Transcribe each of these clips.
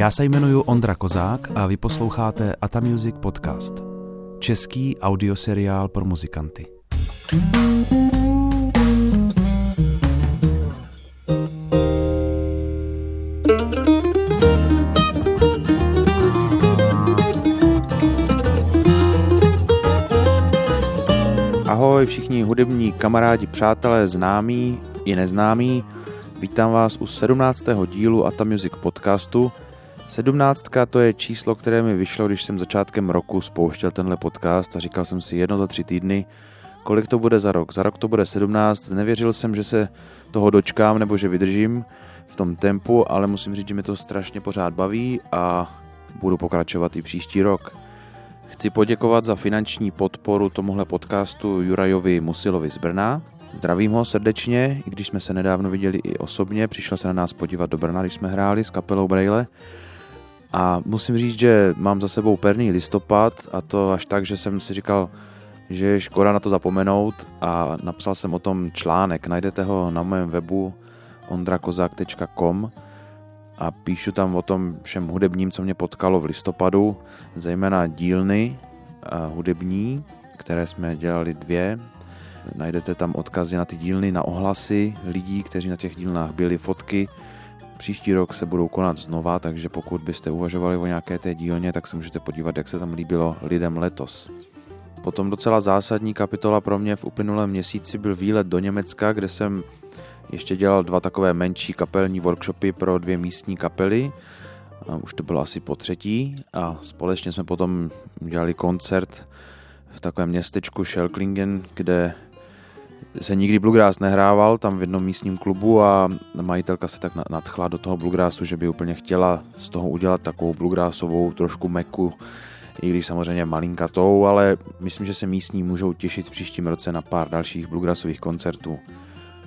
Já se jmenuji Ondra Kozák a vy posloucháte Ata Music Podcast. Český audioseriál pro muzikanty. Ahoj všichni hudební kamarádi, přátelé, známí i neznámí. Vítám vás u 17. dílu Ata Music podcastu. 17. to je číslo, které mi vyšlo, když jsem začátkem roku spouštěl tenhle podcast a říkal jsem si jedno za tři týdny, kolik to bude za rok. Za rok to bude 17, nevěřil jsem, že se toho dočkám nebo že vydržím v tom tempu, ale musím říct, že mi to strašně pořád baví a budu pokračovat i příští rok. Chci poděkovat za finanční podporu tomuhle podcastu Jurajovi Musilovi z Brna. Zdravím ho srdečně, i když jsme se nedávno viděli i osobně, přišel se na nás podívat do Brna, když jsme hráli s kapelou Braille. A musím říct, že mám za sebou perný listopad a to až tak, že jsem si říkal, že je škoda na to zapomenout a napsal jsem o tom článek. Najdete ho na mém webu ondrakozák.com a píšu tam o tom všem hudebním, co mě potkalo v listopadu, zejména dílny hudební, které jsme dělali dvě. Najdete tam odkazy na ty dílny, na ohlasy lidí, kteří na těch dílnách byli, fotky. Příští rok se budou konat znova, takže pokud byste uvažovali o nějaké té dílně, tak se můžete podívat, jak se tam líbilo lidem letos. Potom docela zásadní kapitola pro mě v uplynulém měsíci byl výlet do Německa, kde jsem ještě dělal dva takové menší kapelní workshopy pro dvě místní kapely. Už to bylo asi po třetí a společně jsme potom dělali koncert v takovém městečku Schelklingen, kde se nikdy bluegrass nehrával, tam v jednom místním klubu a majitelka se tak nadchla do toho bluegrassu, že by úplně chtěla z toho udělat takovou bluegrassovou trošku meku, i když samozřejmě malinkatou, ale myslím, že se místní můžou těšit v příštím roce na pár dalších bluegrassových koncertů.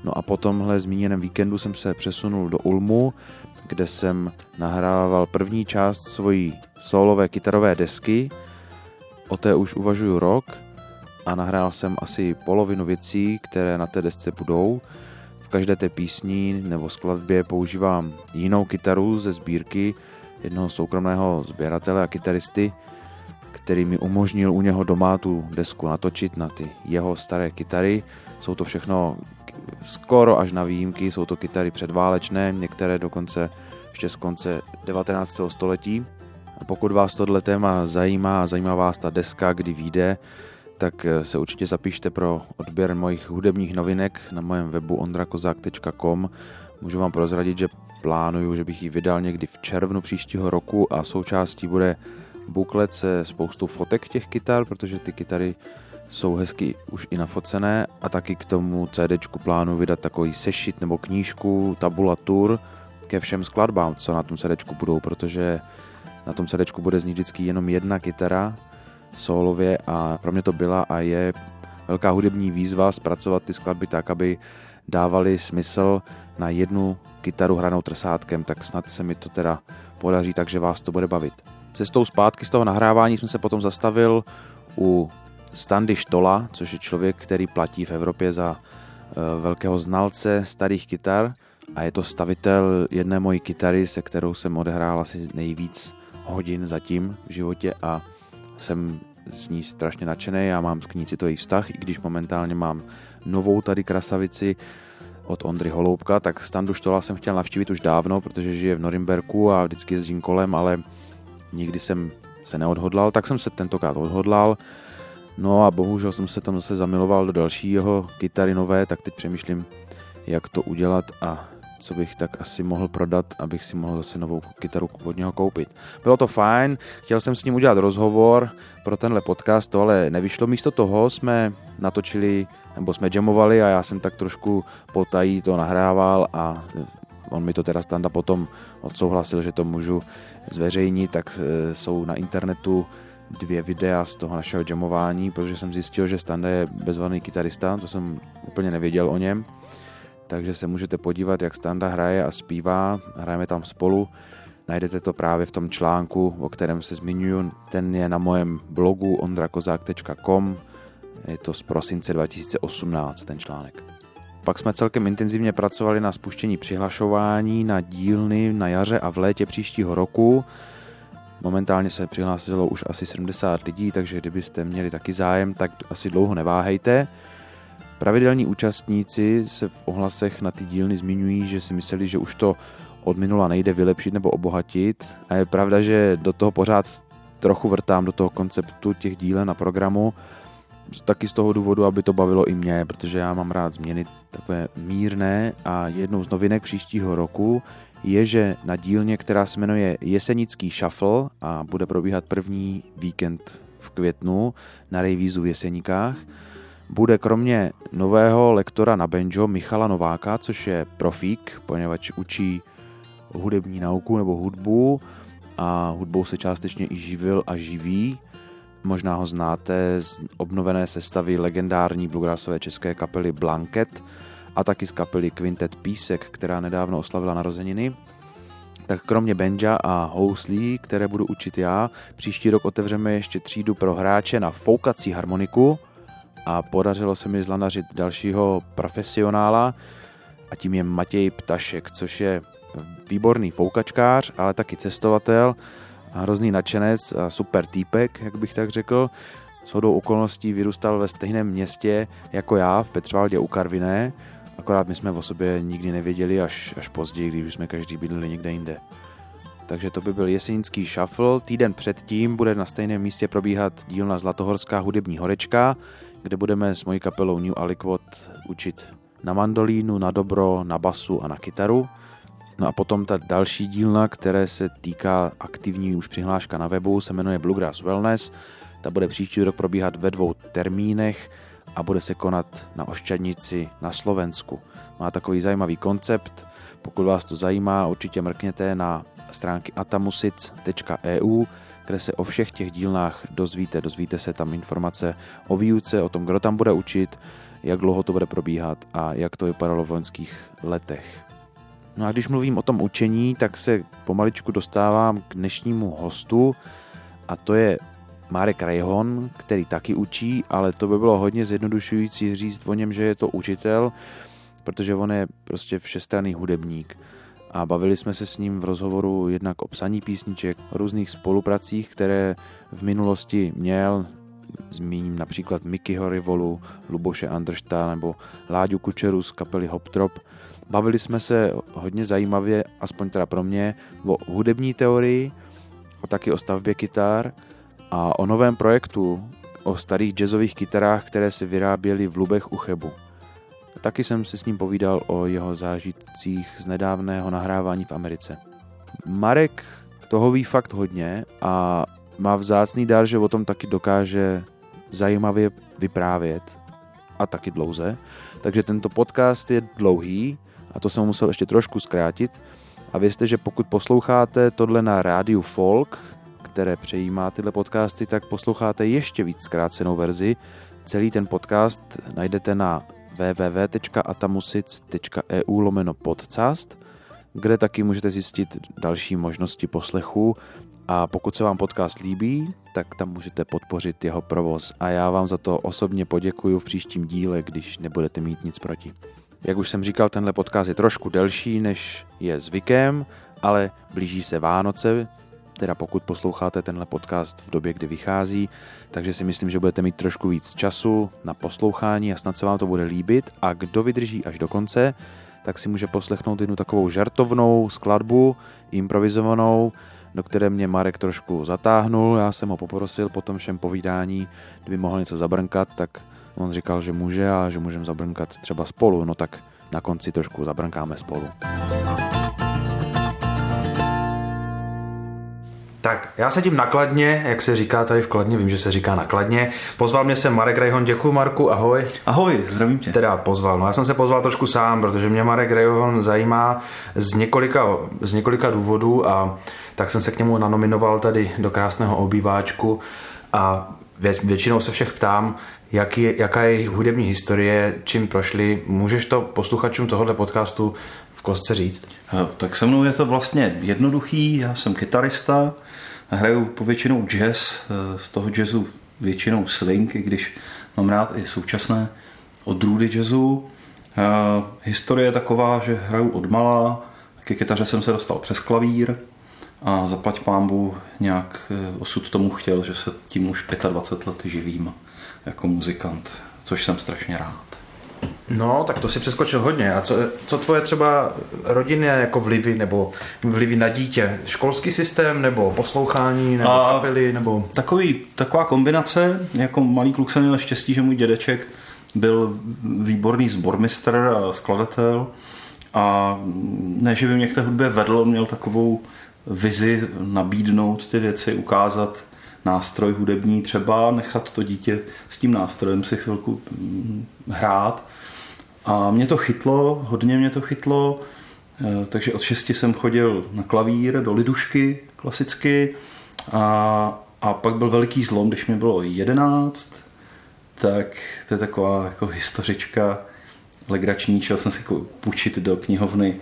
No a po tomhle zmíněném víkendu jsem se přesunul do Ulmu, kde jsem nahrával první část svojí solové kytarové desky. O té už uvažuju rok a nahrál jsem asi polovinu věcí, které na té desce budou. V každé té písni nebo skladbě používám jinou kytaru ze sbírky jednoho soukromého sběratele a kytaristy, který mi umožnil u něho doma tu desku natočit na ty jeho staré kytary. Jsou to všechno skoro až na výjimky, jsou to kytary předválečné, některé dokonce ještě z konce 19. století. A pokud vás tohle téma zajímá a zajímá vás ta deska, kdy vyjde, tak se určitě zapište pro odběr mojich hudebních novinek na mém webu ondrakozák.com. Můžu vám prozradit, že plánuju, že bych ji vydal někdy v červnu příštího roku a součástí bude buklet se spoustou fotek těch kytar, protože ty kytary jsou hezky už i nafocené a taky k tomu CDčku plánu vydat takový sešit nebo knížku, tabulatur ke všem skladbám, co na tom CDčku budou, protože na tom CDčku bude znít vždycky jenom jedna kytara solově a pro mě to byla a je velká hudební výzva zpracovat ty skladby tak, aby dávali smysl na jednu kytaru hranou trsátkem, tak snad se mi to teda podaří, takže vás to bude bavit. Cestou zpátky z toho nahrávání jsem se potom zastavil u Standy Štola, což je člověk, který platí v Evropě za uh, velkého znalce starých kytar a je to stavitel jedné mojí kytary, se kterou jsem odehrál asi nejvíc hodin zatím v životě a jsem z ní strašně nadšený a mám k ní citový vztah, i když momentálně mám novou tady krasavici od Ondry Holoubka, tak Standu Štola jsem chtěl navštívit už dávno, protože žije v Norimberku a vždycky jezdím kolem, ale nikdy jsem se neodhodlal, tak jsem se tentokrát odhodlal. No a bohužel jsem se tam zase zamiloval do dalšího kytary nové, tak teď přemýšlím, jak to udělat a co bych tak asi mohl prodat, abych si mohl zase novou kytaru od něho koupit. Bylo to fajn, chtěl jsem s ním udělat rozhovor pro tenhle podcast, to ale nevyšlo. Místo toho jsme natočili, nebo jsme jamovali a já jsem tak trošku potají to nahrával a on mi to teda Standa potom odsouhlasil, že to můžu zveřejnit, tak e, jsou na internetu dvě videa z toho našeho jamování, protože jsem zjistil, že Standa je bezvadný kytarista, to jsem úplně nevěděl o něm takže se můžete podívat, jak Standa hraje a zpívá. Hrajeme tam spolu. Najdete to právě v tom článku, o kterém se zmiňuji. Ten je na mojem blogu ondrakozák.com. Je to z prosince 2018, ten článek. Pak jsme celkem intenzivně pracovali na spuštění přihlašování na dílny na jaře a v létě příštího roku. Momentálně se přihlásilo už asi 70 lidí, takže kdybyste měli taky zájem, tak asi dlouho neváhejte. Pravidelní účastníci se v ohlasech na ty dílny zmiňují, že si mysleli, že už to od minula nejde vylepšit nebo obohatit. A je pravda, že do toho pořád trochu vrtám do toho konceptu těch dílen na programu, taky z toho důvodu, aby to bavilo i mě, protože já mám rád změny takové mírné a jednou z novinek příštího roku je, že na dílně, která se jmenuje Jesenický shuffle a bude probíhat první víkend v květnu na rejvízu v Jeseníkách, bude kromě nového lektora na banjo Michala Nováka, což je profík, poněvadž učí hudební nauku nebo hudbu a hudbou se částečně i živil a živí. Možná ho znáte z obnovené sestavy legendární bluegrassové české kapely Blanket a taky z kapely Quintet Písek, která nedávno oslavila narozeniny. Tak kromě Benja a houslí, které budu učit já, příští rok otevřeme ještě třídu pro hráče na foukací harmoniku a podařilo se mi zlanařit dalšího profesionála a tím je Matěj Ptašek, což je výborný foukačkář, ale taky cestovatel hrozný nadšenec a super týpek, jak bych tak řekl. S hodou okolností vyrůstal ve stejném městě jako já v Petřvaldě u Karviné, akorát my jsme o sobě nikdy nevěděli až, až později, když jsme každý bydleli někde jinde. Takže to by byl jesenický shuffle. Týden předtím bude na stejném místě probíhat dílna Zlatohorská hudební horečka, kde budeme s mojí kapelou New Aliquot učit na mandolínu, na dobro, na basu a na kytaru. No a potom ta další dílna, které se týká aktivní už přihláška na webu, se jmenuje Bluegrass Wellness. Ta bude příští rok probíhat ve dvou termínech a bude se konat na Ošťadnici na Slovensku. Má takový zajímavý koncept, pokud vás to zajímá, určitě mrkněte na stránky atamusic.eu, kde se o všech těch dílnách dozvíte. Dozvíte se tam informace o výuce, o tom, kdo tam bude učit, jak dlouho to bude probíhat a jak to vypadalo v loňských letech. No a když mluvím o tom učení, tak se pomaličku dostávám k dnešnímu hostu a to je Marek Rejhon, který taky učí, ale to by bylo hodně zjednodušující říct o něm, že je to učitel, protože on je prostě všestranný hudebník. A bavili jsme se s ním v rozhovoru jednak o psaní písniček, o různých spolupracích, které v minulosti měl, zmíním například Mickeyho Rivolu, Luboše Andršta nebo Láďu Kučeru z kapely Hoptrop. Bavili jsme se hodně zajímavě, aspoň teda pro mě, o hudební teorii, o taky o stavbě kytar a o novém projektu, o starých jazzových kytarách, které se vyráběly v Lubech u Chebu. Taky jsem se s ním povídal o jeho zážitcích z nedávného nahrávání v Americe. Marek toho ví fakt hodně a má vzácný dar, že o tom taky dokáže zajímavě vyprávět a taky dlouze. Takže tento podcast je dlouhý a to jsem musel ještě trošku zkrátit. A vězte, že pokud posloucháte tohle na rádiu Folk, které přejímá tyhle podcasty, tak posloucháte ještě víc zkrácenou verzi. Celý ten podcast najdete na www.atamusic.eu lomeno podcast, kde taky můžete zjistit další možnosti poslechu a pokud se vám podcast líbí, tak tam můžete podpořit jeho provoz. A já vám za to osobně poděkuju v příštím díle, když nebudete mít nic proti. Jak už jsem říkal, tenhle podcast je trošku delší, než je zvykem, ale blíží se Vánoce, teda pokud posloucháte tenhle podcast v době, kdy vychází, takže si myslím, že budete mít trošku víc času na poslouchání a snad se vám to bude líbit. A kdo vydrží až do konce, tak si může poslechnout jednu takovou žartovnou skladbu, improvizovanou, do které mě Marek trošku zatáhnul, já jsem ho poprosil po tom všem povídání, kdyby mohl něco zabrnkat, tak on říkal, že může a že můžeme zabrnkat třeba spolu, no tak na konci trošku zabrnkáme spolu. Tak, já sedím nakladně, jak se říká tady v Kladně, vím, že se říká nakladně. Pozval mě sem Marek Rejhon, děkuji Marku, ahoj. Ahoj, zdravím tě. Teda pozval, no já jsem se pozval trošku sám, protože mě Marek Rejhon zajímá z několika, z několika důvodů a tak jsem se k němu nanominoval tady do krásného obýváčku a vě, většinou se všech ptám, jak je, jaká je hudební historie, čím prošli. Můžeš to posluchačům tohohle podcastu v kostce říct? Tak se mnou je to vlastně jednoduchý, já jsem kytarista, hraju povětšinou jazz, eh, z toho jazzu většinou swing, i když mám rád i současné odrůdy jazzu. Uh, historie je taková, že hraju od mala, ke kytaře jsem se dostal přes klavír a zaplať pámbu nějak eh, osud tomu chtěl, že se tím už 25 let živím jako muzikant, což jsem strašně rád. No, tak to si přeskočil hodně. A co, co tvoje třeba rodinné jako vlivy nebo vlivy na dítě? Školský systém nebo poslouchání nebo a kapely? Nebo... Takový, taková kombinace. Jako malý kluk jsem měl štěstí, že můj dědeček byl výborný zbormistr a skladatel a ne, že by mě k té hudbě vedl, měl takovou vizi nabídnout ty věci, ukázat nástroj hudební, třeba nechat to dítě s tím nástrojem si chvilku mm, hrát. A mě to chytlo, hodně mě to chytlo, eh, takže od šesti jsem chodil na klavír do lidušky klasicky. A, a pak byl veliký zlom, když mi bylo jedenáct, tak to je taková jako historička legrační, šel jsem si jako půjčit do knihovny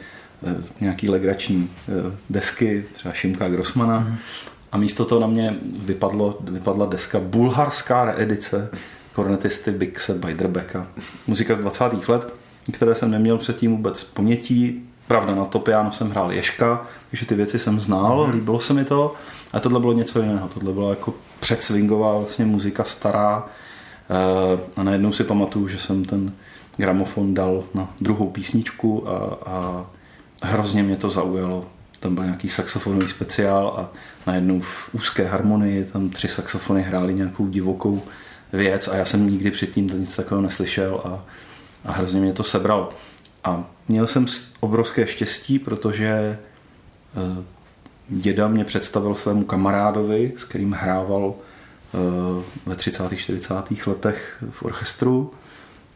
eh, nějaký legrační eh, desky, třeba Šimka Grossmana. Mm. a místo toho na mě vypadlo, vypadla deska bulharská reedice kornetisty Bixe Beiderbecka. Muzika z 20. let, které jsem neměl předtím vůbec ponětí. Pravda, na to piano jsem hrál Ješka, takže ty věci jsem znal, mm. líbilo se mi to. A tohle bylo něco jiného. Tohle byla jako předswingová vlastně muzika stará. Eh, a najednou si pamatuju, že jsem ten gramofon dal na druhou písničku a, a hrozně mě to zaujalo. Tam byl nějaký saxofonový speciál a najednou v úzké harmonii tam tři saxofony hráli nějakou divokou věc a já jsem nikdy předtím to nic takového neslyšel a, a hrozně mě to sebralo. A měl jsem obrovské štěstí, protože eh, děda mě představil svému kamarádovi, s kterým hrával eh, ve 30. 40. letech v orchestru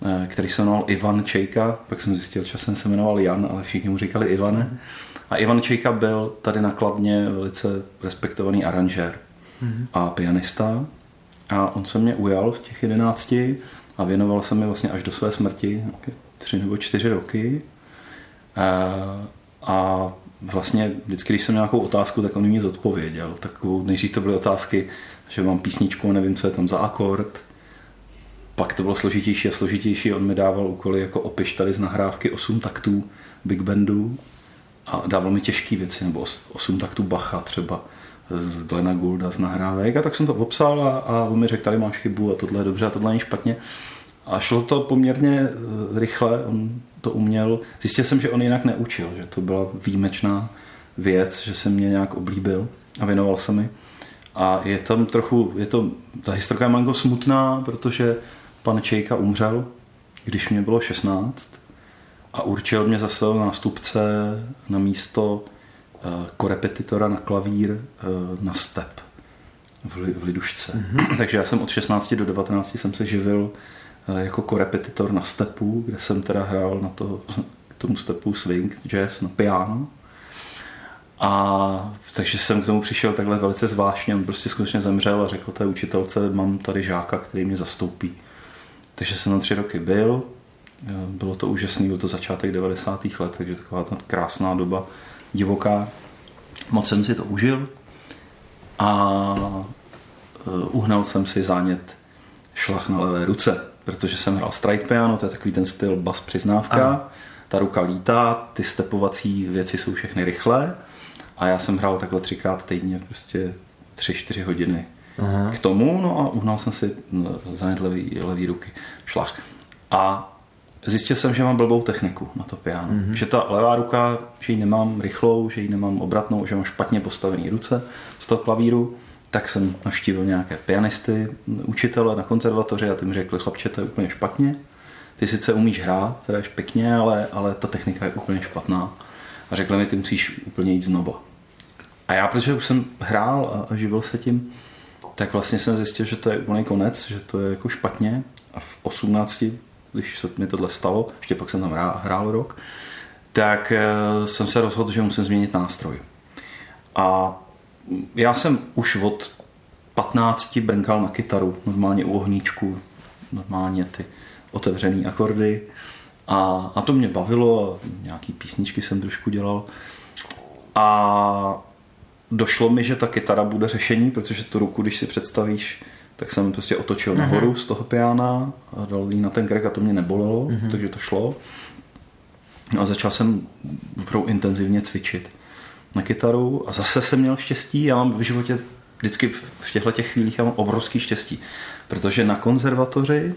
Eh, který se jmenoval Ivan Čejka, pak jsem zjistil, že jsem se jmenoval Jan, ale všichni mu říkali Ivane. A Ivan Čejka byl tady na Kladně velice respektovaný aranžér mm-hmm. a pianista. A on se mě ujal v těch jedenácti a věnoval se mi vlastně až do své smrti, tři nebo čtyři roky. A, eh, a vlastně vždycky, když jsem měl nějakou otázku, tak on mi zodpověděl. Takovou, nejdřív to byly otázky, že mám písničku a nevím, co je tam za akord pak to bylo složitější a složitější. On mi dával úkoly jako opiš tady z nahrávky 8 taktů Big Bandu a dával mi těžké věci, nebo 8 taktů Bacha třeba z Glena Goulda z nahrávek a tak jsem to popsal a, a on mi řekl, tady máš chybu a tohle je dobře a tohle je špatně. A šlo to poměrně eh, rychle, on to uměl. Zjistil jsem, že on jinak neučil, že to byla výjimečná věc, že se mě nějak oblíbil a věnoval se mi. A je tam trochu, je to, ta historka je malinko smutná, protože pan Čejka umřel, když mě bylo 16 a určil mě za svého nástupce na místo korepetitora na klavír eh, na step v Lidušce. Mm-hmm. Takže já jsem od 16 do 19 jsem se živil eh, jako korepetitor na stepu, kde jsem teda hrál na to, k tomu stepu swing, jazz na piano. A takže jsem k tomu přišel takhle velice zvláštně. On prostě skutečně zemřel a řekl té učitelce, mám tady žáka, který mě zastoupí. Takže jsem na tři roky byl. Bylo to úžasný, byl to začátek 90. let, takže taková ta krásná doba divoká. Moc jsem si to užil a e, uhnal jsem si zánět šlach na levé ruce, protože jsem hrál strike piano, to je takový ten styl bas přiznávka. Aha. Ta ruka lítá, ty stepovací věci jsou všechny rychlé a já jsem hrál takhle třikrát týdně, prostě tři, čtyři hodiny Aha. k tomu, no a uhnal jsem si zanět levý, levý ruky šlach. A zjistil jsem, že mám blbou techniku na to piano. Mm-hmm. Že ta levá ruka, že ji nemám rychlou, že ji nemám obratnou, že mám špatně postavený ruce z toho klavíru, tak jsem navštívil nějaké pianisty, učitele na konzervatoři a ty mi řekli, chlapče, to je úplně špatně. Ty sice umíš hrát, teda je pěkně, ale, ale ta technika je úplně špatná. A řekli mi, ty musíš úplně jít znova. A já, protože už jsem hrál a živil se tím, tak vlastně jsem zjistil, že to je úplný konec, že to je jako špatně. A v 18, když se mi tohle stalo, ještě pak jsem tam hrál, rok, tak eh, jsem se rozhodl, že musím změnit nástroj. A já jsem už od 15 brnkal na kytaru, normálně u ohníčku, normálně ty otevřený akordy. A, a to mě bavilo, nějaký písničky jsem trošku dělal. A došlo mi, že ta kytara bude řešení, protože tu ruku, když si představíš tak jsem prostě otočil mm-hmm. nahoru z toho piana a dal jí na ten krek a to mě nebolelo, mm-hmm. takže to šlo. No a začal jsem opravdu intenzivně cvičit na kytaru a zase jsem měl štěstí, já mám v životě vždycky v těchto těch chvílích já mám obrovský štěstí, protože na konzervatoři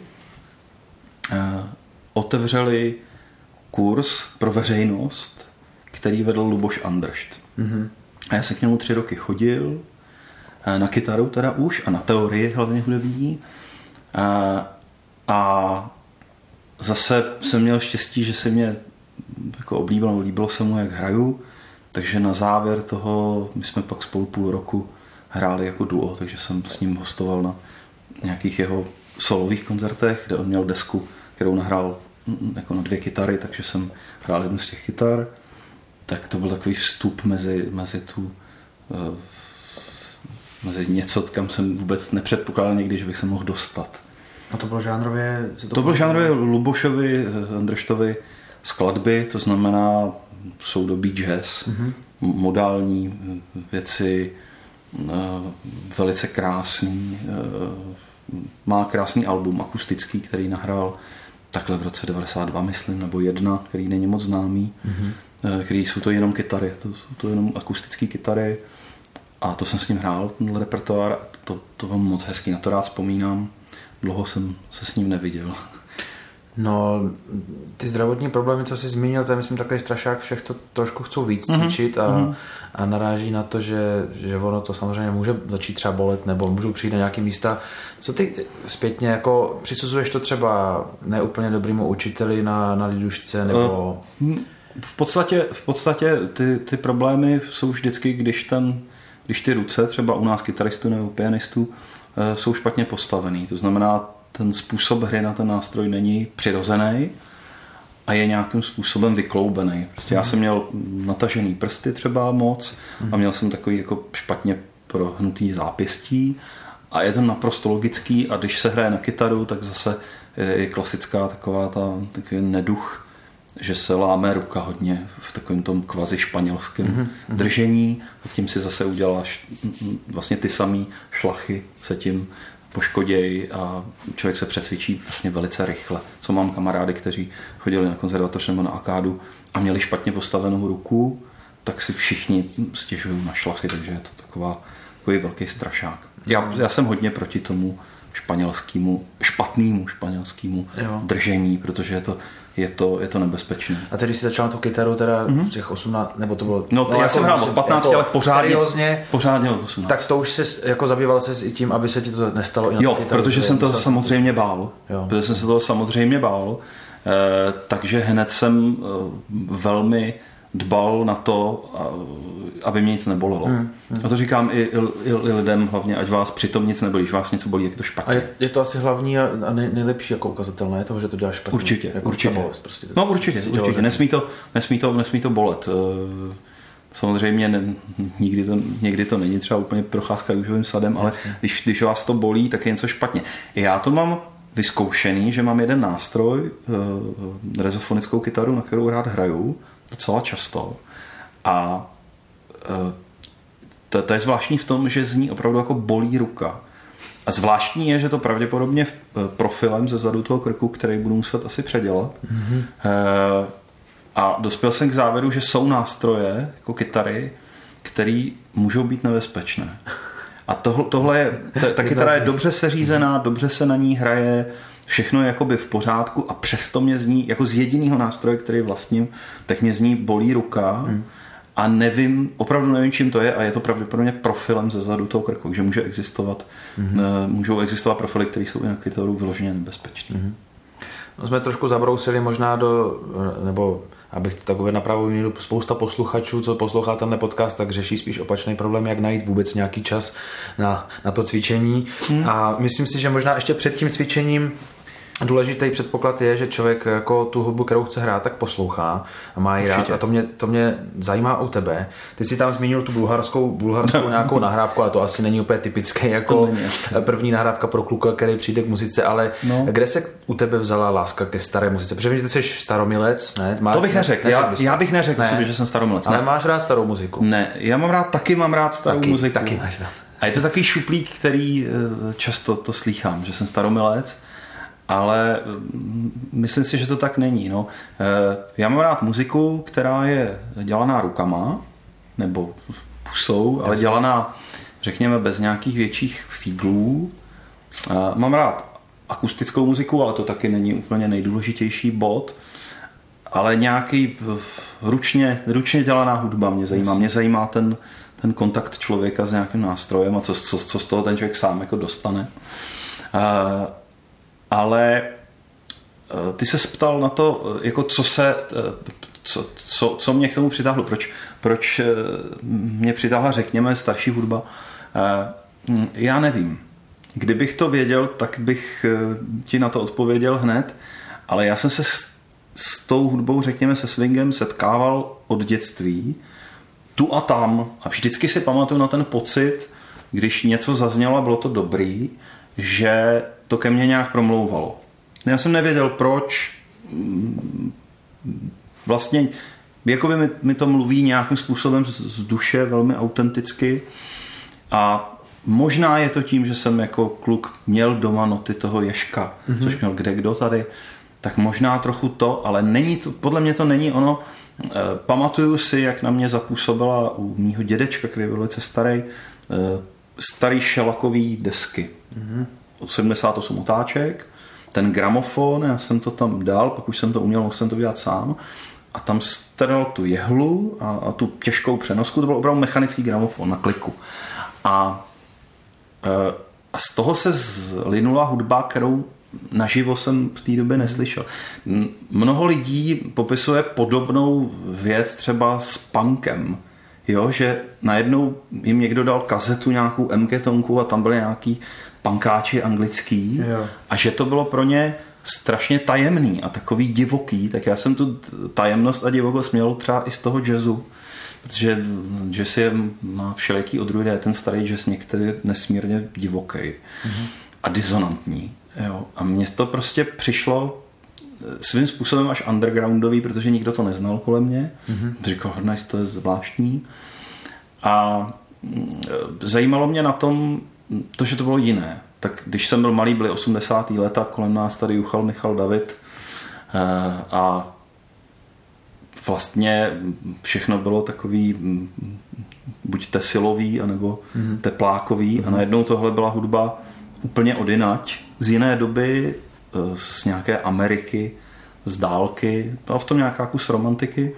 eh, otevřeli kurz pro veřejnost, který vedl Luboš Andršt. Mm-hmm. A já jsem k němu tři roky chodil, na kytaru teda už a na teorii hlavně hudební. A, eh, a zase jsem měl štěstí, že se mě jako oblíbilo, líbilo se mu, jak hraju, takže na závěr toho, my jsme pak spolu půl roku hráli jako duo, takže jsem s ním hostoval na nějakých jeho solových koncertech, kde on měl desku, kterou nahrál jako na dvě kytary, takže jsem hrál jednu z těch kytar. Tak to byl takový vstup mezi, mezi tu eh, něco, kam jsem vůbec nepředpokládal někdy, že bych se mohl dostat. A to bylo žánrově? To, to bylo žánrově Lubošovi, eh, Andrštovi skladby, to znamená soudobí jazz, mm-hmm. modální věci, eh, velice krásný, má krásný album akustický, který nahrál takhle v roce 92, myslím, nebo jedna, který není moc známý, mm-hmm. který jsou to jenom kytary, to jsou to jenom akustické kytary a to jsem s ním hrál, ten repertoár, to, to mám moc hezký, na to rád vzpomínám, dlouho jsem se s ním neviděl. No, ty zdravotní problémy, co jsi zmínil, to je myslím takový strašák všech, co trošku chcou víc mm-hmm. cvičit a, mm-hmm. a naráží na to, že, že ono to samozřejmě může začít třeba bolet nebo můžou přijít na nějaké místa. Co ty zpětně, jako přisuzuješ to třeba neúplně dobrýmu učiteli na, na lidušce nebo... Uh, v podstatě, v podstatě ty, ty problémy jsou vždycky, když ten, když ty ruce, třeba u nás kytaristů nebo pianistů, eh, jsou špatně postavený. To znamená, ten způsob hry na ten nástroj není přirozený a je nějakým způsobem vykloubený. Prostě já jsem měl natažený prsty třeba moc a měl jsem takový jako špatně prohnutý zápěstí a je to naprosto logický a když se hraje na kytaru, tak zase je klasická taková ta takový neduch, že se láme ruka hodně v takovém tom kvazi španělském mm-hmm. držení a tím si zase uděláš vlastně ty samé šlachy se tím poškoděj a člověk se přecvičí vlastně velice rychle. Co mám kamarády, kteří chodili na konzervatoř nebo na akádu a měli špatně postavenou ruku, tak si všichni stěžují na šlachy, takže je to taková, takový velký strašák. Já, já jsem hodně proti tomu španělskému, špatnému španělskému držení, protože je to je to, je to nebezpečné. A tedy jsi začal tu kytaru teda mm-hmm. v těch 18, nebo to bylo... No, to no, já jako jsem hrál od 15, jako ale pořádně, seriózně, pořádně od 18. Tak to už se jako zabýval se i tím, aby se ti to nestalo i Jo, kytaru, protože jsem to samozřejmě bál. Jo. Protože jsem se toho samozřejmě bál. Eh, takže hned jsem eh, velmi dbal na to, aby mě nic nebolelo. Hmm, hmm. A to říkám i, i, i lidem hlavně, ať vás přitom nic nebolí, když vás něco bolí, jak to špatně. A je, je to asi hlavní a nej, nejlepší jako ukazatel, ne? Toho, že to děláš špatně. Určitě, jako určitě. Bolest, prostě, no určitě, určitě. určitě. Nesmí to, nesmí, to, nesmí to bolet. Eh, samozřejmě ne, nikdy to, někdy to není třeba úplně procházka růžovým sadem, ale když, když vás to bolí, tak je něco špatně. Já to mám vyzkoušený, že mám jeden nástroj, eh, rezofonickou kytaru, na kterou rád hraju, docela často. A e, to, to je zvláštní v tom, že z ní opravdu jako bolí ruka. A zvláštní je, že to pravděpodobně e, profilem ze zadu toho krku, který budu muset asi předělat. Mm-hmm. A dospěl jsem k závěru, že jsou nástroje, jako kytary, které můžou být nebezpečné. A tohle, tohle je, ta kytara je dobře seřízená, dobře se na ní hraje, všechno je jakoby v pořádku a přesto mě zní, jako z jediného nástroje, který vlastním, tak mě zní bolí ruka hmm. a nevím, opravdu nevím, čím to je a je to pravděpodobně profilem ze zadu toho krku, že může existovat, hmm. můžou existovat profily, které jsou i na kytaru vyloženě nebezpečné. Hmm. No, jsme trošku zabrousili možná do, nebo abych to takové na pravou míru, spousta posluchačů, co poslouchá tenhle podcast, tak řeší spíš opačný problém, jak najít vůbec nějaký čas na, na to cvičení. Hmm. A myslím si, že možná ještě před tím cvičením Důležitý předpoklad je, že člověk jako tu hudbu, kterou chce hrát, tak poslouchá a má ji rád. A to mě, to mě zajímá u tebe. Ty jsi tam zmínil tu bulharskou, bulharskou no. nějakou nahrávku, ale to asi není úplně typické jako první nahrávka pro kluka, který přijde k muzice, ale no. kde se u tebe vzala láska ke staré muzice? Protože ty jsi staromilec, ne? Má, to bych neřekl. Já, já bych neřekl ne. Sobě, že jsem staromilec. Ale ne. máš rád starou muziku? Ne, já mám rád, taky mám rád starou taky, muziku. Taky máš rád. A je to takový šuplík, který eh, často to slýchám, že jsem staromilec, ale mm, myslím si, že to tak není. No. Eh, já mám rád muziku, která je dělaná rukama, nebo pusou, ale dělaná, řekněme, bez nějakých větších fíglů. Eh, mám rád akustickou muziku, ale to taky není úplně nejdůležitější bod. Ale nějaký ručně, ručně dělaná hudba mě zajímá. Mě zajímá ten, ten kontakt člověka s nějakým nástrojem a co, co, co z toho ten člověk sám jako dostane. Ale uh, ty se ptal na to, jako co se, uh, co, co, co mě k tomu přitáhlo, proč, proč mě přitáhla, řekněme, starší hudba. Já nevím. Kdybych to věděl, tak bych ti na to odpověděl hned, ale já jsem se s, s tou hudbou, řekněme, se swingem setkával od dětství. Tu a tam. A vždycky si pamatuju na ten pocit, když něco zaznělo a bylo to dobrý, že to ke mně nějak promlouvalo. Já jsem nevěděl proč, vlastně jako by mi, mi to mluví nějakým způsobem z, z duše, velmi autenticky a možná je to tím, že jsem jako kluk měl doma noty toho Ješka, mm-hmm. což měl kde kdo tady, tak možná trochu to, ale není to, podle mě to není ono, Eh, pamatuju si, jak na mě zapůsobila u mýho dědečka, který byl velice starý, eh, starý šelakový desky. Mm-hmm. 78 otáček, ten gramofon, já jsem to tam dal, pak už jsem to uměl, mohl jsem to dělat sám. A tam strnul tu jehlu a, a tu těžkou přenosku, to byl opravdu mechanický gramofon na kliku. A, eh, a z toho se zlinula hudba, kterou naživo jsem v té době neslyšel. Mnoho lidí popisuje podobnou věc třeba s punkem. Jo, že najednou jim někdo dal kazetu nějakou MK-tonku a tam byly nějaký pankáči anglický jo. a že to bylo pro ně strašně tajemný a takový divoký, tak já jsem tu tajemnost a divokost měl třeba i z toho jazzu, protože jazz je, má všelijaký odrůdy, ten starý jazz některý je nesmírně divoký mm-hmm. a disonantní. Jo. A mně to prostě přišlo eh, svým způsobem až undergroundový, protože nikdo to neznal kolem mě. Mm-hmm. Říkal, nice, to je zvláštní. A mm, zajímalo mě na tom to, že to bylo jiné. Tak když jsem byl malý, byly 80. leta, kolem nás tady juchal Michal David eh, a vlastně všechno bylo takový mm, buď tesilový, anebo mm-hmm. teplákový mm-hmm. a najednou tohle byla hudba úplně odinať, z jiné doby, eh, z nějaké Ameriky, z dálky, byla v tom nějaká kus romantiky.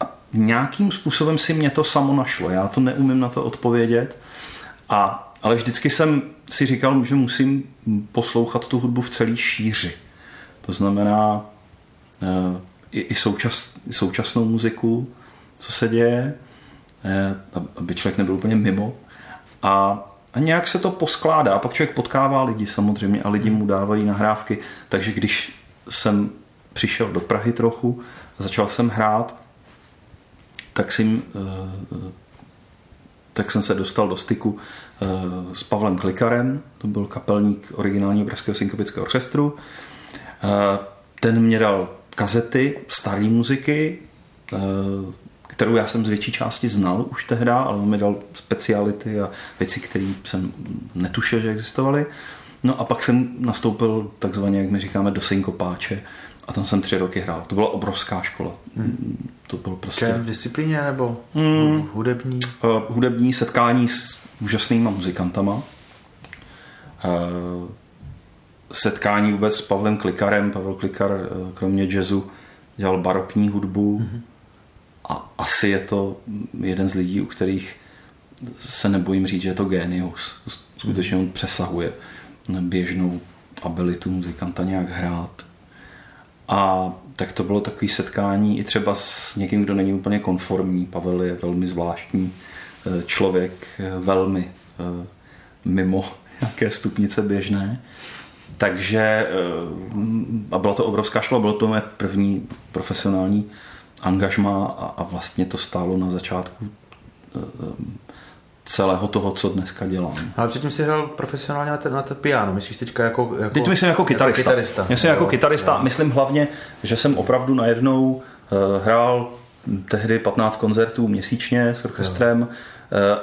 A nějakým způsobem si mě to samo našlo. Já to neumím na to odpovědět. A, ale vždycky jsem si říkal, že musím poslouchat tu hudbu v celé šíři. To znamená uh, i, součas, současnou muziku, co se děje, uh, aby člověk nebyl úplně mimo. A a nějak se to poskládá. Pak člověk potkává lidi samozřejmě a lidi mu dávají nahrávky. Takže když jsem přišel do Prahy trochu a začal jsem hrát, tak, jsem, eh, tak jsem se dostal do styku eh, s Pavlem Klikarem, to byl kapelník originálního Pražského synkopického orchestru. Eh, ten mě dal kazety staré muziky, kterou já jsem z větší části znal už tehdy, ale on mi dal speciality a věci, které jsem netušil, že existovaly. No a pak jsem nastoupil takzvaně, jak my říkáme, do synkopáče a tam jsem tři roky hrál. To byla obrovská škola. Hmm. To bylo prostě... v disciplíně nebo hmm. hudební? Uh, hudební setkání s úžasnýma muzikantama. Uh, setkání vůbec s Pavlem Klikarem. Pavel Klikar, uh, kromě jazzu, dělal barokní hudbu. Hmm a asi je to jeden z lidí, u kterých se nebojím říct, že je to genius. Skutečně on přesahuje běžnou abilitu muzikanta nějak hrát. A tak to bylo takové setkání i třeba s někým, kdo není úplně konformní. Pavel je velmi zvláštní eh, člověk, eh, velmi eh, mimo nějaké stupnice běžné. Takže a byla to obrovská škola, bylo to moje první profesionální angažma a, a vlastně to stálo na začátku eh, celého toho, co dneska dělám. Ale předtím jsi hrál profesionálně na, te, na te piano, myslíš teďka jako, jako Teď myslím jako kytarista. Jako kytarista. Myslím jako kytarista, jo. myslím hlavně, že jsem opravdu najednou hrál tehdy 15 koncertů měsíčně s orchestrem jo.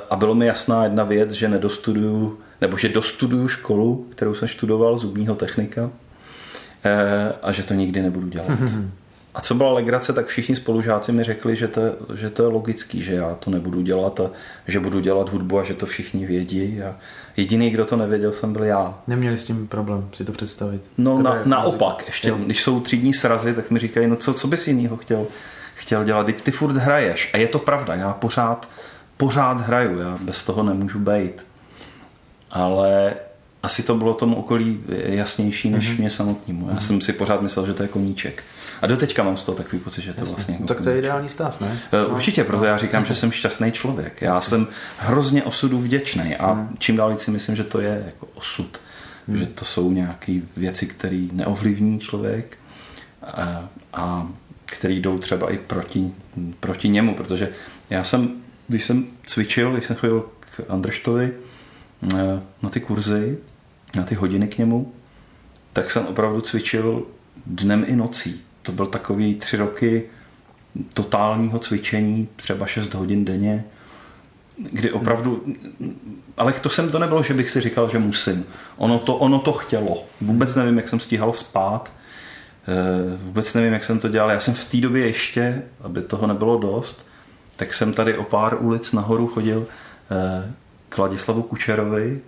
a bylo mi jasná jedna věc, že nedostuduju, nebo že dostuduju školu, kterou jsem studoval, zubního technika a že to nikdy nebudu dělat. A co byla legrace, tak všichni spolužáci mi řekli, že to, že to je logický, že já to nebudu dělat a že budu dělat hudbu a že to všichni vědí. A jediný, kdo to nevěděl, jsem byl já. Neměli s tím problém si to představit? No na, naopak, ještě, jo. když jsou třídní srazy, tak mi říkají, no co, co bys jinýho chtěl, chtěl dělat, ty, ty furt hraješ. A je to pravda, já pořád, pořád hraju, já bez toho nemůžu být. Ale asi to bylo tomu okolí jasnější než mm-hmm. mě samotnému. Já mm-hmm. jsem si pořád myslel, že to je koníček. A do teďka mám z toho takový pocit, že to Jasně. vlastně... No, tak to je ideální stav, ne? No. Určitě, proto já říkám, že jsem šťastný člověk. Já jsem hrozně osudu vděčný a hmm. čím dál víc si myslím, že to je jako osud. Hmm. Že to jsou nějaké věci, které neovlivní člověk a, a které jdou třeba i proti, proti němu, protože já jsem, když jsem cvičil, když jsem chodil k Andrštovi eh, na ty kurzy, na ty hodiny k němu, tak jsem opravdu cvičil dnem i nocí to byl takový tři roky totálního cvičení, třeba 6 hodin denně, kdy opravdu, ale to jsem to nebylo, že bych si říkal, že musím. Ono to, ono to chtělo. Vůbec nevím, jak jsem stíhal spát, vůbec nevím, jak jsem to dělal. Já jsem v té době ještě, aby toho nebylo dost, tak jsem tady o pár ulic nahoru chodil eh, k Ladislavu Kučerovi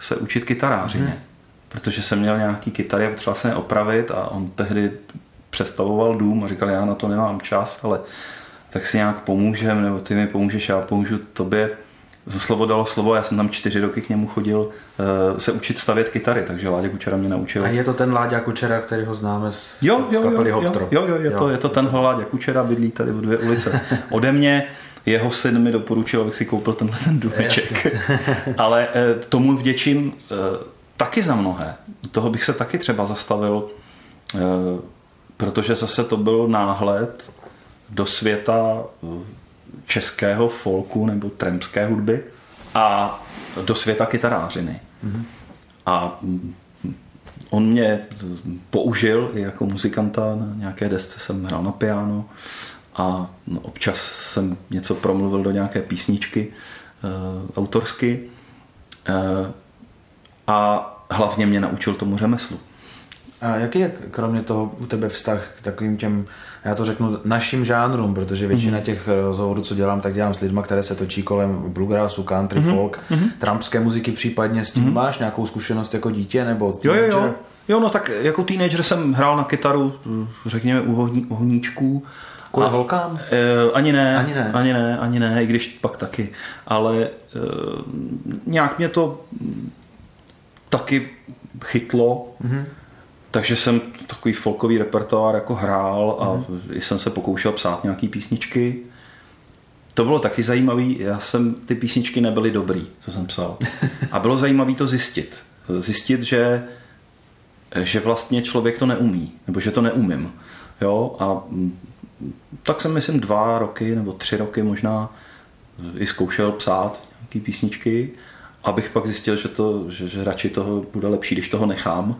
se učit kytarářině. Hmm. Protože jsem měl nějaký kytary a potřeboval jsem je opravit a on tehdy přestavoval dům a říkal, já na to nemám čas, ale tak si nějak pomůžem, nebo ty mi pomůžeš, já pomůžu tobě. Slovo dalo slovo, já jsem tam čtyři roky k němu chodil uh, se učit stavět kytary, takže Láďa Kučera mě naučil. A je to ten Láďa Kučera, který ho známe z, jo, jo, z kapely jo, jo, jo, jo, je, jo, to, je to tenhle Láďa Kučera, bydlí tady v dvě ulice ode mě. Jeho syn mi doporučil, abych si koupil tenhle ten důmeček. Ale eh, tomu vděčím eh, taky za mnohé. Toho bych se taky třeba zastavil protože zase to byl náhled do světa eh, českého folku nebo tremské hudby a do světa kytarářiny. Mm-hmm. A on mě použil i jako muzikanta, na nějaké desce jsem hrál na piano a občas jsem něco promluvil do nějaké písničky e, autorsky e, a hlavně mě naučil tomu řemeslu. A jaký je kromě toho u tebe vztah k takovým těm, já to řeknu, našim žánrům, protože většina mm-hmm. těch rozhovorů, co dělám, tak dělám s lidmi, které se točí kolem bluegrassu, country, mm-hmm. folk, mm-hmm. trumpské muziky případně. S tím mm-hmm. máš nějakou zkušenost jako dítě nebo teenager? Jo, jo, jo. Jo, no tak jako teenager jsem hrál na kytaru, řekněme, u, honí, honíčků. Kvůli a, holkám? E, ani ne, ani ne, ani ne, ani ne, i když pak taky. Ale e, nějak mě to taky chytlo. Mm-hmm takže jsem takový folkový repertoár jako hrál a mm. jsem se pokoušel psát nějaký písničky. To bylo taky zajímavé. Já jsem, ty písničky nebyly dobrý, co jsem psal. A bylo zajímavé to zjistit. Zjistit, že, že vlastně člověk to neumí, nebo že to neumím. Jo? A tak jsem, myslím, dva roky nebo tři roky možná i zkoušel psát nějaký písničky, abych pak zjistil, že, to, že, že radši toho bude lepší, když toho nechám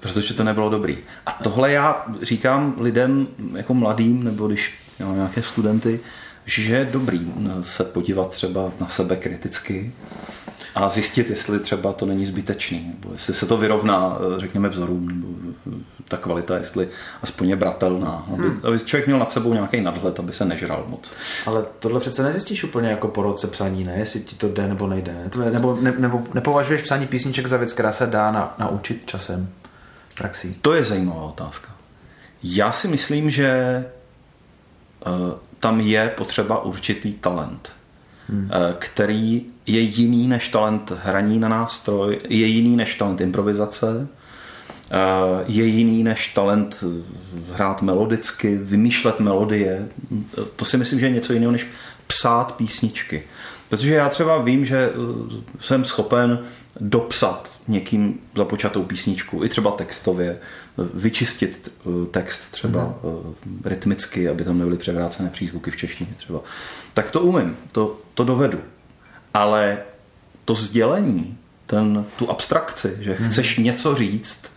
protože to nebylo dobrý. A tohle já říkám lidem jako mladým, nebo když mám nějaké studenty, že je dobrý se podívat třeba na sebe kriticky a zjistit, jestli třeba to není zbytečný, nebo jestli se to vyrovná, eh, řekněme, vzorům, nebo ta kvalita, jestli aspoň je bratelná. Aby, hmm. aby člověk měl nad sebou nějaký nadhled, aby se nežral moc. Ale tohle přece nezjistíš úplně jako po roce psaní, ne? Jestli ti to jde nebo nejde. Ne? Nebo, ne, nebo nepovažuješ psaní písniček za věc, která se dá na, naučit časem, praxí? To je zajímavá otázka. Já si myslím, že uh, tam je potřeba určitý talent, hmm. uh, který je jiný než talent hraní na nástroj, je jiný než talent improvizace, Eh, je jiný než talent hrát melodicky, vymýšlet melodie. To si myslím, že je něco jiného než psát písničky. Protože já třeba vím, že eh, jsem schopen dopsat někým započatou písničku, i třeba textově, vyčistit eh, text třeba mm. rytmicky, aby tam nebyly převrácené přízvuky v češtině třeba. Tak to umím, to, to dovedu. Ale to sdělení, ten, tu abstrakci, že mm. chceš něco říct,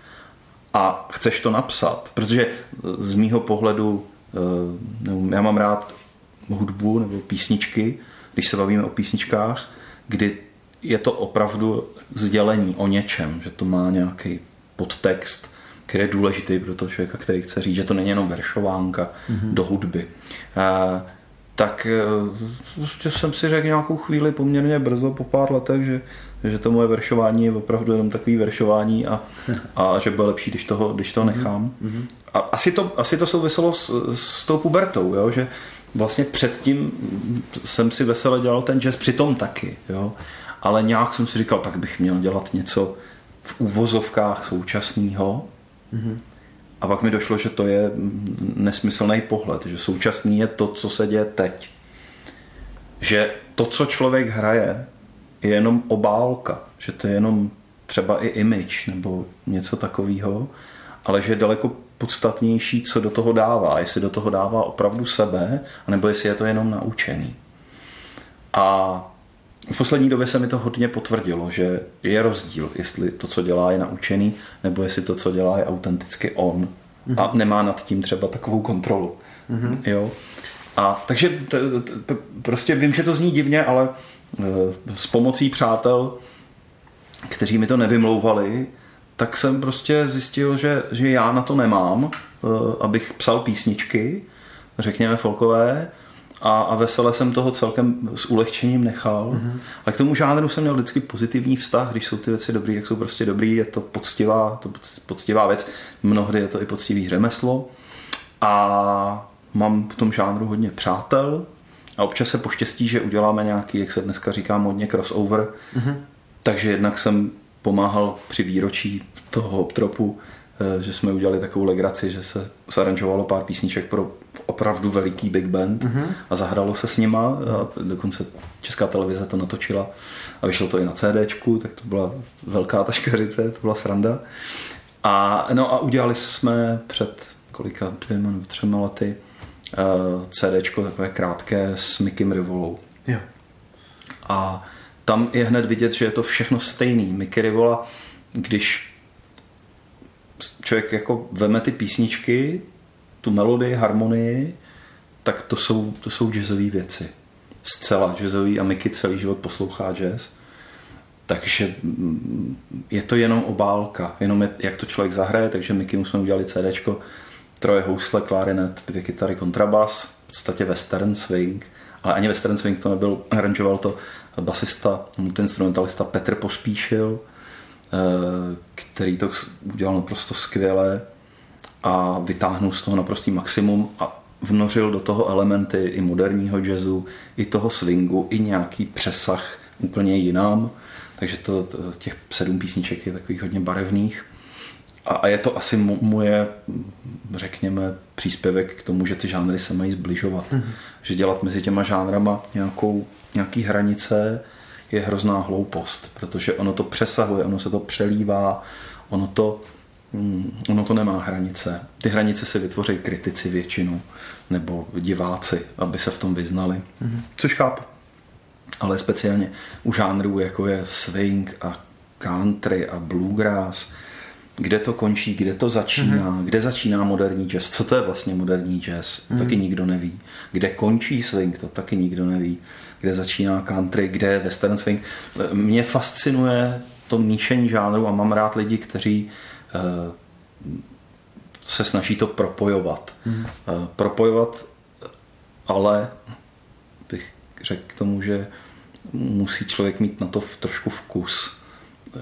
a chceš to napsat, protože z mýho pohledu já mám rád hudbu nebo písničky, když se bavíme o písničkách, kdy je to opravdu sdělení o něčem, že to má nějaký podtext, který je důležitý pro toho člověka, který chce říct, že to není jenom veršovánka mm-hmm. do hudby. A, tak prostě jsem si řekl nějakou chvíli poměrně brzo, po pár letech, že, že to moje veršování je opravdu jenom takový veršování a, a že bude lepší, když, toho, když to nechám. Mm-hmm. A asi to, asi to souviselo s, s tou pubertou, jo? že vlastně předtím jsem si vesele dělal ten jazz, přitom taky, jo? ale nějak jsem si říkal, tak bych měl dělat něco v úvozovkách současného. Mm-hmm. A pak mi došlo, že to je nesmyslný pohled, že současný je to, co se děje teď. Že to, co člověk hraje, je jenom obálka, že to je jenom třeba i image nebo něco takového, ale že je daleko podstatnější, co do toho dává. Jestli do toho dává opravdu sebe, anebo jestli je to jenom naučený. A v poslední době se mi to hodně potvrdilo, že je rozdíl, jestli to, co dělá, je naučený, nebo jestli to, co dělá, je autenticky on mm-hmm. a nemá nad tím třeba takovou kontrolu. Mm-hmm. Jo? A takže t, t, t, prostě vím, že to zní divně, ale s pomocí přátel, kteří mi to nevymlouvali, tak jsem prostě zjistil, že, že já na to nemám, e, abych psal písničky, řekněme folkové, a, a vesele jsem toho celkem s ulehčením nechal. Mm-hmm. A k tomu žánru jsem měl vždycky pozitivní vztah, když jsou ty věci dobrý, jak jsou prostě dobrý, je to poctivá, to poctivá věc, mnohdy je to i poctivý řemeslo. A mám v tom žánru hodně přátel a občas se poštěstí, že uděláme nějaký, jak se dneska říká modně, crossover. Mm-hmm. Takže jednak jsem pomáhal při výročí toho Optropu Eh, že jsme udělali takovou legraci, že se zaranžovalo pár písniček pro opravdu veliký big band mm-hmm. a zahralo se s nima a dokonce Česká televize to natočila a vyšlo to i na CDčku, tak to byla velká taškařice, to byla sranda. A, no a udělali jsme před kolika dvěma nebo třema lety CDčko takové krátké s Mickey Rivolou. Jo. A tam je hned vidět, že je to všechno stejný. Mickey Rivola, když člověk jako veme ty písničky, tu melodii, harmonii, tak to jsou, to jsou jazzové věci. Zcela jazzový a Mickey celý život poslouchá jazz. Takže mm, je to jenom obálka, jenom jak to člověk zahraje, takže Mickey mu jsme udělali CD, troje housle, klarinet, dvě kytary, kontrabas, v podstatě western swing, ale ani western swing to nebyl, aranžoval to basista, multiinstrumentalista Petr Pospíšil, Eh, který to udělal naprosto skvěle a vytáhnul z toho naprostý maximum a vnořil do toho elementy i moderního jazzu, i toho swingu, i nějaký přesah úplně jinam. Takže to, těch sedm písniček je takových hodně barevných. A, a je to asi moje, řekněme, příspěvek k tomu, že ty žánry se mají zbližovat. Mm-hmm. Že dělat mezi těma žánrama nějakou, nějaký hranice, je hrozná hloupost, protože ono to přesahuje, ono se to přelívá, ono to, mm, ono to nemá hranice. Ty hranice si vytvoří kritici většinou, nebo diváci, aby se v tom vyznali. Mm-hmm. Což chápu. Ale speciálně u žánrů, jako je swing a country a bluegrass, kde to končí, kde to začíná, mm-hmm. kde začíná moderní jazz, co to je vlastně moderní jazz, mm-hmm. taky nikdo neví. Kde končí swing, to taky nikdo neví kde začíná country, kde je western swing. Mě fascinuje to míšení žánru a mám rád lidi, kteří eh, se snaží to propojovat. Mm. Propojovat, ale bych řekl k tomu, že musí člověk mít na to v trošku vkus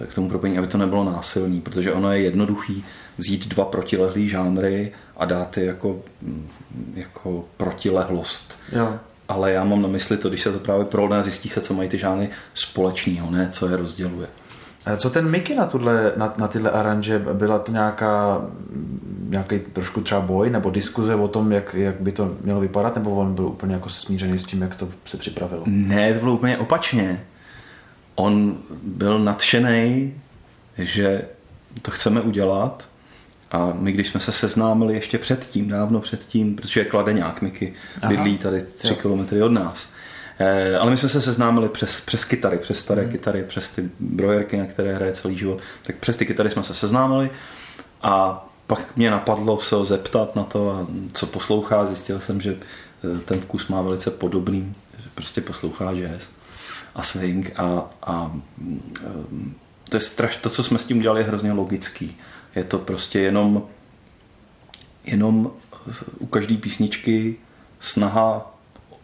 k tomu propojení, aby to nebylo násilný, protože ono je jednoduchý vzít dva protilehlý žánry a dát je jako, mm, jako protilehlost. Jo ale já mám na mysli to, když se to právě prolne zjistí se, co mají ty žánry společného, ne co je rozděluje. Co ten Mickey na, tuhle, na, na tyhle aranže? Byla to nějaká, nějaký trošku třeba boj nebo diskuze o tom, jak, jak by to mělo vypadat, nebo on byl úplně jako smířený s tím, jak to se připravilo? Ne, to bylo úplně opačně. On byl nadšený, že to chceme udělat. A my, když jsme se seznámili ještě předtím, dávno předtím, protože je kladeňák Miky, bydlí tady tři kilometry od nás, eh, ale my jsme se seznámili přes, přes kytary, přes staré hmm. kytary, přes ty brojerky, na které hraje celý život, tak přes ty kytary jsme se seznámili. A pak mě napadlo se ho zeptat na to, a co poslouchá. Zjistil jsem, že eh, ten vkus má velice podobný, že prostě poslouchá jazz a swing a, a mm, to je straš, to, co jsme s tím udělali, je hrozně logický. Je to prostě jenom jenom u každé písničky snaha,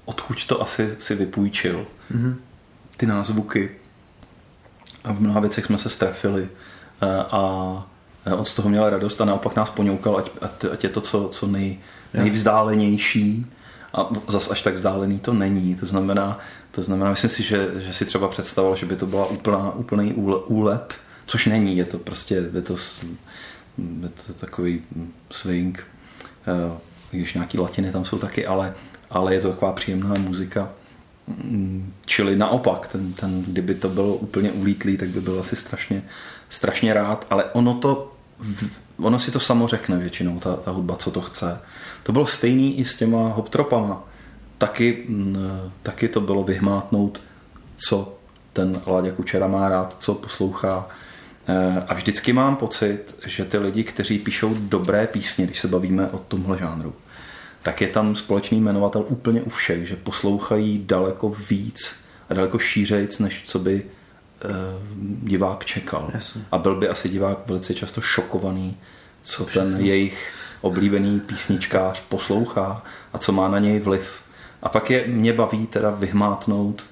odkud to asi si vypůjčil. Mm-hmm. Ty názvuky. A v mnoha věcech jsme se strefili. Eh, a on z toho měl radost a naopak nás poňoukal, ať, ať je to co, co nej, nejvzdálenější a zas až tak vzdálený to není. To znamená, to znamená myslím si, že, že si třeba představoval, že by to byla úplná, úplný úlet, což není. Je to prostě, je to, je to takový swing, eh, když nějaký latiny tam jsou taky, ale, ale je to taková příjemná muzika. Mm, čili naopak, ten, ten, kdyby to bylo úplně ulítlý, tak by byl asi strašně, strašně rád, ale ono to ono si to samo řekne většinou, ta, ta hudba, co to chce. To bylo stejný i s těma hoptropama. Taky, mm, taky to bylo vyhmátnout, co ten Láďa Kučera má rád, co poslouchá. Eh, a vždycky mám pocit, že ty lidi, kteří píšou dobré písně, když se bavíme o tomhle žánru, tak je tam společný jmenovatel úplně u všech, že poslouchají daleko víc a daleko šířejc, než co by uh, divák čekal. Jasně. A byl by asi divák velice často šokovaný, co Všechno. ten jejich oblíbený písničkář poslouchá a co má na něj vliv. A pak je mě baví teda vyhmátnout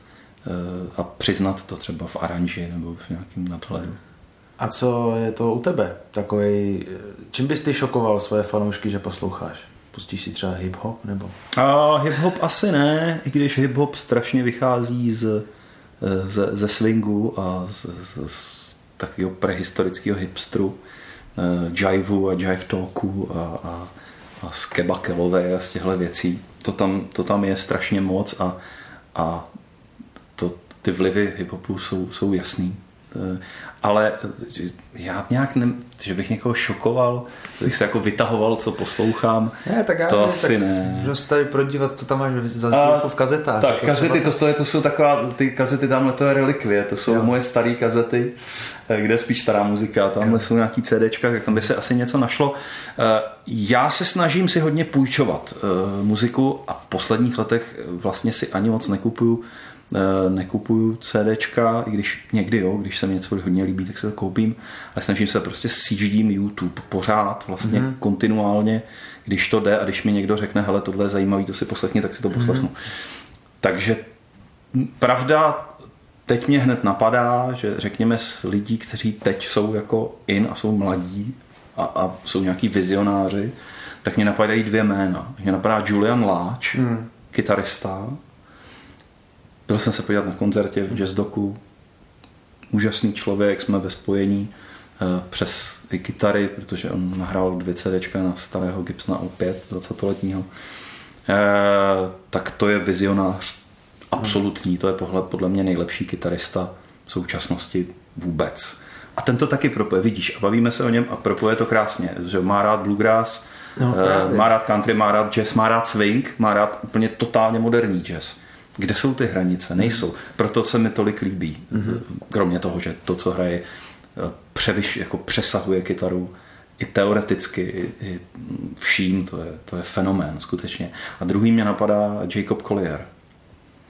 uh, a přiznat to třeba v aranži nebo v nějakém nadhledu. A co je to u tebe? Takový, čím bys ty šokoval své fanoušky, že posloucháš? Pustíš si třeba hip-hop nebo? A hip-hop asi ne, i když hip-hop strašně vychází z, ze, ze swingu a z, z, z takového prehistorického hipstru, jiveu a jive talku a, a, a z kebakelové a z těchto věcí. To tam, to tam je strašně moc a, a to, ty vlivy hip-hopu jsou, jsou jasný. Eh, ale já nějak, ne, že bych někoho šokoval, že bych se jako vytahoval, co poslouchám, ne, tak já to nevím, asi tak ne. Prostě tady prodívat, co tam máš za v kazetách. Tak, jako kazety, třeba... to, to, je, to jsou taková, ty kazety tamhle to je relikvie, to jsou jo. moje staré kazety, kde je spíš stará muzika, tamhle jo. jsou nějaký CDčka, tak tam by se asi něco našlo. Eh, já se snažím si hodně půjčovat muziku a v posledních letech vlastně si ani moc nekupuju Eh, nekupuju CDčka, i když někdy jo, když se mi něco hodně líbí, tak se to koupím, ale snažím se prostě sjíždím YouTube pořád, vlastně mm-hmm. kontinuálně, když to jde a když mi někdo řekne, hele, tohle je zajímavý, to si poslechni, tak si to poslechnu. Mm-hmm. Takže pravda, teď mě hned napadá, že řekněme s lidí, kteří teď jsou jako in a jsou mladí a, a jsou nějaký vizionáři, tak mě napadají dvě jména. Mě napadá Julian Láč, mm. kytarista, byl jsem se podívat na koncertě v Jazz Doku. Úžasný člověk, jsme ve spojení eh, přes i kytary, protože on nahrál dvě CDčka na starého Gibsona O5 20-letního. Eh, tak to je vizionář absolutní, to je pohled podle mě nejlepší kytarista v současnosti vůbec. A ten to taky propoje, vidíš, a bavíme se o něm a propoje to krásně, že má rád bluegrass, no, eh, má rád country, má rád jazz, má rád swing, má rád úplně totálně moderní jazz. Kde jsou ty hranice? Nejsou. Proto se mi tolik líbí. Mm-hmm. Kromě toho, že to, co hraje, eh, převyš, jako přesahuje kytaru i teoreticky, i, i vším, to je, to je fenomén skutečně. A druhý mě napadá Jacob Collier.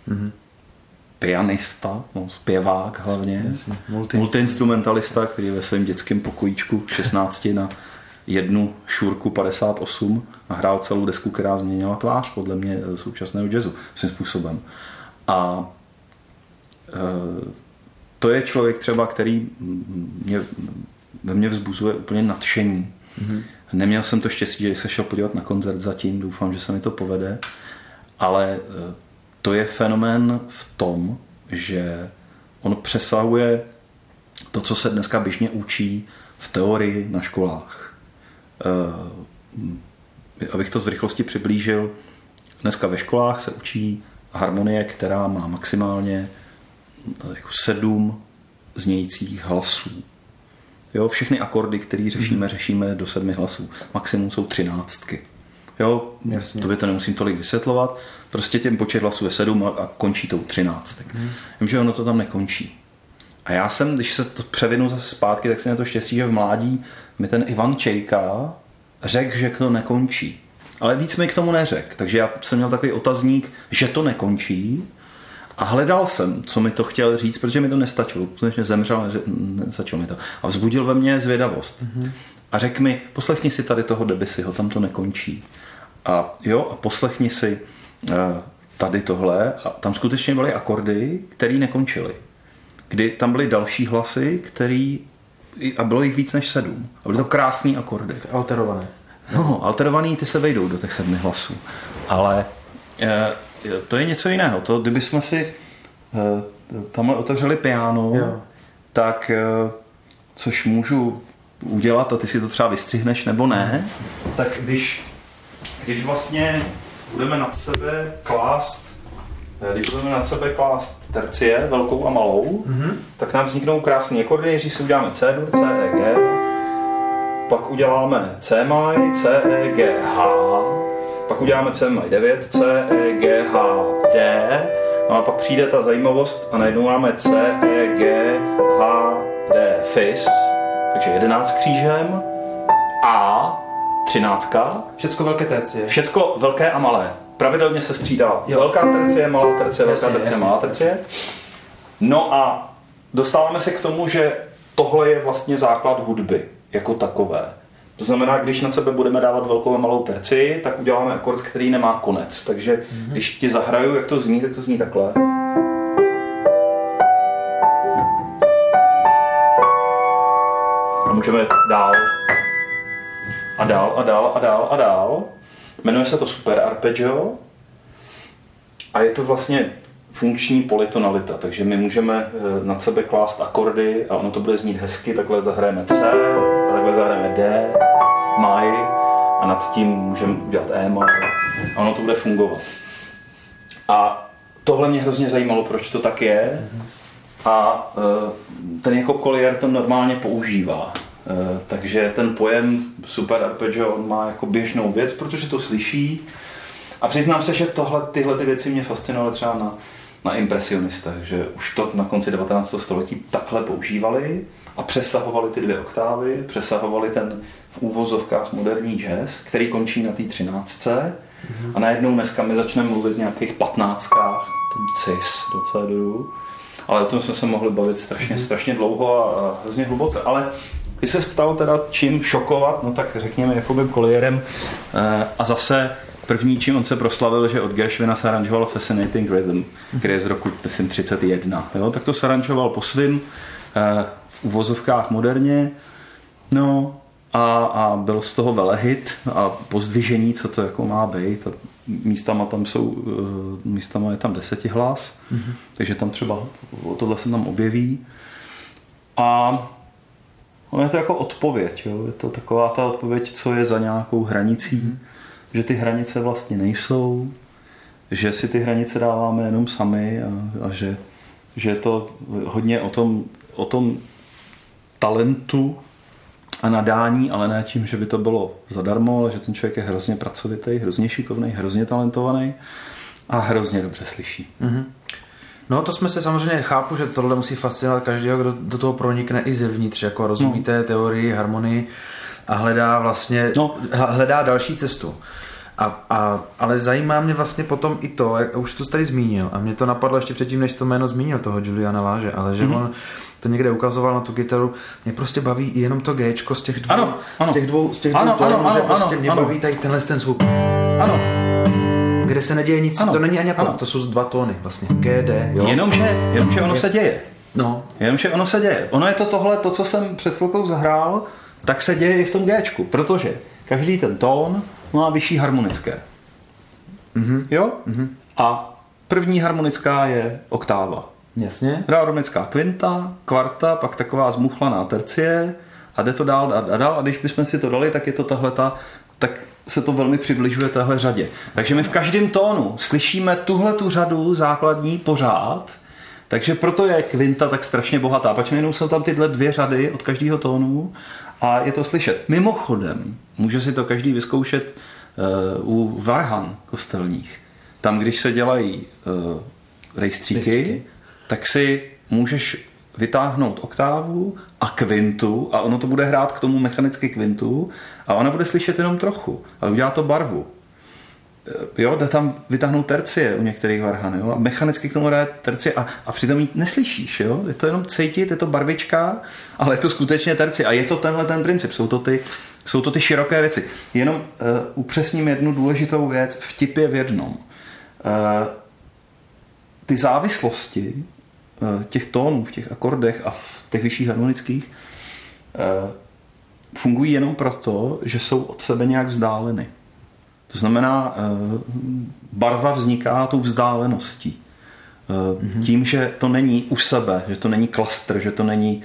Mm-hmm. Pianista, no, zpěvák hlavně, multi multiinstrumentalista, který ve svém dětském pokojíčku 16 na jednu šurku 58 nahrál celou desku, která změnila tvář podle mě současného jazzu svým způsobem. A e, to je člověk třeba, který mě, ve mně vzbuzuje úplně nadšení. Mm-hmm. Neměl jsem to štěstí, že se šel podívat na koncert zatím, doufám, že se mi to povede, ale e, to je fenomén v tom, že on přesahuje to, co se dneska běžně učí v teorii na školách. Eh, abych to z rychlosti přiblížil, dneska ve školách se učí harmonie, která má maximálně eh, jako sedm znějících hlasů. Jo, všechny akordy, které řešíme, mm-hmm. řešíme do sedmi hlasů. Maximum jsou třináctky. Jo, Jasně. to by to nemusím tolik vysvětlovat. Prostě těm počet hlasů je sedm a, a končí tou třináct. Mm. Vím, že ono to tam nekončí. A já jsem, když se to převinu zase zpátky, tak jsem na to štěstí, že v mládí mi ten Ivan Čejka řekl, že to nekončí. Ale víc mi k tomu neřekl. Takže já jsem měl takový otazník, že to nekončí. A hledal jsem, co mi to chtěl říct, protože mi to nestačilo. Skutečně zemřel, nestačilo mi to. A vzbudil ve mně zvědavost. Mm-hmm. A řekl mi, poslechni si tady toho Debisiho, tam to nekončí. A jo, a poslechni si uh, tady tohle. A tam skutečně byly akordy, které nekončily. Kdy tam byly další hlasy, který a bylo jich víc než sedm. A byly to krásné akordy. Alterované. No, alterovaný ty se vejdou do těch sedmi hlasů. Ale e, to je něco jiného. To, kdyby jsme si e, tamhle otevřeli piano, jo. tak e, což můžu udělat a ty si to třeba vystřihneš nebo ne, tak když, když vlastně budeme nad sebe klást když budeme nad sebe klást tercie, velkou a malou, mm-hmm. tak nám vzniknou krásné akordy, když si uděláme C, dur, C, E, G, pak uděláme C maj, C, E, G, H, pak uděláme C maj 9, C, E, G, H, D, no a pak přijde ta zajímavost a najednou máme C, E, G, H, D, FIS, takže 11 křížem, A, 13. Všecko velké tercie. Všecko velké a malé. Pravidelně se střídá jo. velká tercie, malá tercie, velká tercie, jasně, malá tercie. No a dostáváme se k tomu, že tohle je vlastně základ hudby jako takové. To znamená, když na sebe budeme dávat velkou a malou terci, tak uděláme akord, který nemá konec. Takže mm-hmm. když ti zahraju, jak to zní, tak to zní takhle. Můžeme dál a dál a dál a dál a dál. Jmenuje se to Super Arpeggio a je to vlastně funkční politonalita, takže my můžeme eh, nad sebe klást akordy a ono to bude znít hezky, takhle zahrajeme C, a takhle zahrajeme D, maj a nad tím můžeme udělat E maj a ono to bude fungovat. A tohle mě hrozně zajímalo, proč to tak je a eh, ten jako Collier to normálně používá. Eh, takže ten pojem super arpeggio on má jako běžnou věc, protože to slyší. A přiznám se, že tohle, tyhle ty věci mě fascinovaly třeba na, na impresionistech, že už to na konci 19. století takhle používali a přesahovali ty dvě oktávy, přesahovali ten v úvozovkách moderní jazz, který končí na té třináctce mm-hmm. a najednou dneska my začneme mluvit v nějakých patnáctkách, ten cis do C ale o tom jsme se mohli bavit strašně, mm-hmm. strašně dlouho a hrozně hluboce. Ale ty se ptal teda, čím šokovat, no tak řekněme Jakobem Collierem eh, a zase první, čím on se proslavil, že od Gershwina se aranžoval Fascinating Rhythm, který je z roku, myslím, 31. Jo? Tak to se aranžoval po svým, eh, v uvozovkách moderně, no a, a byl z toho velehit a pozdvižení, co to jako má být. A místama tam jsou, eh, místama je tam desetihlas, mm-hmm. takže tam třeba tohle se tam objeví. A ono je to jako odpověď, jo? je to taková ta odpověď, co je za nějakou hranicí, mm. že ty hranice vlastně nejsou, že si ty hranice dáváme jenom sami a, a že, že je to hodně o tom, o tom talentu a nadání, ale ne tím, že by to bylo zadarmo, ale že ten člověk je hrozně pracovitý, hrozně šikovný, hrozně talentovaný a hrozně dobře slyší. Mm-hmm. No to jsme se samozřejmě chápu, že tohle musí fascinovat každého, kdo do toho pronikne i zevnitř, jako rozumí té no. teorii, harmonii a hledá vlastně, no. hledá další cestu. A, a, ale zajímá mě vlastně potom i to, jak už to tady zmínil, a mě to napadlo ještě předtím, než to jméno zmínil, toho Juliana Láže, ale že mm-hmm. on to někde ukazoval na tu kytaru, mě prostě baví i jenom to G z těch dvou, ano, ano. z těch dvou, z těch dvou ano, tónů, ano, že ano, prostě ano, mě ano. baví tady tenhle ten zvuk. Ano, kde se neděje nic, ano, to není ani jako, to jsou dva tóny vlastně, G, D, jo. Jenomže, jenomže ono se děje. No. Jenomže ono se děje. Ono je to tohle, to, co jsem před chvilkou zahrál, tak se děje i v tom G, protože každý ten tón má vyšší harmonické. Mm-hmm. Jo? Mm-hmm. A první harmonická je oktáva. Jasně. Harmonická kvinta, kvarta, pak taková zmuchlaná tercie a jde to dál a dál. A když bychom si to dali, tak je to tahle ta, tak se to velmi přibližuje téhle řadě. Takže my v každém tónu slyšíme tuhle tu řadu základní pořád, takže proto je kvinta tak strašně bohatá, protože jenom jsou tam tyhle dvě řady od každého tónu a je to slyšet. Mimochodem, může si to každý vyzkoušet uh, u varhan kostelních. Tam, když se dělají uh, rejstříky, tak si můžeš vytáhnout oktávu a kvintu a ono to bude hrát k tomu mechanicky kvintu a ona bude slyšet jenom trochu, ale udělá to barvu. Eh, jo, jde tam vytáhnout tercie u některých varhan, jo, a mechanicky k tomu hraje tercie a, a přitom ji neslyšíš, jo, je to jenom cítit, je to barvička, ale je to skutečně tercie a je to tenhle ten princip, jsou to ty, jsou to ty široké věci. Jenom uh, upřesním jednu důležitou věc, vtip je v jednom. Uh, ty závislosti těch tónů v těch akordech a v těch vyšších harmonických uh, fungují jenom proto, že jsou od sebe nějak vzdáleny. To znamená, uh, barva vzniká tou vzdáleností. Mm-hmm. Tím, že to není u sebe, že to není klastr, že to není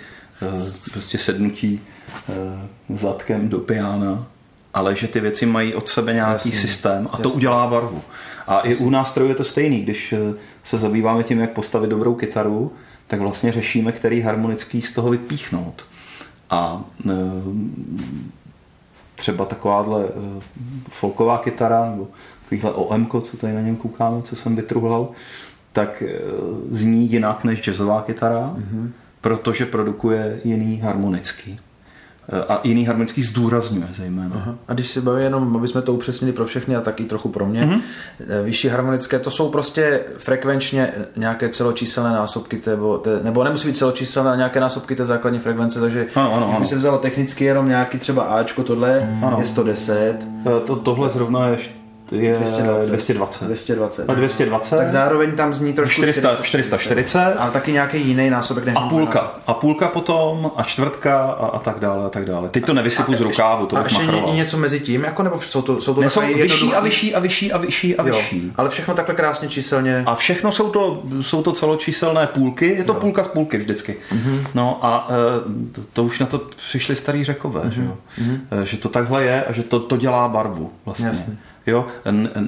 prostě sednutí zadkem do piana, ale že ty věci mají od sebe nějaký jasný, systém a jasný. to udělá barvu. A i u nástrojů je to stejný, když se zabýváme tím, jak postavit dobrou kytaru, tak vlastně řešíme, který harmonický z toho vypíchnout. A e, třeba takováhle e, folková kytara, nebo takovýhle OM, co tady na něm koukáme, co jsem vytruhlal, tak zní jinak než jazzová kytara, mm-hmm. protože produkuje jiný harmonický a jiný harmonický zdůrazňuje zejména. Aha. A když si baví jenom, aby jsme to upřesnili pro všechny a taky trochu pro mě, mm-hmm. vyšší harmonické, to jsou prostě frekvenčně nějaké celočíselné násobky, nebo, nebo nemusí být celočíselné, ale nějaké násobky té základní frekvence, takže ano, ano, ano. se vzalo technicky jenom nějaký třeba Ačko, tohle ano. je 110. E, to, tohle zrovna je je 220. 220. 220. A 220. Tak zároveň tam zní trošku 400, 440. A taky nějaký jiný násobek. Než a půlka. Násobek. A půlka potom a čtvrtka a, a tak dále a tak dále. Teď to nevysypu a, z rukávu, to a ještě machroval. něco mezi tím, jako nebo jsou to, jsou to ne, jsou vyšší a vyšší a vyšší a vyšší a vyšší. Jo, ale všechno takhle krásně číselně. A všechno jsou to, jsou to celočíselné půlky, je to jo. půlka z půlky vždycky. Mm-hmm. No a e, to, to už na to přišli starý řekové, mm-hmm. že jo? Mm-hmm. Že to takhle je a že to, to dělá barvu vlastně. Jasně. Jo?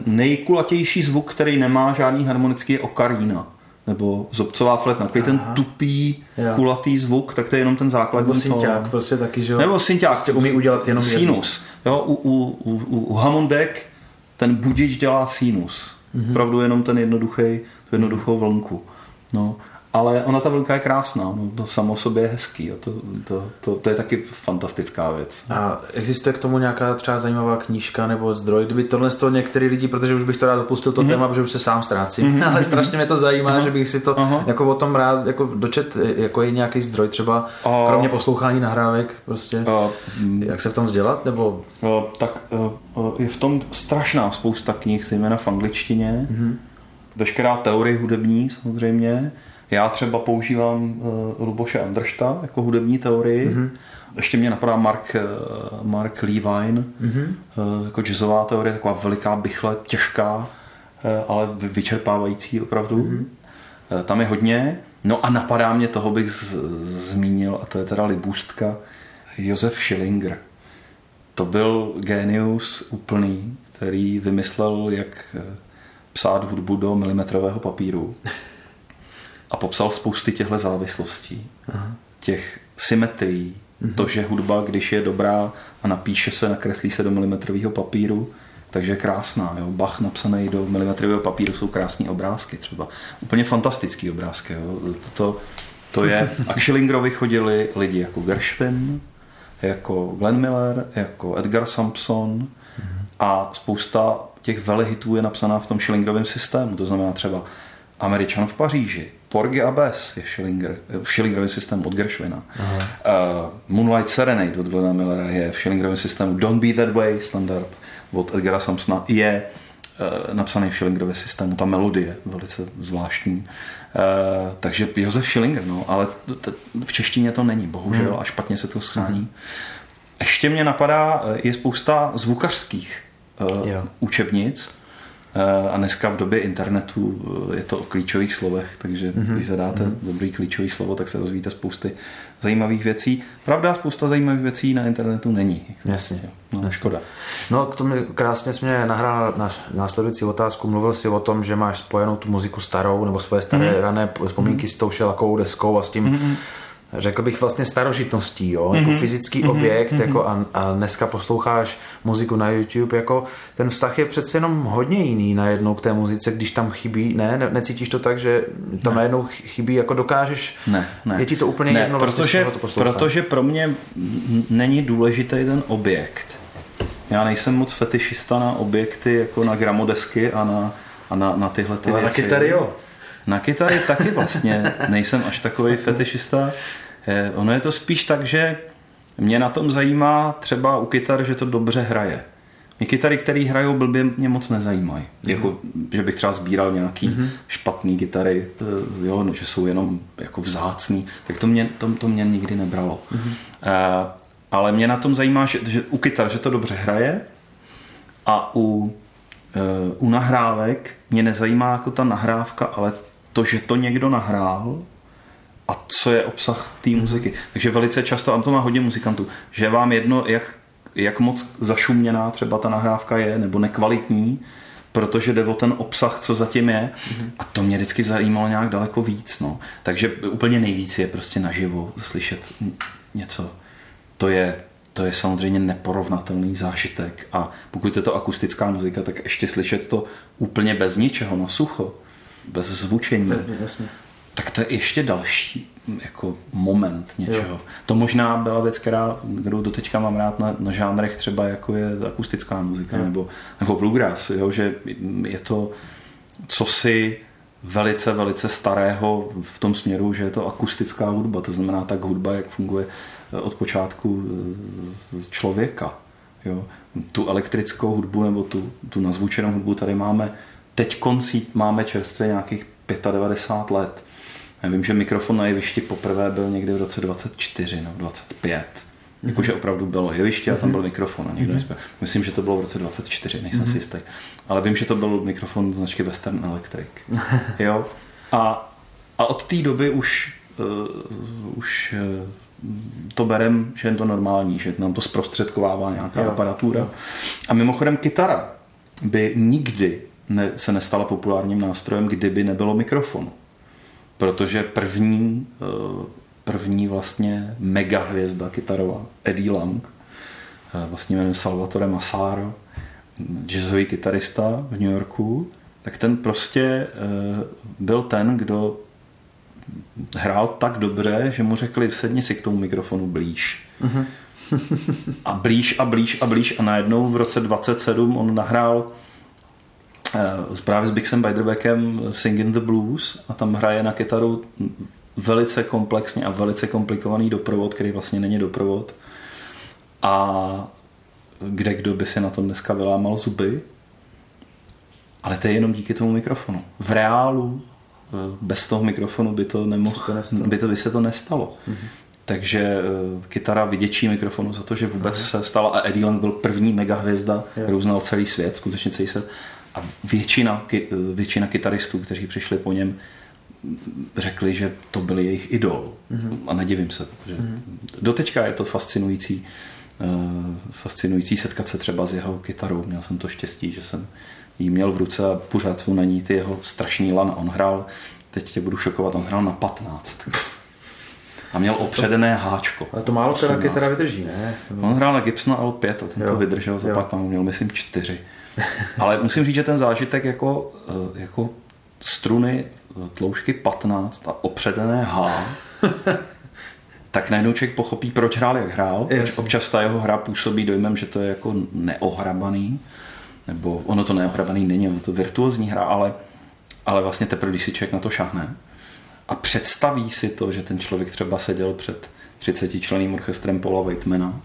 Nejkulatější zvuk, který nemá žádný harmonický, je okarína nebo zobcová fletna, takový ten tupý, jo. kulatý zvuk, tak to je jenom ten základní Nebo synťák, prostě taky, že jo? Nebo synťák. Prostě umí udělat jenom sinus. Jo, u, u, u, u Hammondek ten budič dělá sinus. Mm-hmm. Opravdu jenom ten jednoduchý, tu jednoduchou vlnku. No ale ona ta vlnka je krásná, no, to samo sobě je hezký, a to, to, to, to je taky fantastická věc. A existuje k tomu nějaká třeba zajímavá knížka nebo zdroj, kdyby tohle z toho některý lidi, protože už bych to rád opustil to mm-hmm. téma, protože už se sám ztrácím, mm-hmm. ale strašně mě to zajímá, mm-hmm. že bych si to uh-huh. jako o tom rád jako dočet, jako je nějaký zdroj třeba, uh, kromě poslouchání nahrávek, prostě, uh, jak se v tom vzdělat, nebo? Uh, tak uh, je v tom strašná spousta knih, zejména v angličtině, mm-hmm. veškerá teorie hudební samozřejmě, já třeba používám uh, Luboše Andršta jako hudební teorii. Mm-hmm. Ještě mě napadá Mark, uh, Mark Levine, mm-hmm. uh, jako jazzová teorie, taková veliká, bychle, těžká, uh, ale vyčerpávající opravdu. Mm-hmm. Uh, tam je hodně. No a napadá mě, toho bych z, zmínil, a to je teda libůstka, Josef Schillinger. To byl genius úplný, který vymyslel, jak psát hudbu do milimetrového papíru. a popsal spousty těchto závislostí, Aha. těch symetrií, mhm. to, že hudba, když je dobrá a napíše se, nakreslí se do milimetrového papíru, takže je krásná. Jo? Bach napsaný do milimetrového papíru jsou krásné obrázky třeba. Úplně fantastický obrázky. Jo? To, to je... A k Schillingerovi chodili lidi jako Gershwin, jako Glenn Miller, jako Edgar Sampson mhm. a spousta těch velehitů je napsaná v tom Schillingerovém systému. To znamená třeba Američan v Paříži, Porgy a Bess je Schillinger, v Schillingerovém systému od Gershwina. Uh, Moonlight Serenade od Glena Millera je v Schillingerovém systému. Don't Be That Way, standard od Edgara Samsona, je uh, napsaný v Schillingerovém systému. Ta melodie velice zvláštní. Uh, takže Josef Schillinger, no, ale t- v češtině to není, bohužel, hmm. a špatně se to schrání. Hmm. Ještě mě napadá, je spousta zvukařských uh, učebnic, Eh, a dneska v době internetu eh, je to o klíčových slovech, takže mm-hmm. když zadáte mm-hmm. dobrý klíčový slovo, tak se dozvíte spousty zajímavých věcí. Pravda, spousta zajímavých věcí na internetu není. Jasně. No, Jasně. škoda. No, k tomu krásně jsi mě nahrál na následující otázku. Mluvil jsi o tom, že máš spojenou tu muziku starou, nebo svoje staré mm-hmm. rané vzpomínky mm-hmm. s tou šelakovou deskou a s tím mm-hmm řekl bych vlastně starožitností, jo? Mm-hmm. jako mhm. fyzický mm-hmm. objekt mm-hmm. Jako a, a dneska posloucháš muziku na YouTube, jako ten vztah je přece jenom hodně jiný najednou k té muzice, když tam chybí, ne, ne necítíš to tak, že tam ne. najednou chybí, jako dokážeš, ne, ne. je ti to úplně ne, jedno, protože, vlastně, to protože pro mě není důležitý ten objekt. Já nejsem moc fetišista na objekty, jako na gramodesky a na, a na, na tyhle ty Ale věci. na kytary jo. Na kytary taky vlastně nejsem až takový fetišista. Eh, ono je to spíš tak, že mě na tom zajímá třeba u kytar, že to dobře hraje. Mě kytary, které hrajou blbě, mě moc nezajímají. Mm-hmm. Jako, že bych třeba sbíral nějaký mm-hmm. špatný kytary, eh, jo, no, že jsou jenom jako vzácný, tak to mě, to, to mě nikdy nebralo. Mm-hmm. Uh, ale mě na tom zajímá, že, že u kytar, že to dobře hraje a u, uh, u nahrávek mě nezajímá jako ta nahrávka, ale to, že to někdo nahrál a co je obsah té muziky. Takže velice často, a to má hodně muzikantů, že vám jedno, jak, jak moc zašuměná třeba ta nahrávka je, nebo nekvalitní, protože jde o ten obsah, co zatím je. Mm-hmm. A to mě vždycky zajímalo nějak daleko víc. No. Takže úplně nejvíc je prostě naživo slyšet něco. To je, to je samozřejmě neporovnatelný zážitek. A pokud je to akustická muzika, tak ještě slyšet to úplně bez ničeho, na sucho bez zvučení, Jasně. Tak to je ještě další jako moment něčeho. Jo. To možná byla věc, která, kterou doteďka mám rád na, na žánrech třeba jako je akustická muzika jo. nebo, nebo bluegrass, jo, že je to cosi velice, velice starého v tom směru, že je to akustická hudba, to znamená tak hudba, jak funguje od počátku člověka. Jo. Tu elektrickou hudbu nebo tu, tu nazvučenou hudbu tady máme teď koncí máme čerstvě nějakých 95 let. Já vím, že mikrofon na jevišti poprvé byl někdy v roce 24 nebo 25. Mm-hmm. Jakože opravdu bylo jeviště a tam byl mikrofon. A někdo mm-hmm. Myslím, že to bylo v roce 24, nejsem mm-hmm. si jistý. Ale vím, že to byl mikrofon značky Western Electric. jo? A, a od té doby už, uh, už uh, to berem, že je to normální, že nám to zprostředkovává nějaká jo. aparatura. A mimochodem kytara by nikdy ne, se nestala populárním nástrojem, kdyby nebylo mikrofonu. Protože první, eh, první vlastně mega hvězda kytarová, Eddie Lang, eh, vlastně jmenuje Salvatore Massaro, jazzový kytarista v New Yorku, tak ten prostě eh, byl ten, kdo hrál tak dobře, že mu řekli, sedni si k tomu mikrofonu blíž. Uh-huh. a blíž a blíž a blíž a najednou v roce 27 on nahrál právě s Bixem Biderbeckem Singing the Blues a tam hraje na kytaru velice komplexně a velice komplikovaný doprovod, který vlastně není doprovod. A kde kdo by si na tom dneska vylámal zuby. Ale to je jenom díky tomu mikrofonu. V reálu eh, bez toho mikrofonu by to nemohlo, by, to, by se to nestalo. Mm-hmm. Takže eh, kytara vyděčí mikrofonu za to, že vůbec mm-hmm. se stala a Eddie Lang byl první mega hvězda, kterou znal celý svět, skutečně celý svět. A většina, většina kytaristů, kteří přišli po něm, řekli, že to byl jejich idol. Mm-hmm. A nedivím se, protože mm-hmm. doteďka je to fascinující, uh, fascinující setkat se třeba s jeho kytarou. Měl jsem to štěstí, že jsem ji měl v ruce a pořád jsou na ní ty jeho strašný lan. On hrál, teď tě budu šokovat, on hrál na 15. A měl opředené háčko. Ale to málo teda kytara vydrží, ne? On hrál na Gibson L5 a ten jo. to vydržel za 15, měl myslím 4. Ale musím říct, že ten zážitek jako, eh, jako struny eh, tloušky 15 a opředené H, tak najednou člověk pochopí, proč hrál, jak hrál. Proč občas ta jeho hra působí dojmem, že to je jako neohrabaný, nebo ono to neohrabaný není, ono to virtuózní hra, ale, ale vlastně teprve, když si člověk na to šahne a představí si to, že ten člověk třeba seděl před 30 členým orchestrem Paula Waitmana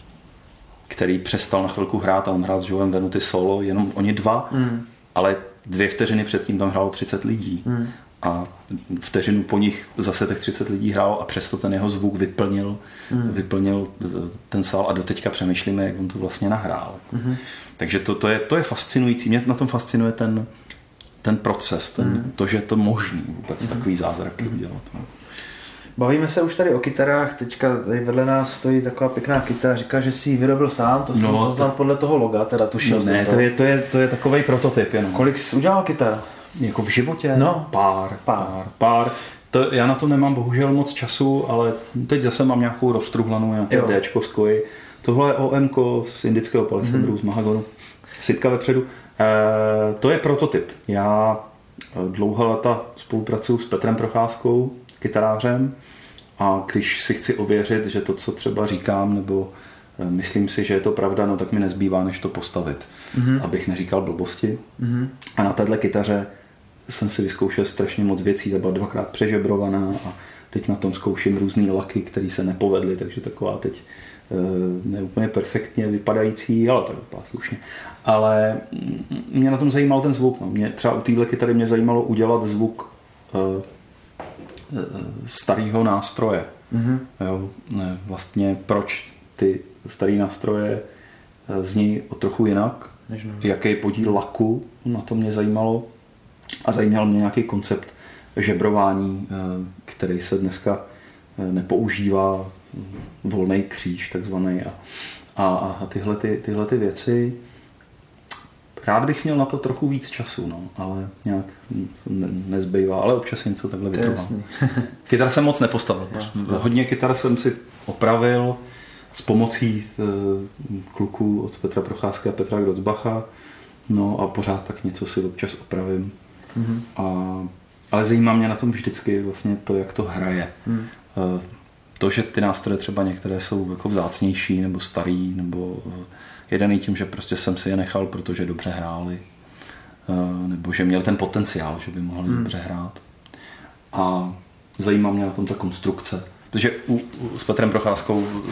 který přestal na chvilku hrát a on hrál s Joem Venuty solo, jenom oni dva, mm. ale dvě vteřiny předtím tam hrálo 30 lidí. Mm. A vteřinu po nich zase těch 30 lidí hrálo a přesto ten jeho zvuk vyplnil, mm. vyplnil ten sál a doteďka přemýšlíme, jak on to vlastně nahrál. Mm. Takže to, to, je, to je fascinující. Mě na tom fascinuje ten, ten proces, ten, mm. to, že je to možný vůbec mm. takový zázraky mm. udělat. No. Bavíme se už tady o kytarách, teďka tady vedle nás stojí taková pěkná kytara, říká, že si ji vyrobil sám, to jsem no, poznal to... podle toho loga, teda tušil no, ne, to. to. je, to je, to je takový prototyp jenom. Kolik jsi udělal kytar? Jako v životě? No. Pár, pár, pár. To, já na to nemám bohužel moc času, ale teď zase mám nějakou roztruhlanou, nějaké Dčko z koji. Tohle je OM z indického palistendru, hmm. z Mahagonu. Sitka vepředu. E, to je prototyp. Já eh, dlouho leta spolupracuju s Petrem Procházkou, kytarářem, a když si chci ověřit, že to, co třeba říkám, nebo eh, myslím si, že je to pravda, no tak mi nezbývá, než to postavit, mm-hmm. abych neříkal blbosti. Mm-hmm. A na téhle kytaře jsem si vyzkoušel strašně moc věcí, ta byla dvakrát přežebrovaná a teď na tom zkouším různé laky, které se nepovedly, takže taková teď eh, neúplně perfektně vypadající, ale to vypadá slušně. Ale mě na tom zajímal ten zvuk. No. Mě, třeba u téhle kytary mě zajímalo udělat zvuk uh, starého nástroje. Mm-hmm. Jo, ne, vlastně proč ty staré nástroje eh, zní o trochu jinak, Než jaký podíl laku, na to mě zajímalo a zajímal mě nějaký koncept žebrování, eh, který se dneska eh, nepoužívá, volný kříž takzvaný a, a, a tyhle, ty, tyhle ty věci Rád bych měl na to trochu víc času, no, ale nějak ne, nezbývá, ale občas něco takhle vytrvám. Kytar jsem moc nepostavil. Já, Hodně kytar jsem si opravil s pomocí e, kluků od Petra Procházka a Petra Grocbacha, no a pořád tak něco si občas opravím. Mm-hmm. A, ale zajímá mě na tom vždycky vlastně to, jak to hraje. Mm. E, to, že ty nástroje třeba některé jsou jako vzácnější nebo starý, nebo Jeden tím, že prostě jsem si je nechal, protože dobře hráli, eh, nebo že měl ten potenciál, že by mohli hmm. dobře hrát. A zajímá mě na tom ta konstrukce. Protože u, u, s Petrem Procházkou eh,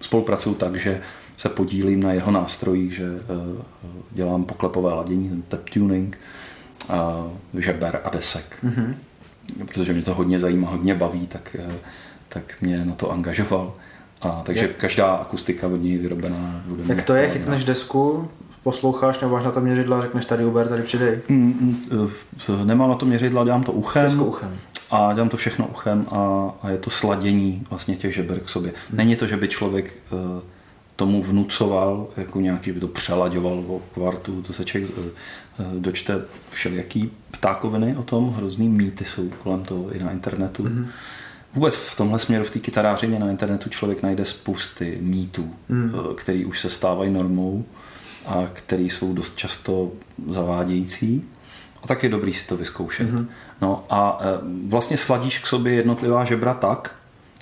spolupracuju tak, že se podílím na jeho nástrojích, že uh, dělám poklepové ladění, tap tuning, žeber a desek. Mm-hmm. Protože mě to hodně zajímá, hodně baví, tak, tak mě na to angažoval. A, takže Jak? každá akustika od něj vyrobená. Jak to je? Chytneš desku, posloucháš nebo máš na to měřidla a řekneš tady Uber, tady přidej? Mm, mm, eh, nemám na to měřidla, dělám to uchem. Všechno uchem. A dělám to všechno uchem a, a je to sladění vlastně těch žeber k sobě. Hmm. Není to, že by člověk uh, tomu vnucoval, jako nějaký by to přelaďoval o kvartu, to se člověk uh, dočte všelijaký ptákoviny o tom, hrozný mýty jsou kolem toho i na internetu. Hmm Vůbec v tomhle směru v té kytarářině na internetu člověk najde spousty mýtů, hmm. Eh, který už se stávají normou a který jsou dost často zavádějící. A tak je dobrý si to vyzkoušet. Hmm. No a eh, vlastně sladíš k sobě jednotlivá žebra tak,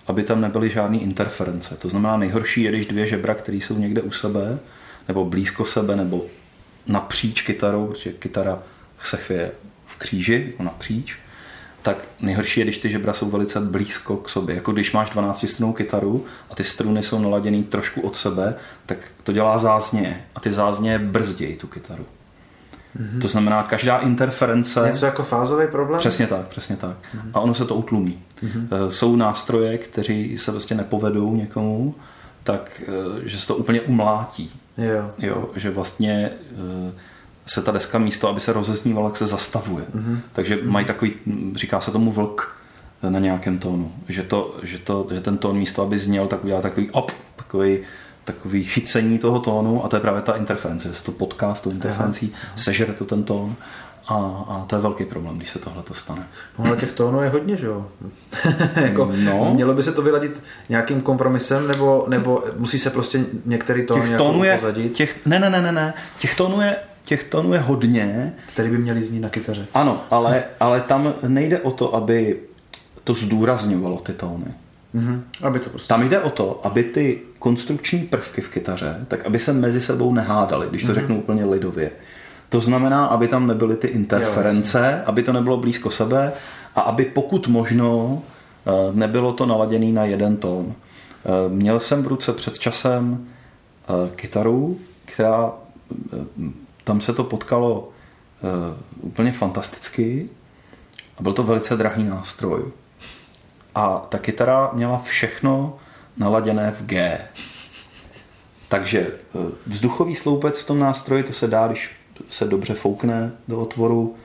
aby tam nebyly žádné interference. To znamená, nejhorší je, když dvě žebra, které jsou někde u sebe, nebo blízko sebe, nebo napříč kytarou, protože kytara se chvěje v kříži, jako napříč, tak nejhorší je, když ty žebra jsou velice blízko k sobě. Jako když máš 12 strunou kytaru a ty struny jsou naladěné trošku od sebe, tak to dělá zázně a ty zázně brzdějí tu kytaru. Mm-hmm. To znamená, každá interference... Něco jako fázový problém? Přesně tak, přesně tak. Mm-hmm. A ono se to utlumí. Mm-hmm. Jsou nástroje, kteří se prostě nepovedou někomu, tak eh, že se to úplně umlátí. Jo. jo že vlastně eh, se ta deska místo, aby se rozeznívala, se zastavuje. Mm-hmm. Takže mm-hmm. mají takový, říká se tomu vlk na nějakém tónu. Že, to, že, to, že ten tón místo, aby zněl, tak udělá takový op, takový, takový chycení toho tónu a to je právě ta interference. Se to potká s tou interferencí, Aha. sežere to ten tón a, a to je velký problém, když se tohle to stane. No ale těch tónů je hodně, že jo? jako, no. Mělo by se to vyladit nějakým kompromisem, nebo, nebo musí se prostě některý tón těch tónů je, pozadit? Těch, ne, ne, ne, ne, ne. Těch tónů je těch tónů je hodně. Který by měli znít na kytaře. Ano, ale, ale tam nejde o to, aby to zdůrazňovalo ty tóny. Mm-hmm. Aby to prostě... Tam jde o to, aby ty konstrukční prvky v kytaře, tak aby se mezi sebou nehádali, když to mm-hmm. řeknu úplně lidově. To znamená, aby tam nebyly ty interference, jo, aby to nebylo blízko sebe a aby pokud možno eh, nebylo to naladěné na jeden tón. Eh, měl jsem v ruce před časem eh, kytaru, která tam se to potkalo uh, úplně fantasticky a byl to velice drahý nástroj. A ta kytara měla všechno naladěné v G. Takže uh, vzduchový sloupec v tom nástroji, to se dá, když se dobře foukne do otvoru,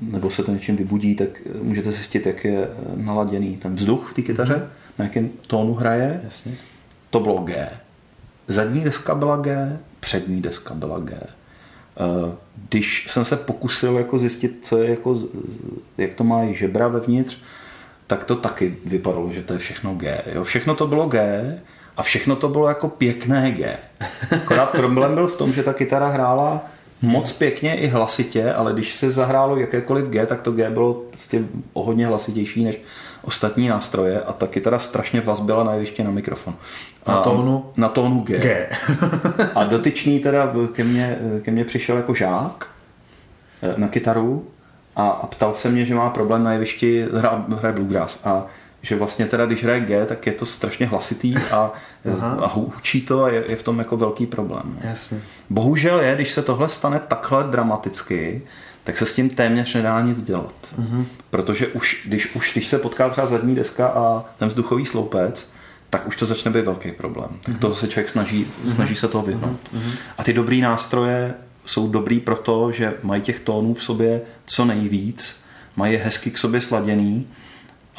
nebo se to něčím vybudí, tak eh, můžete zjistit, jak je naladěný ten vzduch v té kytaře, mm. na jakém tónu hraje. Jasně. To bylo G. Zadní deska byla G, přední deska byla G. Když jsem se pokusil jako zjistit, co je jako, jak to má žebra vevnitř, tak to taky vypadalo, že to je všechno G. Jo? Všechno to bylo G a všechno to bylo jako pěkné G. Akorát problém byl v tom, že ta kytara hrála moc pěkně i hlasitě, ale když se zahrálo jakékoliv G, tak to G bylo prostě o hodně hlasitější než ostatní nástroje a ta kytara strašně vazbila na jeviště na mikrofon. Na tónu? Na tónu G. G. a dotyčný teda ke mně, ke mně přišel jako žák eh, na kytaru a, a ptal se mě, že má problém na jevišti hraje bluegrass a že vlastně teda, když hraje G, tak je to strašně hlasitý a, a hučí to a je, je v tom jako velký problém. Jasně. Bohužel je, když se tohle stane takhle dramaticky, tak se s tím téměř nedá nic dělat. Uh-huh. Protože už když, už, když se potká třeba zadní deska a ten vzduchový sloupec, tak už to začne být velký problém. Tak uh-huh. toho se člověk snaží, uh-huh. snaží se toho vyhnout. Uh-huh. A ty dobrý nástroje jsou dobrý proto, že mají těch tónů v sobě co nejvíc, mají je hezky k sobě sladěný,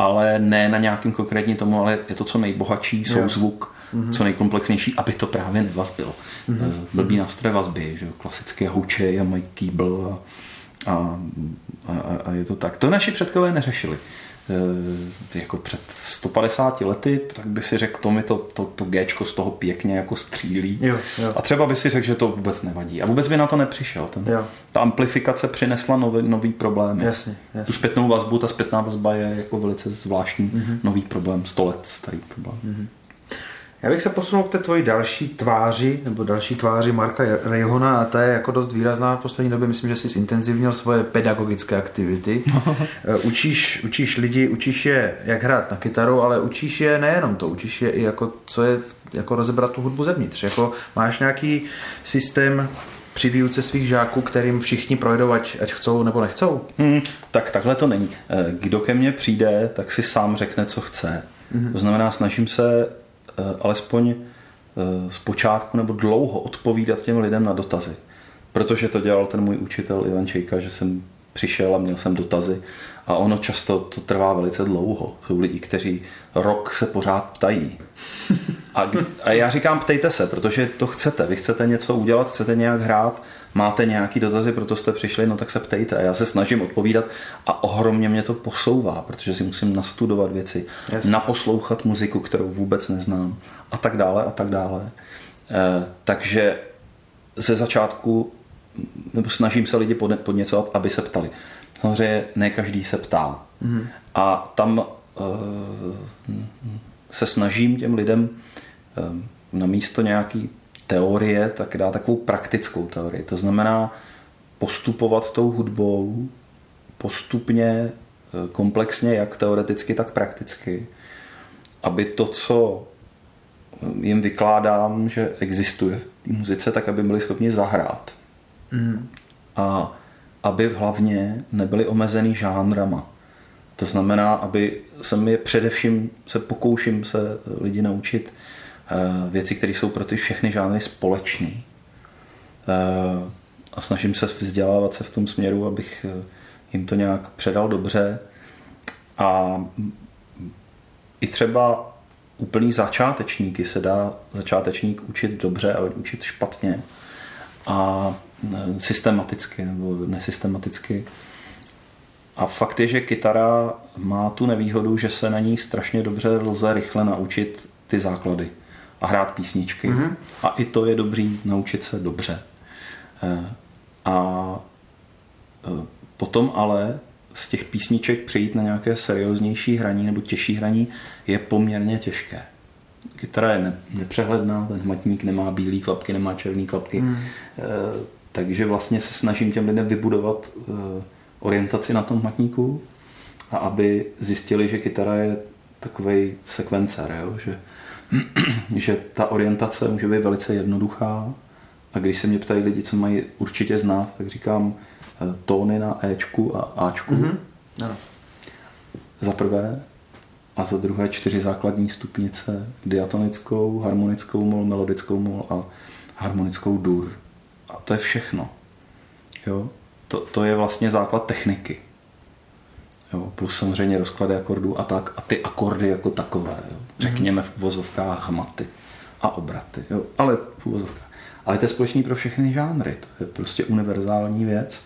ale ne na nějakým konkrétním tomu, ale je to co nejbohatší souzvuk, mm-hmm. co nejkomplexnější, aby to právě nevazbilo. Mm-hmm. Blbý nástroje vazby, že jo, klasické houče a mají kýbl a, a, a, a je to tak. To naši předkové neřešili. E, jako před 150 lety, tak by si řekl, to mi to, to, to Gčko z toho pěkně jako střílí. Jo, jo. A třeba by si řekl, že to vůbec nevadí. A vůbec by na to nepřišel. Ten, jo. Ta amplifikace přinesla nový, nový problém. Jasně, jasně. Tu zpětnou vazbu, ta zpětná vazba je jako velice zvláštní mm-hmm. nový problém, sto let starý problém. Mm-hmm. Já bych se posunul k té tvoji další tváři, nebo další tváři Marka Rejhona a ta je jako dost výrazná v poslední době. Myslím, že jsi zintenzivnil svoje pedagogické aktivity. učíš, učíš lidi, učíš je, jak hrát na kytaru, ale učíš je nejenom to, učíš je i jako, co je, jako rozebrat tu hudbu zevnitř. Jako máš nějaký systém při výuce svých žáků, kterým všichni projdou, ať, ať chcou nebo nechcou? Hmm, tak takhle to není. Eh, kdo ke mně přijde, tak si sám řekne, co chce. Mm-hmm. To znamená, snažím se Eh, alespoň eh, z počátku nebo dlouho odpovídat těm lidem na dotazy. Protože to dělal ten můj učitel Ivan Čejka, že jsem přišel a měl jsem dotazy a ono často to trvá velice dlouho. Jsou lidi, kteří rok se pořád ptají. A, a já říkám, ptejte se, protože to chcete. Vy chcete něco udělat, chcete nějak hrát, máte nějaký dotazy, proto jste přišli, no tak se ptejte. A já se snažím odpovídat a ohromně mě to posouvá, protože si musím nastudovat věci, yes. naposlouchat muziku, kterou vůbec neznám a tak dále a tak dále. E, takže ze začátku nebo snažím se lidi podněcovat, aby se ptali. Samozřejmě ne každý se ptá. Mm. A tam uh, se snažím těm lidem uh, na místo nějaký teorie, tak dá takovou praktickou teorii. To znamená postupovat tou hudbou postupně, eh, komplexně, jak teoreticky, tak prakticky, aby to, co jim vykládám, že existuje v muzice, tak aby byli schopni zahrát. Mm. A aby hlavně nebyli omezený žánrama. To znamená, aby se mi především se pokouším se lidi naučit Eh, věci, které jsou pro ty všechny žánry společné. Eh, a snažím se vzdělávat se v tom směru, abych eh, jim to nějak předal dobře. A i třeba úplný začátečníky se dá začátečník učit dobře a učit špatně. A systematicky nebo nesystematicky. A fakt je, že kytara má tu nevýhodu, že se na ní strašně dobře lze rychle naučit ty základy a hrát písničky. Mm-hmm. A i to je dobrý naučit se dobře. Eh, a eh, potom ale z těch písniček přejít na nějaké serióznější hraní nebo těžší hraní je poměrně těžké. Kytara je nepřehledná, ten hmatník nemá bílé klapky, nemá černé klapky, mm. takže vlastně se snažím těm lidem vybudovat orientaci na tom hmatníku a aby zjistili, že kytara je takový sekvencer, jo? že že ta orientace může být velice jednoduchá a když se mě ptají lidi, co mají určitě znát, tak říkám eh, tóny na Ečku a Ačku. Mm-hmm. Ano. Za prvé a za druhé čtyři základní stupnice, diatonickou, harmonickou mol, melodickou mol a harmonickou dur. A to je všechno. Jo? To, to je vlastně základ techniky. Jo, plus samozřejmě rozklady akordů a tak. A ty akordy jako takové. Jo. Řekněme v vozovkách hmaty a obraty. Jo. Ale v vozovkách. Ale to je společný pro všechny žánry. To je prostě univerzální věc.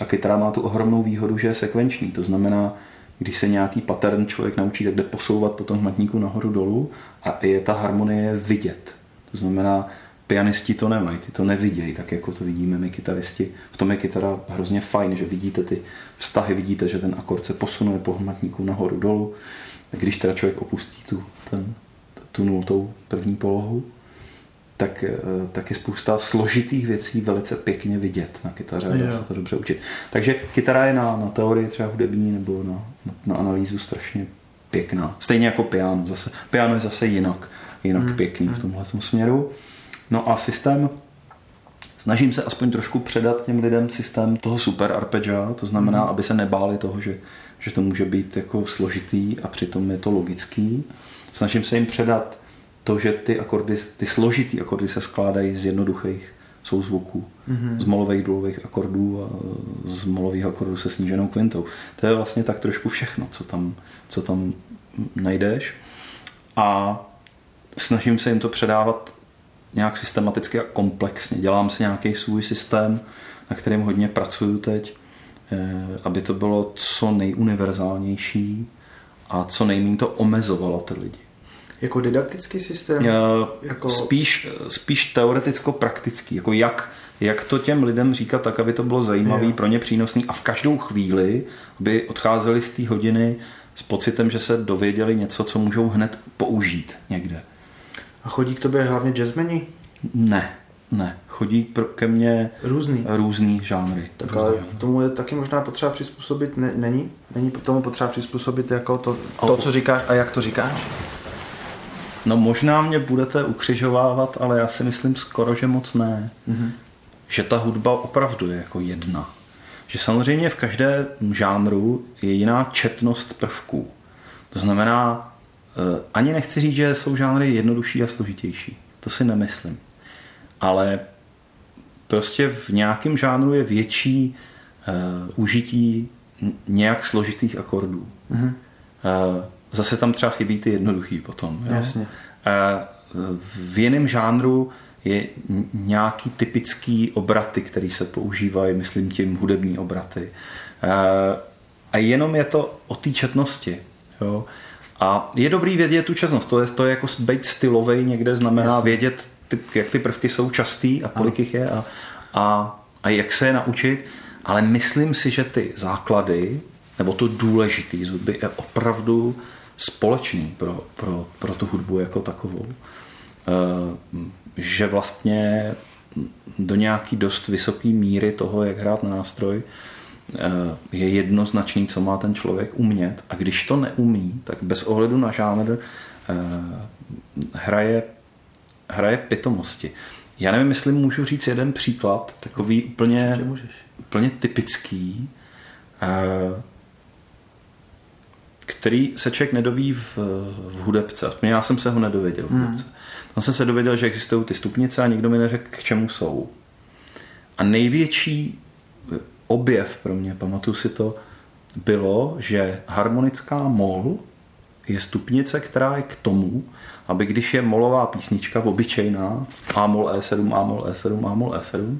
A kytara má tu ohromnou výhodu, že je sekvenční. To znamená, když se nějaký pattern člověk naučí, tak jde posouvat po tom hmatníku nahoru dolů a je ta harmonie vidět. To znamená, pianisti to nemají, ty to nevidějí, tak jako to vidíme my kytaristi. V tom je kytara hrozně fajn, že vidíte ty vztahy, vidíte, že ten akord se posunuje po hmatníku nahoru dolů. Když teda člověk opustí tu, ten, tu nultou první polohu, tak, eh, tak je spousta složitých věcí velice pěkně vidět na kytaře a dá se to dobře učit. Takže kytara je na, na teorii třeba hudební nebo na, na, na analýzu strašně pěkná. Stejně jako piano zase. Piano je zase jinak, jinak hmm. pěkný v hmm. tomhle směru. No a systém, snažím se aspoň trošku předat těm lidem systém toho super arpeggia, to znamená, hmm. aby se nebáli toho, že, že to může být jako složitý a přitom je to logický. Snažím se jim předat to, že ty akordy, ty složitý akordy se skládají z jednoduchých souzvuků, mm-hmm. z molových důlových akordů a z molových akordů se sníženou kvintou. To je vlastně tak trošku všechno, co tam, co tam najdeš. A snažím se jim to předávat nějak systematicky a komplexně. Dělám si nějaký svůj systém, na kterým hodně pracuju teď, eh, aby to bylo co nejuniverzálnější a co nejméně to omezovalo ty lidi. Jako didaktický systém? Uh, jako... Spíš, spíš teoreticko-praktický. Jako jak, jak to těm lidem říkat tak, aby to bylo zajímavé, pro ně přínosný a v každou chvíli, aby odcházeli z té hodiny s pocitem, že se dověděli něco, co můžou hned použít někde. A chodí k tobě hlavně jazzmeni? Ne, ne. Chodí pro, ke mně různý, různý žánry. Tak různý ale žánry. tomu je taky možná potřeba přizpůsobit, ne, není? Není tomu potřeba přizpůsobit jako to, to, co říkáš a jak to říkáš? No možná mě budete ukřižovávat, ale já si myslím skoro, že moc ne. Mm-hmm. Že ta hudba opravdu je jako jedna. Že samozřejmě v každé žánru je jiná četnost prvků. To znamená, ani nechci říct, že jsou žánry jednodušší a složitější. To si nemyslím. Ale prostě v nějakém žánru je větší uh, užití nějak složitých akordů. Mm-hmm. Uh, zase tam třeba chybí ty jednoduchý potom. Jo? Jasně. V jiném žánru je nějaký typický obraty, které se používají, myslím tím hudební obraty. A jenom je to o té četnosti. Jo? A je dobrý vědět tu četnost. To je, to je jako být stylový někde, znamená Jasně. vědět, ty, jak ty prvky jsou častý a kolik jich je a, a, a jak se je naučit. Ale myslím si, že ty základy, nebo to důležitý z hudby je opravdu společný pro, pro, pro tu hudbu jako takovou. Eh, že vlastně do nějaký dost vysoké míry toho, jak hrát na nástroj, je jednoznačný, co má ten člověk umět. A když to neumí, tak bez ohledu na žánr eh, hraje, hraje pitomosti. Já nevím, jestli můžu říct jeden příklad, takový úplně, úplně typický který se člověk nedoví v, v hudebce. Já jsem se ho nedověděl v hmm. hudebce. Hmm. Tam jsem se dověděl, že existují ty stupnice a nikdo mi neřekl, k čemu jsou. A největší objev pro mě, pamatuju si to, bylo, že harmonická mol je stupnice, která je k tomu, aby když je molová písnička obyčejná, A mol E7, A mol E7, A mol E7,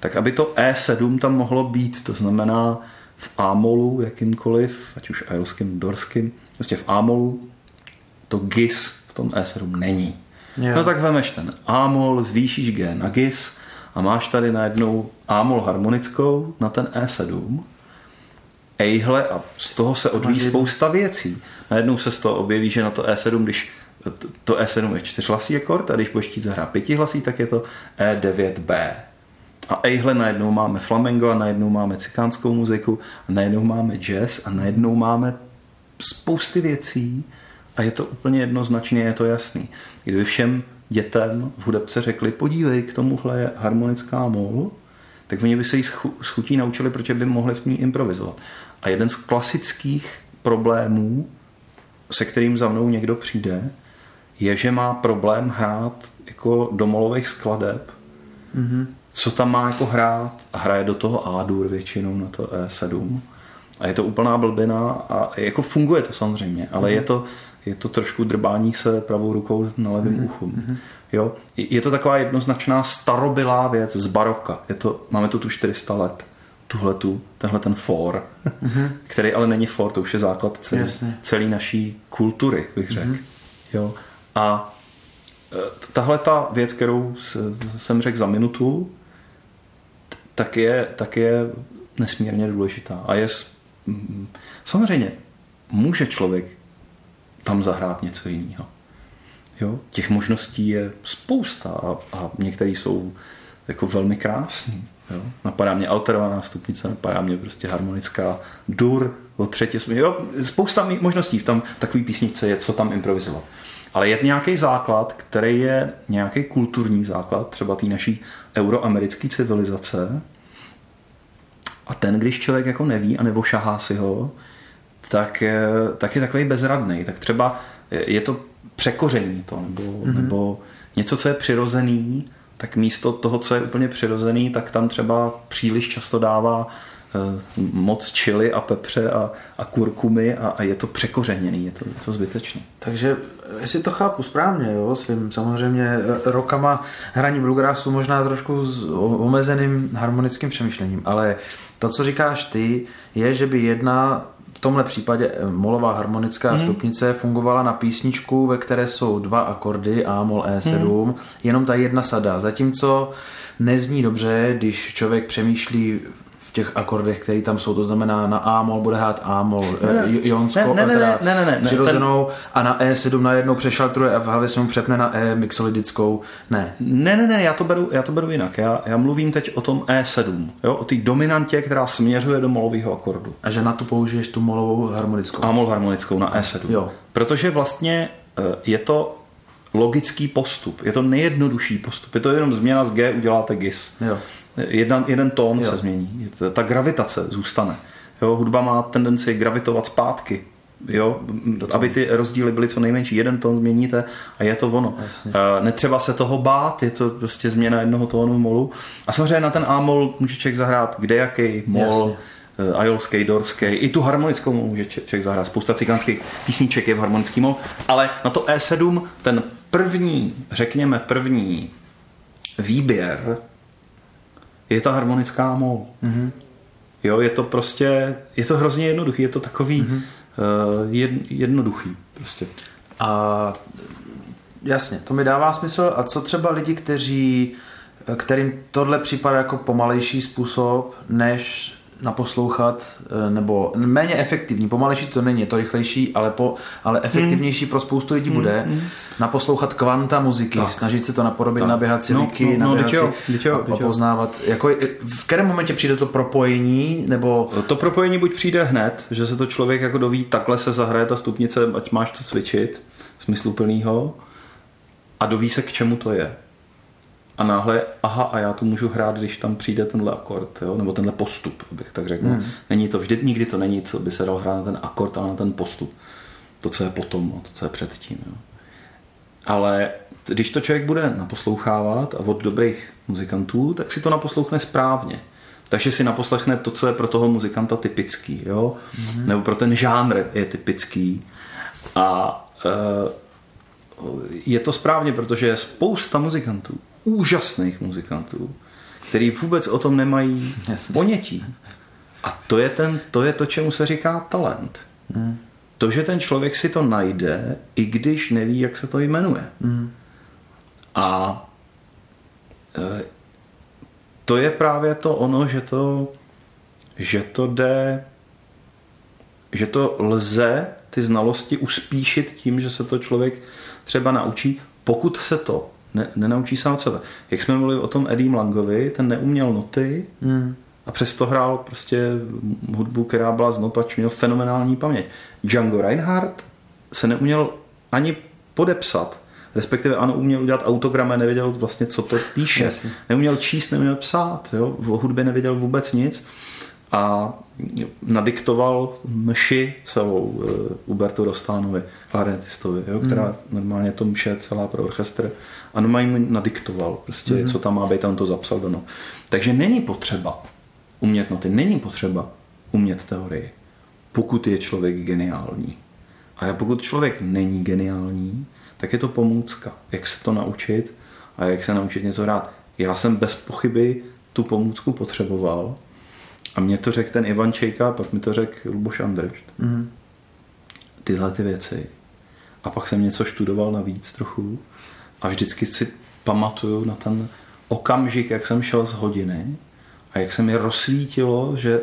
tak aby to E7 tam mohlo být. To znamená, v Amolu jakýmkoliv, ať už ailským, dorským, prostě v Amolu to GIS v tom E7 není. Jo. No tak vemeš ten Amol, zvýšíš G na GIS a máš tady najednou Amol harmonickou na ten E7 ejhle a z toho se odvíjí spousta věcí. Najednou se z toho objeví, že na to E7, když to E7 je čtyřhlasý akord a když budeš chtít zahrát pětihlasý, tak je to E9B. A ejhle, najednou máme flamengo a najednou máme cikánskou muziku a najednou máme jazz a najednou máme spousty věcí a je to úplně jednoznačně, je to jasný. Kdyby všem dětem v hudebce řekli, podívej, k tomuhle je harmonická mol, tak oni by se jí s chutí naučili, protože by mohli v ní improvizovat. A jeden z klasických problémů, se kterým za mnou někdo přijde, je, že má problém hrát jako domolových skladeb, mm-hmm co tam má jako hrát? A hraje do toho A-dur většinou na to E7 a je to úplná blbina a jako funguje to samozřejmě, ale mm-hmm. je to je to trošku drbání se pravou rukou na levém mm-hmm. uchu. Mm-hmm. Jo? Je to taková jednoznačná starobylá věc z baroka. Je to, máme to tu 400 let, tuhletu, tenhle ten for, mm-hmm. který ale není for, to už je základ celý, celý naší kultury, bych řekl. Mm-hmm. Jo. A e, tahle ta věc, kterou jsem řekl za minutu, tak je, tak je nesmírně důležitá. A je samozřejmě může člověk tam zahrát něco jiného. Jo? Těch možností je spousta a, a některé jsou jako velmi krásný. Jo? Napadá mě alterovaná stupnice, napadá mě prostě harmonická dur, o třetí, jo? spousta možností v tam takový písničce je, co tam improvizovat. Ale je nějaký základ, který je nějaký kulturní základ, třeba té naší euroamerické civilizace. A ten, když člověk jako neví a nebo šahá si ho, tak, tak je takový bezradný. Tak třeba je to překoření to, nebo, mm-hmm. nebo něco, co je přirozený, tak místo toho, co je úplně přirozený, tak tam třeba příliš často dává eh, moc čili a pepře a, a kurkumy a, a je to překořeněný, je to, je to zbytečné. Takže jestli to chápu správně, jo, svým samozřejmě eh, rokama hraní bluegrassu možná trošku s omezeným harmonickým přemýšlením, ale to, co říkáš ty, je, že by jedna tomhle případě eh, molová harmonická hmm. stupnice fungovala na písničku, ve které jsou dva akordy A, mol, E7, hmm. jenom ta jedna sada. Zatímco nezní dobře, když člověk přemýšlí těch akordech, které tam jsou, to znamená na A mol bude hrát A mol, ne, Jonsko, ne, ne, ne, ne, ne, ne, přirozenou ten... a na E7 najednou přešaltruje a v hlavě se mu přepne na E mixolidickou. Ne. Ne, ne, ne, já to beru, já to beru jinak. Já, já mluvím teď o tom E7, jo, o té dominantě, která směřuje do molového akordu. A že na to použiješ tu molovou harmonickou. A mol harmonickou na E7. Jo. Protože vlastně eh, je to logický postup. Je to nejjednodušší postup. Je to jenom změna z G, uděláte GIS. Jo. Jedna, jeden tón jo. se změní. Ta gravitace zůstane. Jo, hudba má tendenci gravitovat zpátky. Jo, aby ty rozdíly byly co nejmenší. Jeden tón změníte a je to ono. Jasně. Netřeba se toho bát, je to prostě změna jednoho tónu molu. A samozřejmě na ten A-mol může člověk zahrát kde jaký mol, Jasně eh, ajolský, dorský, i tu harmonickou může člověk zahrát. Spousta cikánských písniček je v harmonický mol, ale na to E7 ten první, řekněme první výběr je ta harmonická mol. Mm-hmm. Jo, je to prostě, je to hrozně jednoduchý, je to takový mm-hmm. uh, jed, jednoduchý prostě. A jasně, to mi dává smysl. A co třeba lidi, kteří, kterým tohle připadá jako pomalejší způsob, než naposlouchat, eh, nebo méně efektivní, pomalejší to není, je to rychlejší, ale, po, ale efektivnější hmm. pro spoustu lidí hmm. bude hmm. naposlouchat kvanta muziky, tak. snažit se to napodobit tak. na běhací no, no, no, běhací a, a poznávat. Jako, v kterém momentě přijde to propojení, nebo... To propojení buď přijde hned, že se to člověk jako doví, takhle se zahraje ta stupnice, ať máš co cvičit, smysluplnýho, a doví se, k čemu to je a náhle, aha, a já to můžu hrát, když tam přijde tenhle akord, jo? nebo tenhle postup, abych tak řekl. Hmm. Není to, vždy, nikdy to není, co by se dal hrát na ten akord, ale na ten postup. To, co je potom, to, co je předtím. Jo? Ale když to člověk bude naposlouchávat a od dobrých muzikantů, tak si to naposlouchne správně. Takže si naposlechne to, co je pro toho muzikanta typický, jo? Mm-hmm. nebo pro ten žánr je typický. A e, je to správně, protože je spousta muzikantů, úžasných muzikantů, který vůbec o tom nemají Jasně. ponětí. A to je, ten, to je to, čemu se říká talent. Hmm. To, že ten člověk si to najde, i když neví, jak se to jmenuje. Hmm. A e, to je právě to ono, že to, že to jde, že to lze ty znalosti uspíšit tím, že se to člověk třeba naučí, pokud se to ne, nenaučí sám sebe. Jak jsme mluvili o tom Eddie Langovi, ten neuměl noty hmm. a přesto hrál prostě hudbu, která byla z pač měl fenomenální paměť. Django Reinhardt se neuměl ani podepsat, respektive ano, uměl udělat autogram a nevěděl vlastně, co to píše. Jasně. Neuměl číst, neuměl psát, jo? v hudbě nevěděl vůbec nic a nadiktoval mši celou uh, Ubertu Rostánovi, klarinetistovi, jo, která mm. normálně to mše celá pro orchestr a normálně mu nadiktoval, prostě, mm. co tam má být, on to zapsal do no. Takže není potřeba umět noty, není potřeba umět teorii, pokud je člověk geniální. A pokud člověk není geniální, tak je to pomůcka, jak se to naučit a jak se naučit něco hrát. Já jsem bez pochyby tu pomůcku potřeboval, A mě to řekl ten Ivan Čejka, pak mi to řekl Luboš Andršt. Mhm. Tyhle ty věci. A pak jsem něco študoval navíc trochu a vždycky si pamatuju na ten okamžik, jak jsem šel z hodiny a jak se mi rozsvítilo, že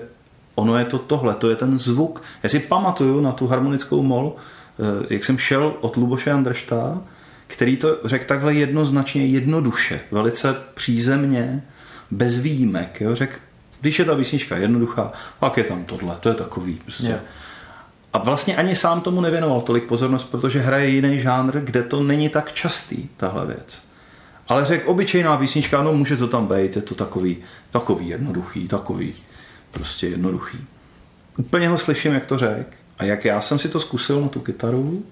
ono je to tohle, to je ten zvuk. Já si pamatuju na tu harmonickou mol, eh, jak jsem šel od Luboše Andršta, který to řekl takhle jednoznačně, jednoduše, velice přízemně, bez výjimek. Řekl, když je ta písnička jednoduchá, pak je tam tohle, to je takový. Prostě. Jo. A vlastně ani sám tomu nevěnoval tolik pozornost, protože hraje jiný žánr, kde to není tak častý, tahle věc. Ale řekl, obyčejná písnička, no může to tam být, je to takový, takový jednoduchý, takový prostě jednoduchý. Úplně ho slyším, jak to řekl. A jak já jsem si to zkusil na tu kytaru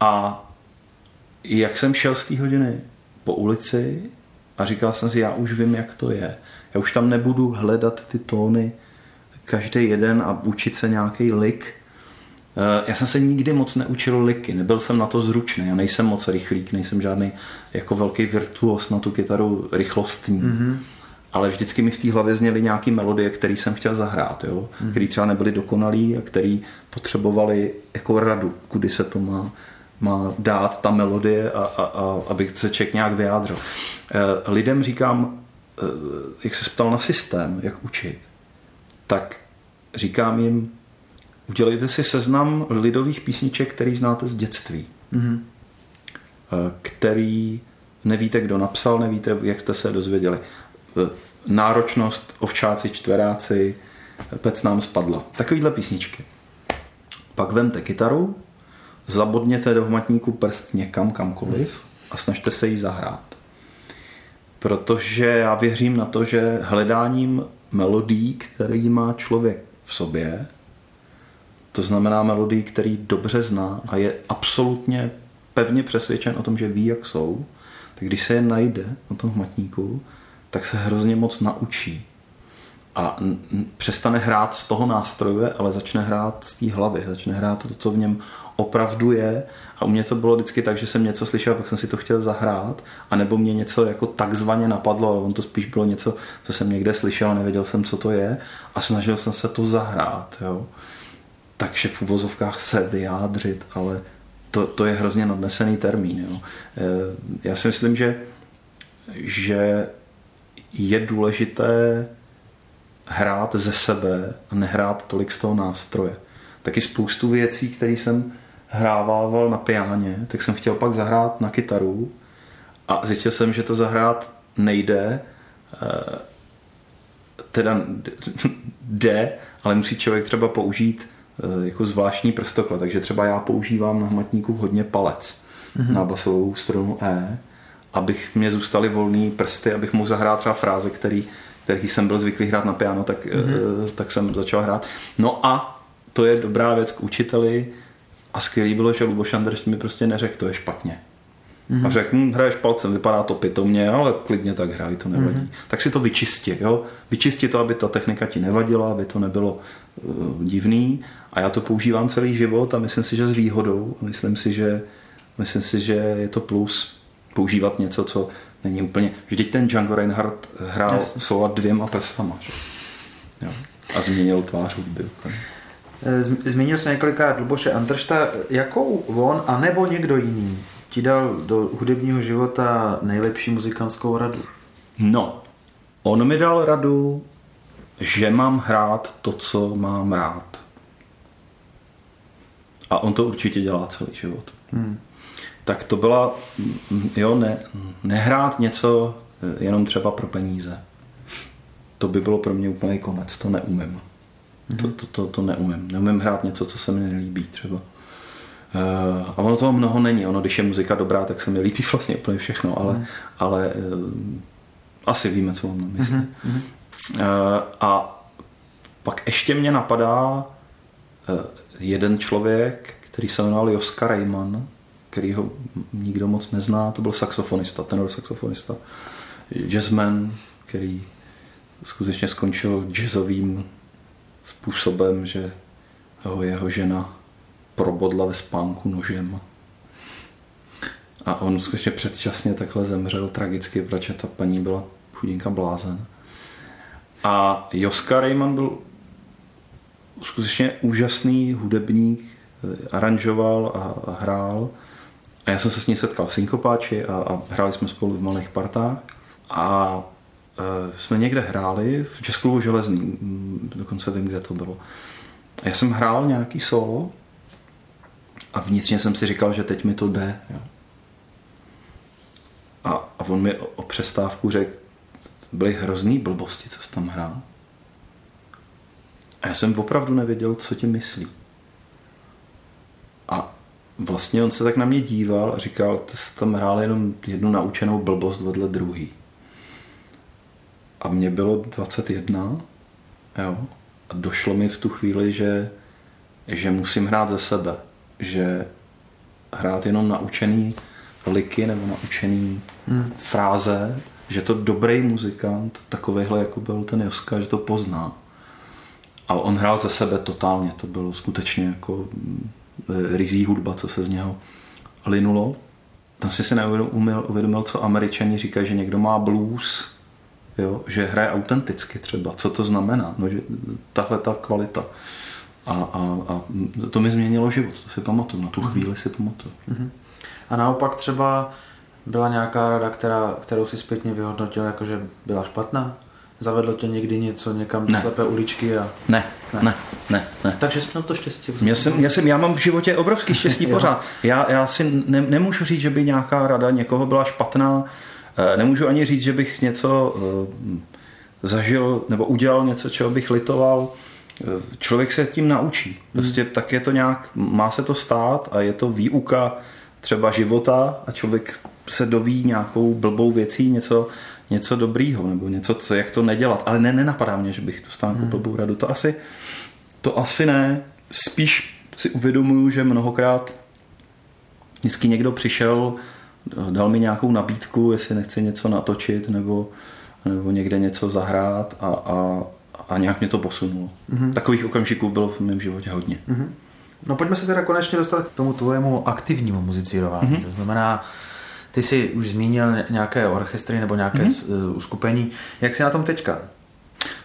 a jak jsem šel z té hodiny po ulici a říkal jsem si, já už vím, jak to je. Já už tam nebudu hledat ty tóny každý jeden a učit se nějaký lik. Eh, Já jsem se nikdy moc neučil liky, nebyl jsem na to zručný, já nejsem moc rychlík, nejsem žádný jako velký virtuos na tu kytaru rychlostní. Mm-hmm. Ale vždycky mi v té hlavě zněly nějaký melodie, které jsem chtěl zahrát, jo? Mm-hmm. které třeba nebyly dokonalý a které potřebovaly jako radu, kudy se to má, má dát ta melodie, a, a, a, aby se člověk nějak vyjádřil. Eh, Lidem říkám, eh, jak se ptal na systém, jak učit, tak říkám jim, udělejte si seznam lidových písniček, který znáte z dětství. Mhm. Eh, který nevíte, kdo napsal, nevíte, jak jste se dozvěděli. Eh, Náročnost, ovčáci, čtveráci, eh, pec nám spadla. Takovýhle písničky. Pak vemte kytaru, zabodněte do hmatníku prst někam, kamkoliv a snažte se jí zahrát. Protože já věřím na to, že hledáním melodí, který má člověk v sobě, to znamená melodii, který dobře zná a je absolutně pevně přesvědčen o tom, že ví, jak jsou, tak když se je najde na tom hmatníku, tak se hrozně moc naučí. A přestane hrát z toho nástroje, ale začne hrát z té hlavy, začne hrát to, co v něm opravdu je. A u mě to bylo vždycky tak, že jsem něco slyšel, pak jsem si to chtěl zahrát, anebo mě něco jako takzvaně napadlo, ale on to spíš bylo něco, co jsem někde slyšel, nevěděl jsem, co to je a snažil jsem se to zahrát. Jo takže v uvozovkách se vyjádřit, ale to, to je hrozně nadnesený termín. Jo. Eh, Já si myslím, že, že je důležité hrát ze sebe a nehrát tolik z toho nástroje. Taky spoustu věcí, které jsem hrával na piáně, tak jsem chtěl pak zahrát na kytaru a zjistil jsem, že to zahrát nejde, eh, teda jde, ale musí člověk třeba použít jako zvláštní prstokle, takže třeba já používám na hmatníku hodně palec mm-hmm. na basovou strunu E, abych mě zůstaly volný prsty, abych mohl zahrát třeba fráze, který, který jsem byl zvyklý hrát na piano, tak, mm-hmm. tak jsem začal hrát. No a to je dobrá věc k učiteli a skvělý bylo, že Luboš Andrš mi prostě neřekl, to je špatně. Mm-hmm. A řekl, hm, hraješ palcem, vypadá to pitomně, ale klidně tak hraj, to nevadí. Mm-hmm. Tak si to vyčisti, jo? Vyčisti to, aby ta technika ti nevadila, aby to nebylo uh, divný. A já to používám celý život a myslím si, že s výhodou. Myslím si, že, myslím si, že je to plus používat něco, co není úplně... Vždyť ten Django Reinhardt hrál yes. dvěma prstama. Že? Jo. A změnil tvář hudby. Z- Zmínil se několikrát Luboše Andršta. Jakou on, anebo někdo jiný, ti dal do hudebního života nejlepší muzikantskou radu? No, on mi dal radu, že mám hrát to, co mám rád. A on to určitě dělá celý život. Hmm. Tak to byla, jo, ne, nehrát něco eh, jenom třeba pro peníze. To by bylo pro mě úplný konec, to neumím. To, to, to, to neumím. Neumím hrát něco, co se mi nelíbí třeba. Eh, A ono toho mnoho není. Ono, když je muzika dobrá, tak se mi líbí vlastně úplně všechno, ale, ale eh, asi víme, co mám na mysli. Mhm. Eh, A pak ještě mě napadá jeden člověk, který se jmenoval Joska Rayman, který ho nikdo moc nezná, to byl saxofonista, tenor saxofonista, jazzman, který skutečně skončil jazzovým způsobem, že ho jeho žena probodla ve spánku nožem. A on skutečně předčasně takhle zemřel tragicky, protože ta paní byla chudinka blázen. A Joska Rayman byl skutečně úžasný hudebník, eh, aranžoval a, hrál. A já jsem se s ní setkal v Synkopáči a, a hráli jsme spolu v malých partách. A e, jsme někde hráli v Českou železný, mm, dokonce vím, kde to bylo. A já jsem hrál nějaký solo a vnitřně jsem si říkal, že teď mi to jde. Jo. A, a on mi o, o přestávku řekl, byly hrozný blbosti, co jsi tam hrál. A já jsem opravdu nevěděl, co ti myslí. A vlastně on se tak na mě díval a říkal, ty jsi tam hrál jenom jednu naučenou blbost vedle druhý. A mně bylo 21, jo, a došlo mi v tu chvíli, že, že musím hrát ze sebe. Že hrát jenom naučený liky nebo naučený hmm. fráze, že to dobrý muzikant, takovýhle jako byl ten Joska, že to pozná. A on hrál ze sebe totálně, to bylo skutečně jako e, rizí hudba, co se z něho linulo. Tam si si neuvědomil, uvědomil, co američani říkají, že někdo má blues, jo? že hraje autenticky třeba. Co to znamená? No, že tahle ta kvalita. A, a, a to mi změnilo život, to si pamatuju, na tu mhm. chvíli si pamatuju. Mm-hmm. A naopak třeba byla nějaká rada, která, kterou si zpětně vyhodnotil, jakože byla špatná? Zavedlo tě někdy něco někam do slepé uličky? A... Ne, ne, ne, ne, ne. Takže jsi měl to štěstí. Já, jsem, já, jsem, já mám v životě obrovský štěstí pořád. Já, já si ne, nemůžu říct, že by nějaká rada někoho byla špatná. Eh, nemůžu ani říct, že bych něco uh, zažil nebo udělal něco, čeho bych litoval. Člověk se tím naučí. Prostě hmm. tak je to nějak, má se to stát a je to výuka třeba života a člověk se doví nějakou blbou věcí, něco, něco dobrýho, nebo něco, co, jak to nedělat. Ale ne, nenapadá mě, že bych tu stál hmm. blbou radu. To asi, to asi ne. Spíš si uvědomuju, že mnohokrát vždycky někdo přišel, dal mi nějakou nabídku, jestli nechci něco natočit, nebo, nebo někde něco zahrát a, a, a nějak mě to posunulo. Mm-hmm. Takových okamžiků bylo v mém životě hodně. Mm-hmm. No pojďme se teda konečně dostat k tomu tvojemu aktivnímu muzicírování. Mm-hmm. To znamená, ty jsi už zmínil nějaké orchestry nebo nějaké mm-hmm. uskupení. Jak jsi na tom teďka?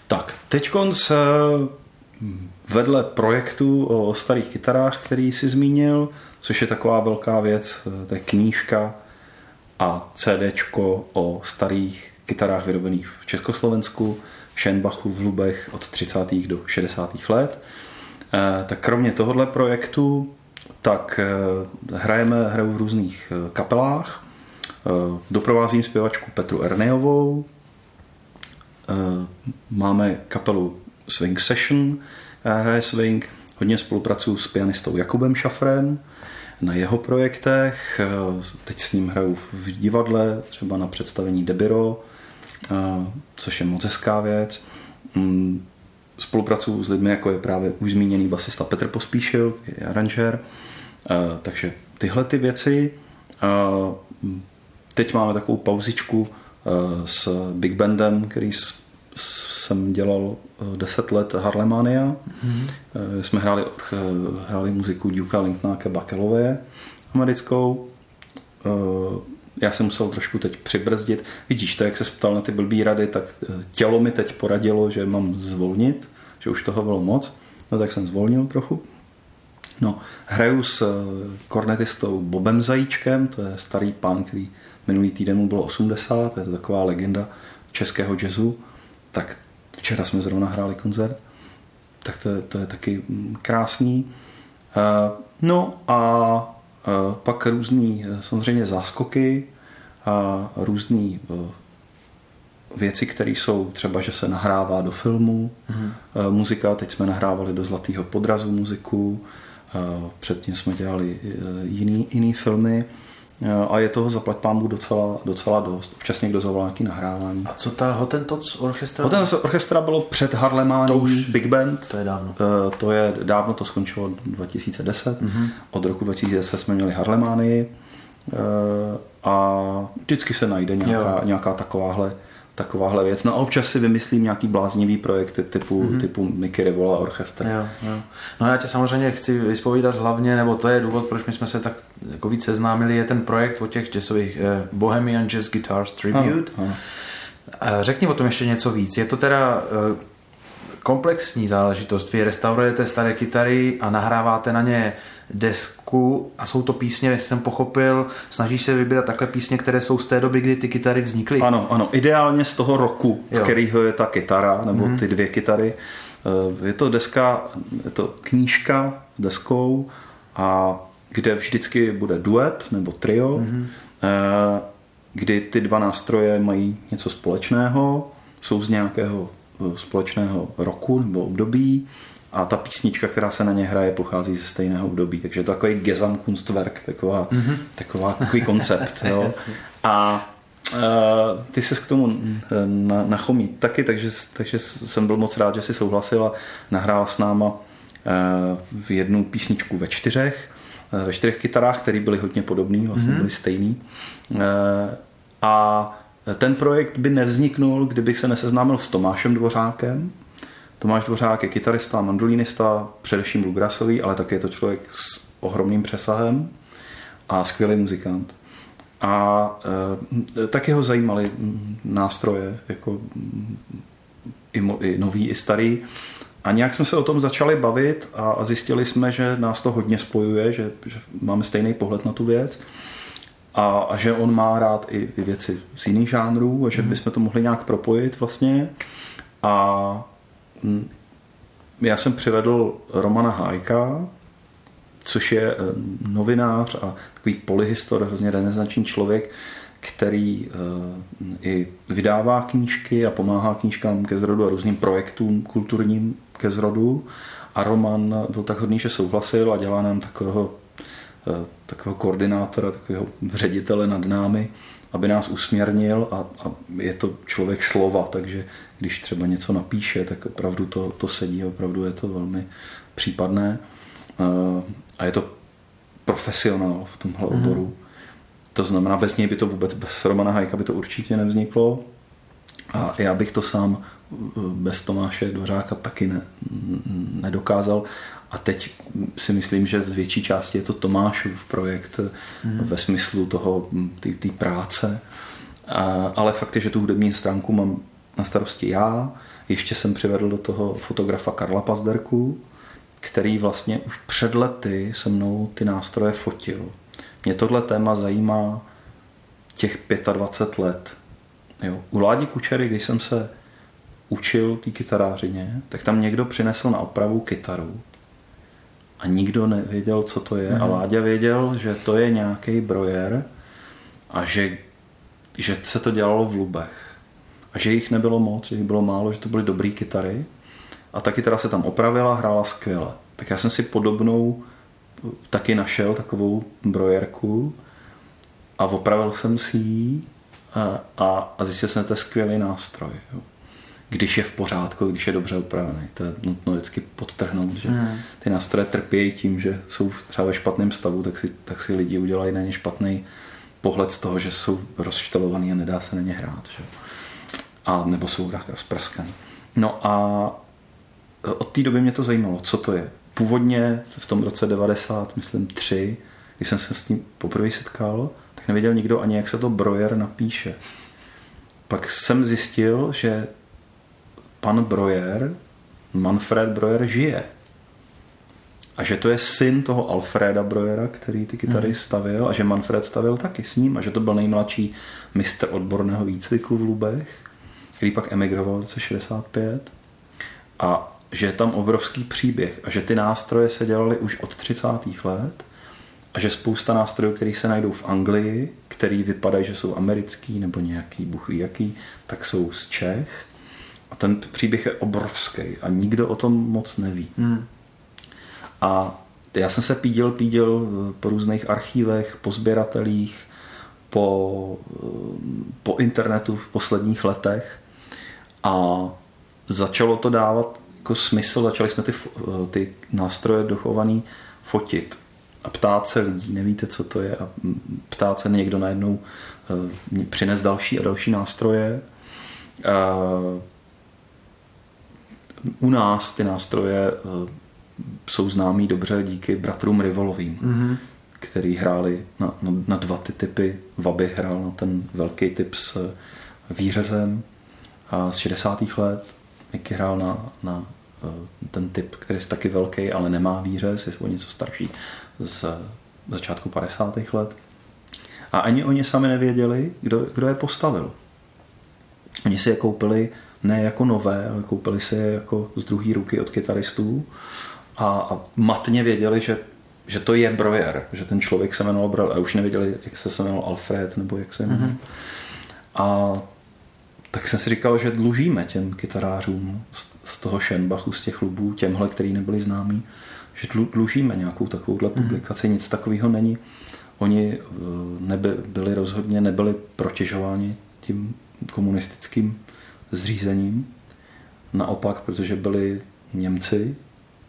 Tak, teď se vedle projektu o starých kytarách, který jsi zmínil, což je taková velká věc, to je knížka a CDčko o starých kytarách vyrobených v Československu, Schenbachu, v Lubech od 30. do 60. let. Eh, tak kromě tohohle projektu tak eh, hrajeme, hraju v různých eh, kapelách. Doprovázím zpěvačku Petru Ernejovou. Máme kapelu Swing Session, hraje swing. Hodně spolupracuju s pianistou Jakubem Šafrem na jeho projektech. Teď s ním hraju v divadle, třeba na představení Debiro, což je moc hezká věc. Mm, spolupracuju s lidmi, jako je právě už zmíněný basista Petr Pospíšil, je aranžér, takže tyhle ty věci. Teď máme takovou pauzičku s Big Bandem, který jsem dělal 10 let Harlemania. Mm-hmm. Jsme hráli, hráli muziku Duke Linknáke Bakelové americkou. Já jsem musel trošku teď přibrzdit. Vidíš to, jak se ptal na ty blbý rady, tak tělo mi teď poradilo, že mám zvolnit že už toho bylo moc, no tak jsem zvolnil trochu. No, hraju s eh, kornetistou Bobem Zajíčkem, to je starý pán, který minulý týden mu bylo 80, je to taková legenda českého jazzu, tak včera jsme zrovna hráli koncert, tak to, je, to je taky mm, krásný. Eh, no a eh, pak různý samozřejmě záskoky a různý věci, které jsou třeba, že se nahrává do filmu. Mm-hmm. muzika, teď jsme nahrávali do Zlatého podrazu muziku, eh, předtím jsme dělali jiný, jiný filmy a je toho zaplať pámbu docela, docela dost. Občas někdo zavolá nějaký nahrávání. A co ta Hotentoc orchestra? Hotentoc orchestra bylo před Harlemání to už, Big Band. To je dávno. To je dávno, to skončilo 2010. Mm-hmm. Od roku 2010 jsme měli Harlemány a vždycky se najde nějaká, nějaká takováhle takováhle věc. No a občas si vymyslím nějaký bláznivý projekty typu, mm-hmm. typu Mickey Revola Orchestra. Jo, jo. No já tě samozřejmě chci vyspovídat hlavně, nebo to je důvod, proč my jsme se tak jako víc seznámili, je ten projekt o těch jazzových eh, Bohemian Jazz Guitars Tribute. Ano, ano. Řekni o tom ještě něco víc. Je to teda komplexní záležitost. Vy restaurujete staré kytary a nahráváte na ně desku a jsou to písně, jestli jsem pochopil, snažíš se vybírat takové písně, které jsou z té doby, kdy ty kytary vznikly? Ano, ano, ideálně z toho roku, jo. z kterého je ta kytara, nebo mm-hmm. ty dvě kytary. Eh, je to deska, je to knížka s deskou a kde vždycky bude duet nebo trio, mm-hmm. kdy ty dva nástroje mají něco společného, jsou z nějakého eh, společného roku nebo období a ta písnička, která se na ně hraje, pochází ze stejného období. Takže je to takový Gesamtkunstwerk, taková, mm-hmm. taková, takový koncept. jo. A uh, ty se k tomu na, nachomí taky, takže, takže jsem byl moc rád, že si souhlasila. Nahrála s náma uh, v jednu písničku ve čtyřech, uh, ve čtyřech kytarách, které byly hodně podobné, vlastně mm-hmm. byly stejný. A ten projekt by nevzniknul, kdybych se neseznámil s Tomášem Dvořákem, Tomáš Dvořák je kytarista, mandolínista, především bluegrassový, ale také je to člověk s ohromným přesahem a skvělý muzikant. A e, taky ho zajímaly nástroje, jako i, mo, i nový, i starý. A nějak jsme se o tom začali bavit a, a zjistili jsme, že nás to hodně spojuje, že, že máme stejný pohled na tu věc a, a že on má rád i, i věci z jiných žánrů a že mhm. bychom to mohli nějak propojit vlastně. A Hm. Já jsem přivedl Romana Hájka, což je eh, novinář a takový polyhistor, hrozně renesanční člověk, který uh, i vydává knížky a pomáhá knížkám ke zrodu a různým projektům kulturním ke zrodu. A Roman byl tak hodný, že souhlasil a dělá nám takového, takového koordinátora, takového ředitele nad námi, aby nás usměrnil a, a je to člověk slova, takže když třeba něco napíše, tak opravdu to, to sedí, opravdu je to velmi případné eh, a je to profesionál v tomhle mm. oboru. To znamená, bez něj by to vůbec, bez Romana Hajka by to určitě nevzniklo a já bych to sám eh, bez Tomáše Dvořáka taky ne, nedokázal. A teď si myslím, že z větší části je to Tomášův projekt mm. ve smyslu toho, té práce. A, ale fakt je, že tu hudební stránku mám na starosti já. Ještě jsem přivedl do toho fotografa Karla Pazderku, který vlastně už před lety se mnou ty nástroje fotil. Mě tohle téma zajímá těch 25 let. Jo. U Ládi Kučery, když jsem se učil té kytarářině, tak tam někdo přinesl na opravu kytaru a nikdo nevěděl, co to je. Mm. A mhm. Láďa věděl, že to je nějaký brojer a že, že se to dělalo v Lubech a že jich nebylo moc, že jich bylo málo, že to byly dobré kytary a ta kytara se tam opravila, hrála skvěle. Tak já jsem si podobnou taky našel takovou brojerku a opravil jsem si ji a, a, a zjistil jsem, že to je skvělý nástroj. Jo. Když je v pořádku, když je dobře upravený. To je nutno vždycky podtrhnout, že hmm. ty nástroje trpějí tím, že jsou třeba ve špatném stavu, tak si, tak si lidi udělají na ně špatný pohled z toho, že jsou rozštelovaný a nedá se na ně hrát. Že? a nebo jsou rozpraskaný. No a od té doby mě to zajímalo, co to je. Původně v tom roce 90, myslím 3, když jsem se s tím poprvé setkal, tak nevěděl nikdo ani, jak se to Brojer napíše. Pak jsem zjistil, že pan Brojer, Manfred Brojer, žije. A že to je syn toho Alfreda Brojera, který ty kytary mm. stavil a že Manfred stavil taky s ním a že to byl nejmladší mistr odborného výcviku v Lubech který pak emigroval v roce 65 a že je tam obrovský příběh a že ty nástroje se dělaly už od 30. let a že spousta nástrojů, které se najdou v Anglii, který vypadají, že jsou americký nebo nějaký, ví jaký, tak jsou z Čech. A ten příběh je obrovský a nikdo o tom moc neví. Hmm. A já jsem se pídil, pídil po různých archívech, po sběratelích, po, po internetu v posledních letech a začalo to dávat jako smysl, začali jsme ty, ty nástroje dochovaný fotit a ptát se lidí, nevíte, co to je a ptát se někdo najednou uh, přines další a další nástroje. U nás ty nástroje uh, jsou známý dobře díky bratrům Rivolovým, mm-hmm. který hráli na, na, na dva ty typy. Vaby hrál na ten velký typ s výřezem a z 60. let. Mickey hrál na, na eh, ten typ, který je taky velký, ale nemá výřez, je o něco starší z začátku 50. let. A ani oni sami nevěděli, kdo, kdo je postavil. Oni si je koupili ne jako nové, ale koupili si je jako z druhé ruky od kytaristů a, a matně věděli, že, že to je Breuer, že ten člověk se jmenoval Breuer a už nevěděli, jak se jmenoval Alfred nebo jak se jmenoval. Mm-hmm. A tak jsem si říkal, že dlužíme těm kytarářům z toho Schenbachu, z těch lubů, těmhle, který nebyli známí, že dlužíme nějakou takovouhle mm. publikaci, nic takového není. Oni eh, neby, byli rozhodně, nebyli protěžováni tím komunistickým zřízením. Naopak, protože byli Němci,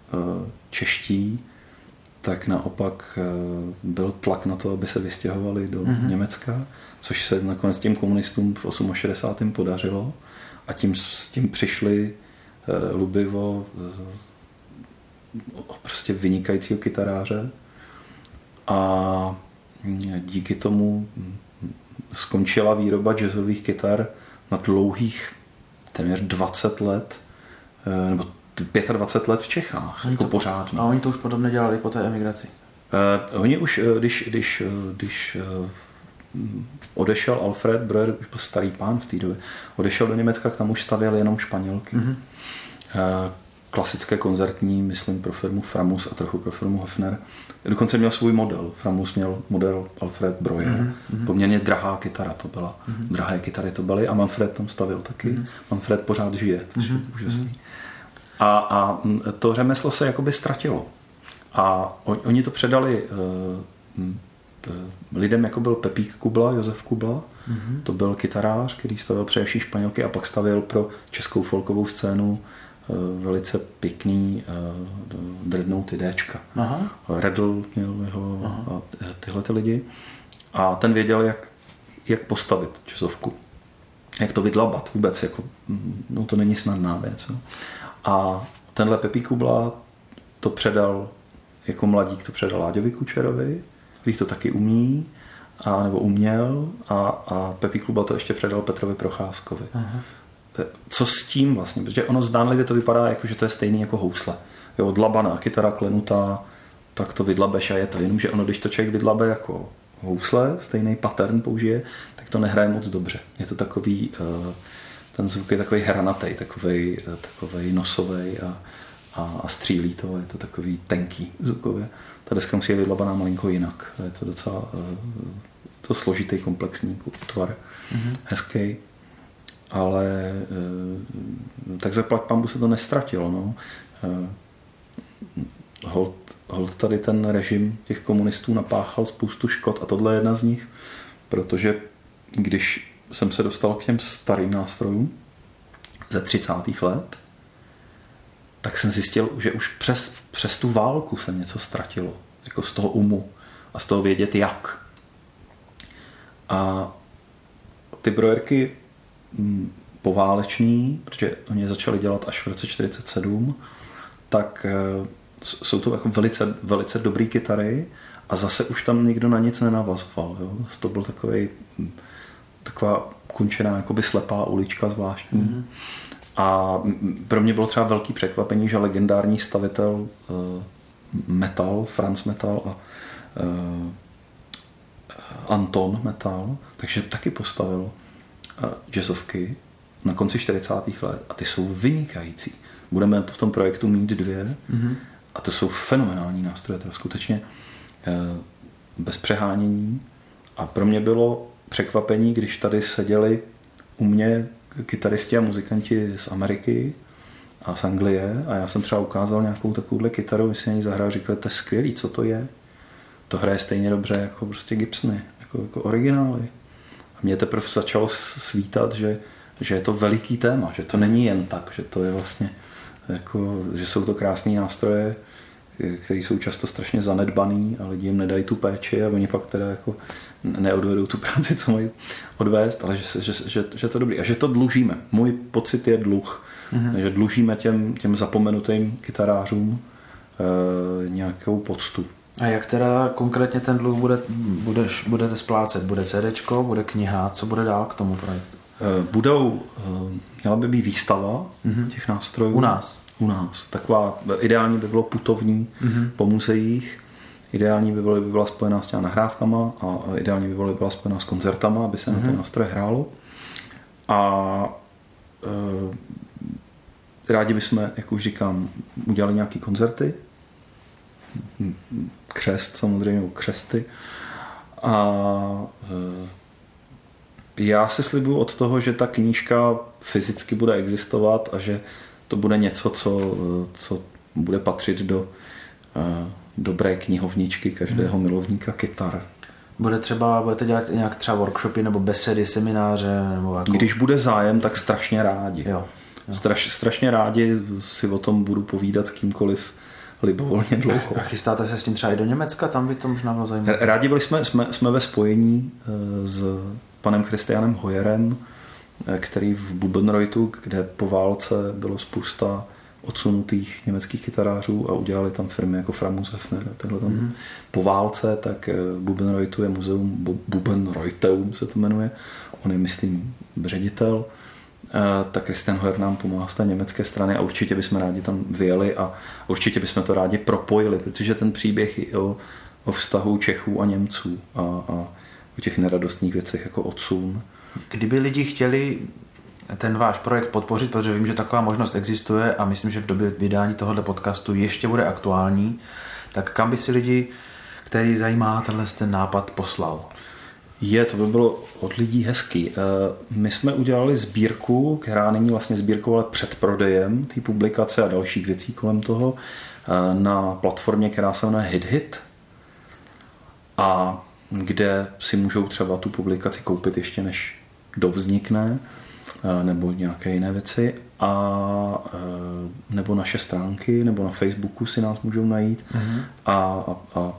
eh, čeští, tak naopak eh, byl tlak na to, aby se vystěhovali do mm-hmm. Německa, což se nakonec těm komunistům v 68. podařilo a tím s tím přišli eh, Lubivo prostě vynikajícího kytaráře a díky tomu skončila výroba jazzových kytar na dlouhých téměř 20 let, eh, nebo 25 let v Čechách, oni jako to, pořádně. A oni to už podobně dělali po té emigraci? Uh, oni už, eh, když, když, když odešel Alfred Breuer, už byl starý pán v té době, odešel do Německa, tam už stavěli jenom španělky. Mm-hmm. Uh, klasické koncertní, myslím, pro firmu Framus a trochu pro firmu Hofner. Dokonce měl svůj model. Framus měl model Alfred Breuer. Mm-hmm. Poměrně drahá kytara to byla. Mm-hmm. Drahé kytary to byly a Manfred tam stavil taky. Mm-hmm. Manfred pořád žije, což mm-hmm. je mhm. úžasný. A, a to řemeslo se jakoby ztratilo. A oni to předali uh, lidem, jako byl Pepík Kubla, Josef Kubla. Mm-hmm. To byl kytarář, který stavil především španělky a pak stavil pro českou folkovou scénu velice pěkný uh, dreadnoughty Dčka. Aha. Redl měl jeho Aha. a tyhle ty lidi. A ten věděl, jak, jak postavit časovku. Jak to vydlabat vůbec. Jako, no to není snadná věc. No. A tenhle Pepí Kubla to předal jako mladík to předal Láďovi Kučerovi, který to taky umí, a, nebo uměl a, a Pepí Kluba to ještě předal Petrovi Procházkovi. Aha co s tím vlastně, protože ono zdánlivě to vypadá jako, že to je stejný jako housle. Jo, dlabaná kytara klenutá, tak to vydlabeš a je to. Jenomže ono, když to člověk vydlabe jako housle, stejný pattern použije, tak to nehraje moc dobře. Je to takový, eh, ten zvuk je takový hranatý, takový, eh, takový nosový a, a, a střílí to, je to takový tenký zvukově. Ta deska musí je vydlabaná malinko jinak. Je to docela eh, to složitý, komplexní tvar. Mm-hmm. Hezký ale eh, tak za pambu se to nestratilo. No. Eh, hold, hold tady ten režim těch komunistů napáchal spoustu škod a tohle je jedna z nich, protože když jsem se dostal k těm starým nástrojům ze 30. let, tak jsem zjistil, že už přes, přes tu válku se něco ztratilo. Jako z toho umu a z toho vědět jak. A ty brojerky Pováleční, protože oni začali dělat až v roce 47, tak eh, jsou to jako velice, velice dobrý kytary a zase už tam nikdo na nic nenavazoval. Jo? To byl takový mm, taková končená jakoby slepá ulička zvláštní. Mm-hmm. A pro mě bylo třeba velký překvapení, že legendární stavitel uh, Metal, Franz Metal a uh, Anton Metal, takže taky postavil jazzovky na konci 40. let a ty jsou vynikající. Budeme to v tom projektu mít dvě mm-hmm. a to jsou fenomenální nástroje, to je skutečně eh, bez přehánění a pro mě bylo překvapení, když tady seděli u mě kytaristi a muzikanti z Ameriky a z Anglie a já jsem třeba ukázal nějakou takovouhle kytaru, my si na ní zahrál, říkali, to je skvělý, co to je? To hraje stejně dobře jako prostě Gibsony, jako, jako originály mě teprve začalo svítat, že, že je to veliký téma, že to není jen tak, že to je vlastně jako, že jsou to krásné nástroje, které jsou často strašně zanedbaný a lidi jim nedají tu péči a oni pak teda jako neodvedou tu práci, co mají odvést, ale že, že, že, že to dobrý. A že to dlužíme. Můj pocit je dluh. Mm-hmm. Že dlužíme těm, těm zapomenutým kytarářům e, nějakou poctu. A jak teda konkrétně ten dluh bude, budeš, budete splácet? Bude CD, bude kniha, co bude dál k tomu projektu? Budou, měla by být výstava mm-hmm. těch nástrojů. U nás? U nás. Taková, ideální by bylo putovní mm-hmm. po muzeích. Ideální by, bylo, by byla spojená s těma nahrávkama a ideální by byla spojená s koncertama, aby se mm-hmm. na ten mhm. nástroj hrálo. A e, rádi bychom, jak už říkám, udělali nějaké koncerty, křest samozřejmě, křesty. A e, já si slibuju od toho, že ta knížka fyzicky bude existovat a že to bude něco, co, co bude patřit do uh, dobré knihovničky každého hmm. milovníka kytar. Bude třeba, budete dělat nějak třeba workshopy nebo besedy, semináře? Nebo jako... Když bude zájem, tak strašně rádi. Jo. Jo. Straš, strašně rádi si o tom budu povídat s kýmkoliv libovolně dlouho. A chystáte se s tím třeba i do Německa? Tam by to možná bylo zajímavé. Rádi byli jsme, jsme, jsme ve spojení eh, s panem Christianem Hojerem, eh, který v Bubenreutu, kde po válce bylo spousta odsunutých německých kytarářů a udělali tam firmy jako Framus Hefner a tyhle tam. Mm-hmm. Po válce tak eh, Bubenreutu je muzeum, Bubenreuteum se to jmenuje, on je myslím ředitel, tak Christian Hoyer nám pomáhá z té německé strany a určitě bychom rádi tam vyjeli a určitě bychom to rádi propojili, protože ten příběh je o, o vztahu Čechů a Němců a, a o těch neradostných věcech jako odsun. Kdyby lidi chtěli ten váš projekt podpořit, protože vím, že taková možnost existuje a myslím, že v době vydání tohoto podcastu ještě bude aktuální, tak kam by si lidi, který zajímá tenhle ten nápad, poslal? Je, to by bylo od lidí hezký. Eh, my jsme udělali sbírku, která není vlastně sbírkou, ale před prodejem té publikace a dalších věcí kolem toho eh, na platformě, která se jmenuje HitHit a kde si můžou třeba tu publikaci koupit ještě než dovznikne nebo nějaké jiné věci a nebo naše stránky nebo na Facebooku si nás můžou najít mm-hmm. a, a, a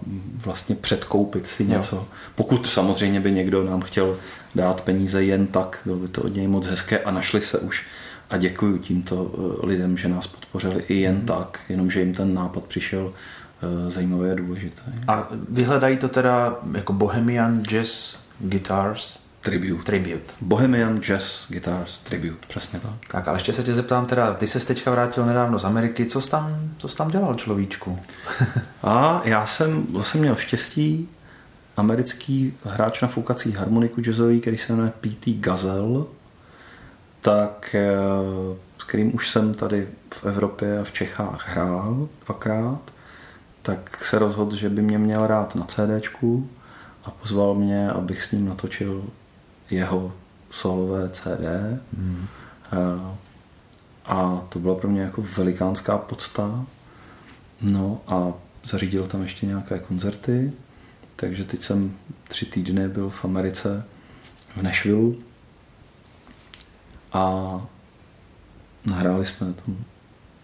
vlastně předkoupit si něco. Jo. Pokud samozřejmě by někdo nám chtěl dát peníze jen tak, bylo by to od něj moc hezké a našli se už a děkuji tímto e, lidem, že nás podpořili i jen mm-hmm. tak, jenomže jim ten nápad přišel zajímavý a důležitý. A vyhledají to teda jako Bohemian Jazz Guitars Tribute. Tribute. Bohemian Jazz Guitars Tribute, přesně tak. Tak, ale ještě se tě zeptám teda, ty se teďka vrátil nedávno z Ameriky, co jsi tam, co jsi tam dělal človíčku? a já jsem, jsem měl štěstí, americký hráč na foukací harmoniku jazzový, který se jmenuje P.T. Gazel, tak eh, s kterým už jsem tady v Evropě a v Čechách hrál dvakrát, tak se rozhodl, že by mě měl rád na CDčku a pozval mě, abych s ním natočil jeho solové CD. Hmm. A to byla pro mě jako velikánská podsta. No a zařídil tam ještě nějaké koncerty, takže teď jsem tři týdny byl v Americe, v Nashville a nahráli jsme tam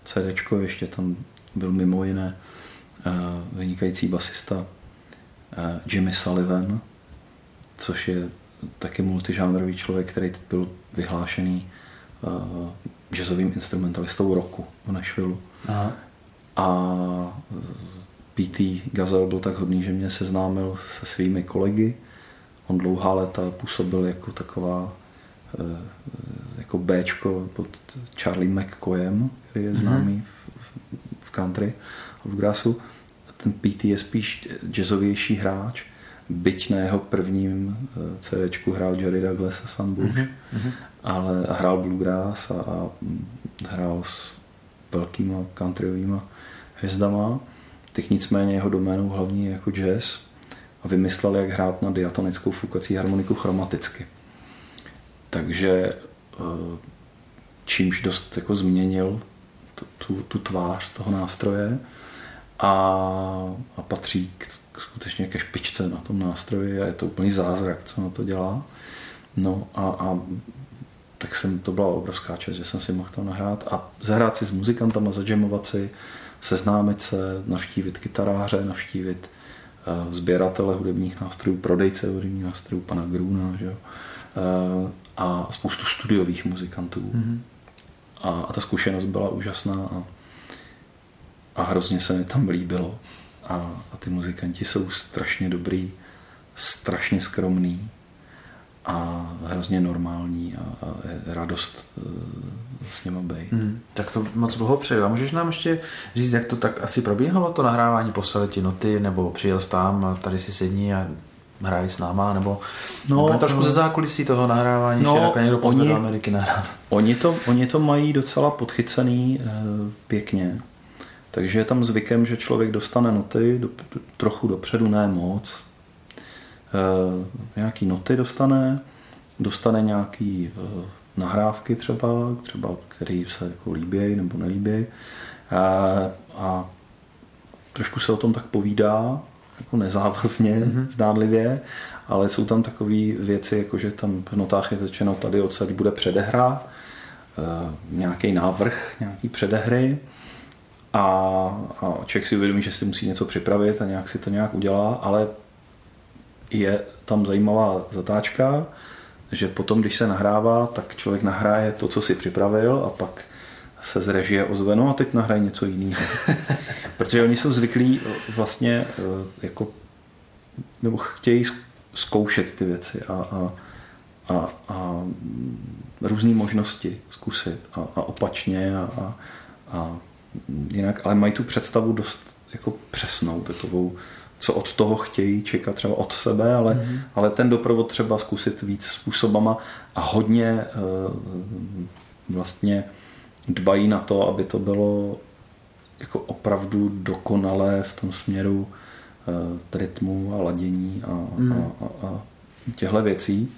CD, ještě tam byl mimo jiné vynikající basista Jimmy Sullivan, což je taky multižánrový člověk, který byl vyhlášený uh, jazzovým instrumentalistou roku v Nashville. Aha. A P.T. Gazel byl tak hodný, že mě seznámil se svými kolegy. On dlouhá léta působil jako taková uh, jako Bčko pod Charlie McCoyem, který je mhm. známý mm-hmm. v, v country a v bluegrassu. Ten P.T. je spíš jazzovější hráč byť na jeho prvním eh, CDčku hrál Jerry Douglas a Sam Bush, mm-hmm. ale hrál bluegrass a, a hrál s velkýma countryovýma hvězdama. Teď nicméně jeho doménou hlavní je jako jazz a vymyslel, jak hrát na diatonickou foukací harmoniku chromaticky. Takže eh, čímž dost jako změnil tu, tu, tu tvář toho nástroje a, a patří k skutečně ke špičce na tom nástroji a je to úplný zázrak, co na to dělá. No a, a tak jsem, to byla obrovská čest, že jsem si mohl to nahrát a zahrát si s muzikantama, zadžemovat si, seznámit se, navštívit kytaráře, navštívit uh, sběratele hudebních nástrojů, prodejce hudebních nástrojů, pana Gruna, že jo? Uh, a spoustu studiových muzikantů. Mm-hmm. A, a ta zkušenost byla úžasná a, a hrozně se mi tam líbilo a, a ty muzikanti jsou strašně dobrý, strašně skromný a hrozně normální a, a radost s nimi být. Hmm, tak to moc dlouho přeju. A můžeš nám ještě říct, jak to tak asi probíhalo, to nahrávání, poslali ti noty, nebo přijel jsi tam a tady si sední a hrají s náma, nebo, no, nebo trošku ze zákulisí toho nahrávání, no, ještě někdo oni, do Ameriky nahrávat. Oni to, oni to mají docela podchycený e, pěkně, takže je tam zvykem, že člověk dostane noty do, trochu dopředu, ne moc. E, nějaký noty dostane, dostane nějaký e, nahrávky třeba, třeba který se jako líbí nebo nelíbí. A, a trošku se o tom tak povídá, jako nezávazně, mm-hmm. zdánlivě, ale jsou tam takové věci, jako že tam v notách je řečeno tady odsaď bude předehra, e, nějaký návrh, nějaký předehry a, a člověk si uvědomí, že si musí něco připravit a nějak si to nějak udělá, ale je tam zajímavá zatáčka, že potom, když se nahrává, tak člověk nahraje to, co si připravil a pak se z režie ozve, no a teď nahraje něco jiného. Protože oni jsou zvyklí vlastně eh, jako nebo chtějí zkoušet ty věci a, a, a, a různé možnosti zkusit a, a opačně a, a, a jinak, ale mají tu představu dost jako přesnou, takovou, co od toho chtějí čekat třeba od sebe, ale, mm-hmm. ale ten doprovod třeba zkusit víc způsobama a hodně e, vlastně dbají na to, aby to bylo jako opravdu dokonalé v tom směru e, rytmu a ladění a, mm. a, a, a těchto věcí.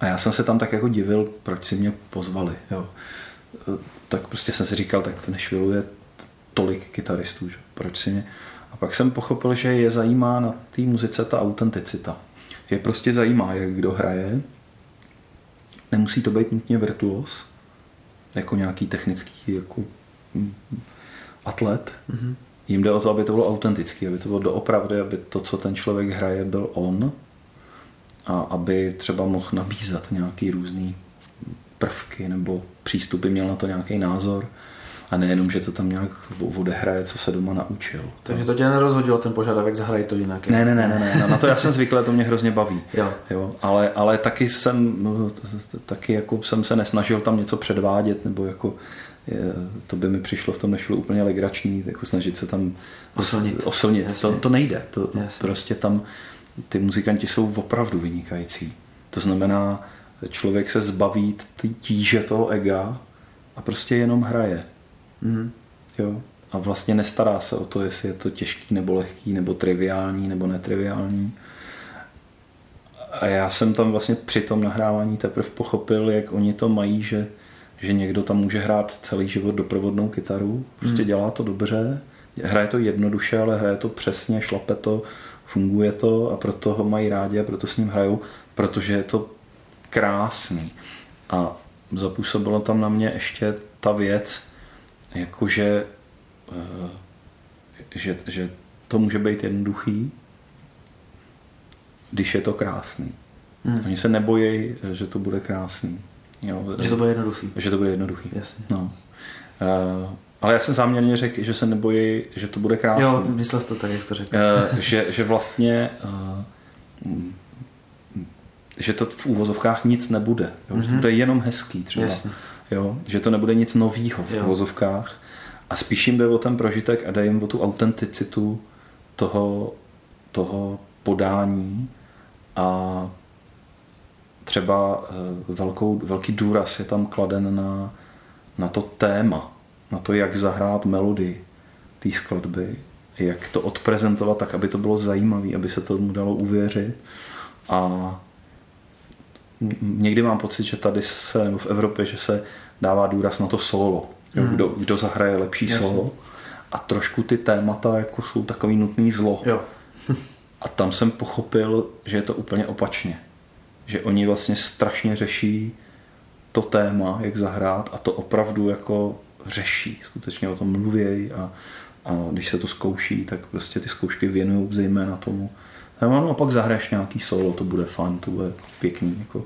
A já jsem se tam tak jako divil, proč si mě pozvali. Jo. Tak prostě jsem si říkal, tak v Nashville je tolik kytaristů, že? proč si mě... A pak jsem pochopil, že je zajímá na té muzice ta autenticita. Je prostě zajímá, jak kdo hraje. Nemusí to být nutně virtuos, jako nějaký technický jako mm, atlet. Mm-hmm. Jim jde o to, aby to bylo autentický, aby to bylo doopravdy, aby to, co ten člověk hraje, byl on a aby třeba mohl nabízet nějaký různý prvky nebo přístupy, měl na to nějaký názor a nejenom, že to tam nějak odehraje, co se doma naučil. Takže to tě nerozhodilo ten požadavek, zahraj to jinak. Ne, ne, ne, ne, ne, na to já jsem zvyklý, to mě hrozně baví. Jo. Jo, ale, ale taky jsem, taky jako jsem se nesnažil tam něco předvádět, nebo jako je, to by mi přišlo v tom nešlo úplně legrační, jako snažit se tam oslnit. oslnit. To, to nejde. To, prostě tam ty muzikanti jsou opravdu vynikající. To znamená, člověk se zbaví tíže toho ega a prostě jenom hraje. Mm. Jo? A vlastně nestará se o to, jestli je to těžký nebo lehký, nebo triviální nebo netriviální. A já jsem tam vlastně při tom nahrávání teprve pochopil, jak oni to mají, že, že někdo tam může hrát celý život doprovodnou kytaru, prostě mm. dělá to dobře, hraje to jednoduše, ale hraje to přesně, šlape to, funguje to a proto ho mají rádi a proto s ním hrajou, protože je to krásný. A zapůsobilo tam na mě ještě ta věc, jakože eh, že, že to může být jednoduchý, když je to krásný. Hmm. Oni se nebojí, že to bude krásný. Jo, že to bude jednoduchý. Že to bude jednoduchý. Jasně. No. Uh, ale já jsem záměrně řekl, že se nebojí, že to bude krásný. Jo, myslel jsi to tak, jak jsi to řekl. Uh, že, že vlastně uh, že to v úvozovkách nic nebude. Jo? Mm-hmm. Že to mhm. bude jenom hezký třeba. Jasně. Jo? Že to nebude nic novýho v úvozovkách. A spíš jim jde o ten prožitek a dají jim o tu autenticitu toho, toho podání a třeba eh, velkou, velký důraz je tam kladen na, na to téma, na to, jak zahrát melodii té skladby, jak to odprezentovat tak, aby to bylo zajímavé, aby se tomu dalo uvěřit a někdy mám pocit, že tady se, nebo v Evropě, že se dává důraz na to solo. Jo, hmm. kdo, kdo zahraje lepší Jasně. solo. A trošku ty témata jako jsou takový nutný zlo. Jo. a tam jsem pochopil, že je to úplně opačně. Že oni vlastně strašně řeší to téma, jak zahrát a to opravdu jako řeší. Skutečně o tom mluvějí a, a když se to zkouší, tak prostě ty zkoušky věnují zejména tomu, No, no a pak zahraješ nějaký solo, to bude fun, to bude pěkný. Jako.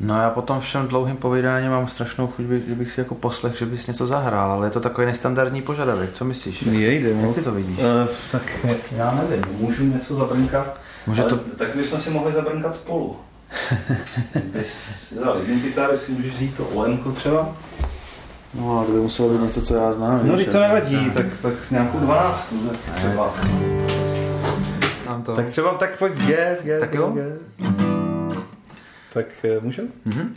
No já potom všem dlouhým povídání mám strašnou chuť, kdybych si jako poslech, že bys něco zahrál, ale je to takový nestandardní požadavek, co myslíš? No, jejde, no. Jak ty to vidíš? Uh, tak já nevím, můžu něco zabrnkat, Může to... tak bychom si mohli zabrnkat spolu. Bez jedné kytary si můžeš vzít to OM třeba. No a to by muselo být něco, co já znám. No, když to jako- nevadí, tak, tak s nějakou dvanáctku třeba. Ne, tak nám to. Tak třeba, tak pojď, je, je, tak jo. Je. Tak eh, můžem? Mm-hmm.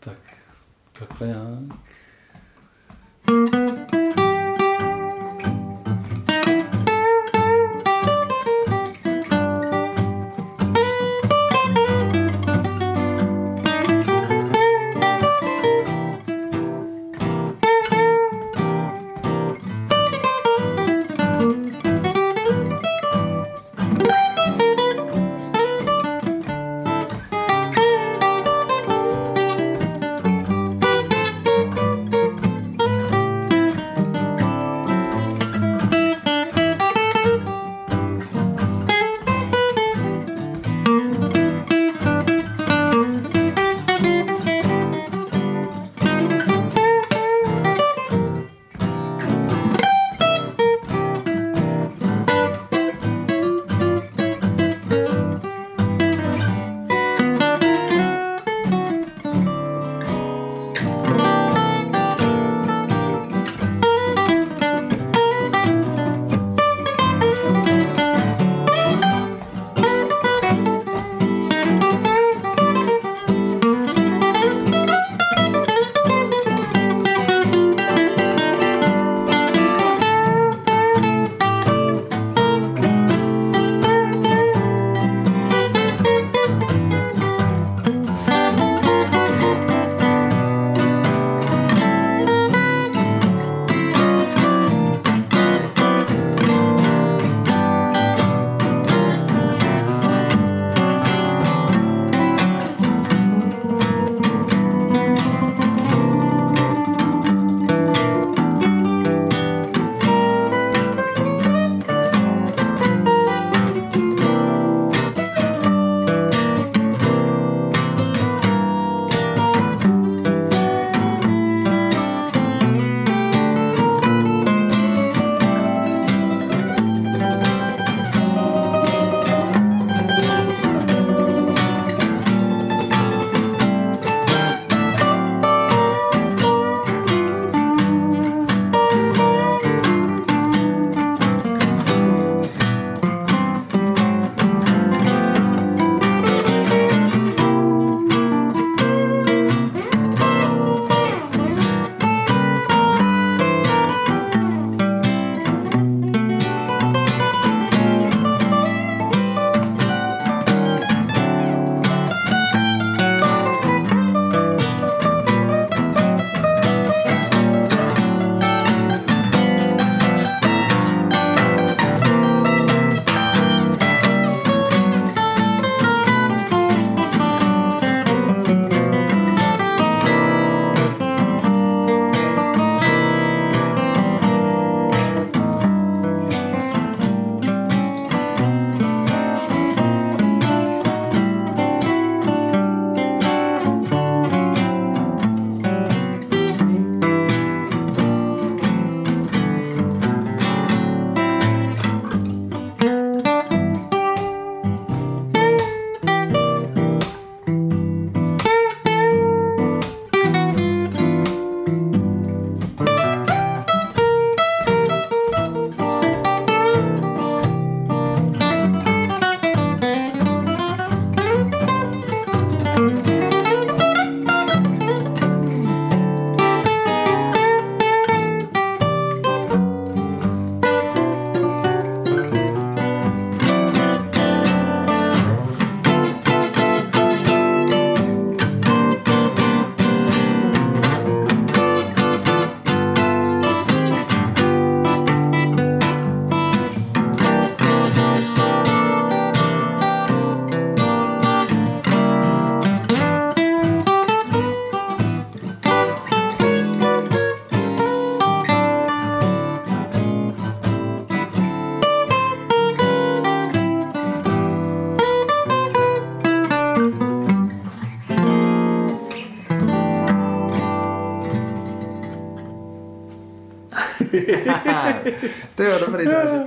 Tak, takhle nějak. thank you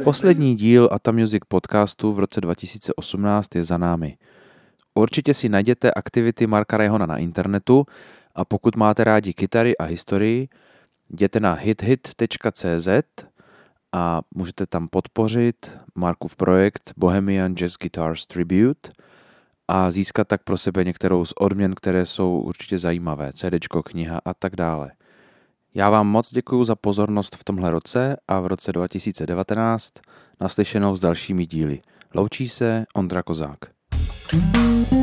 Poslední díl Ata Music podcastu v roce 2018 je za námi. Určitě si najděte aktivity Marka Rehona na internetu a pokud máte rádi kytary a historii, jděte na hithit.cz a můžete tam podpořit Markův projekt Bohemian Jazz Guitars Tribute a získat tak pro sebe některou z odměn, které jsou určitě zajímavé, CD, kniha a tak dále. Já vám moc děkuji za pozornost v tomhle roce a v roce 2019 naslyšenou s dalšími díly. Loučí se Ondra Kozák. thank you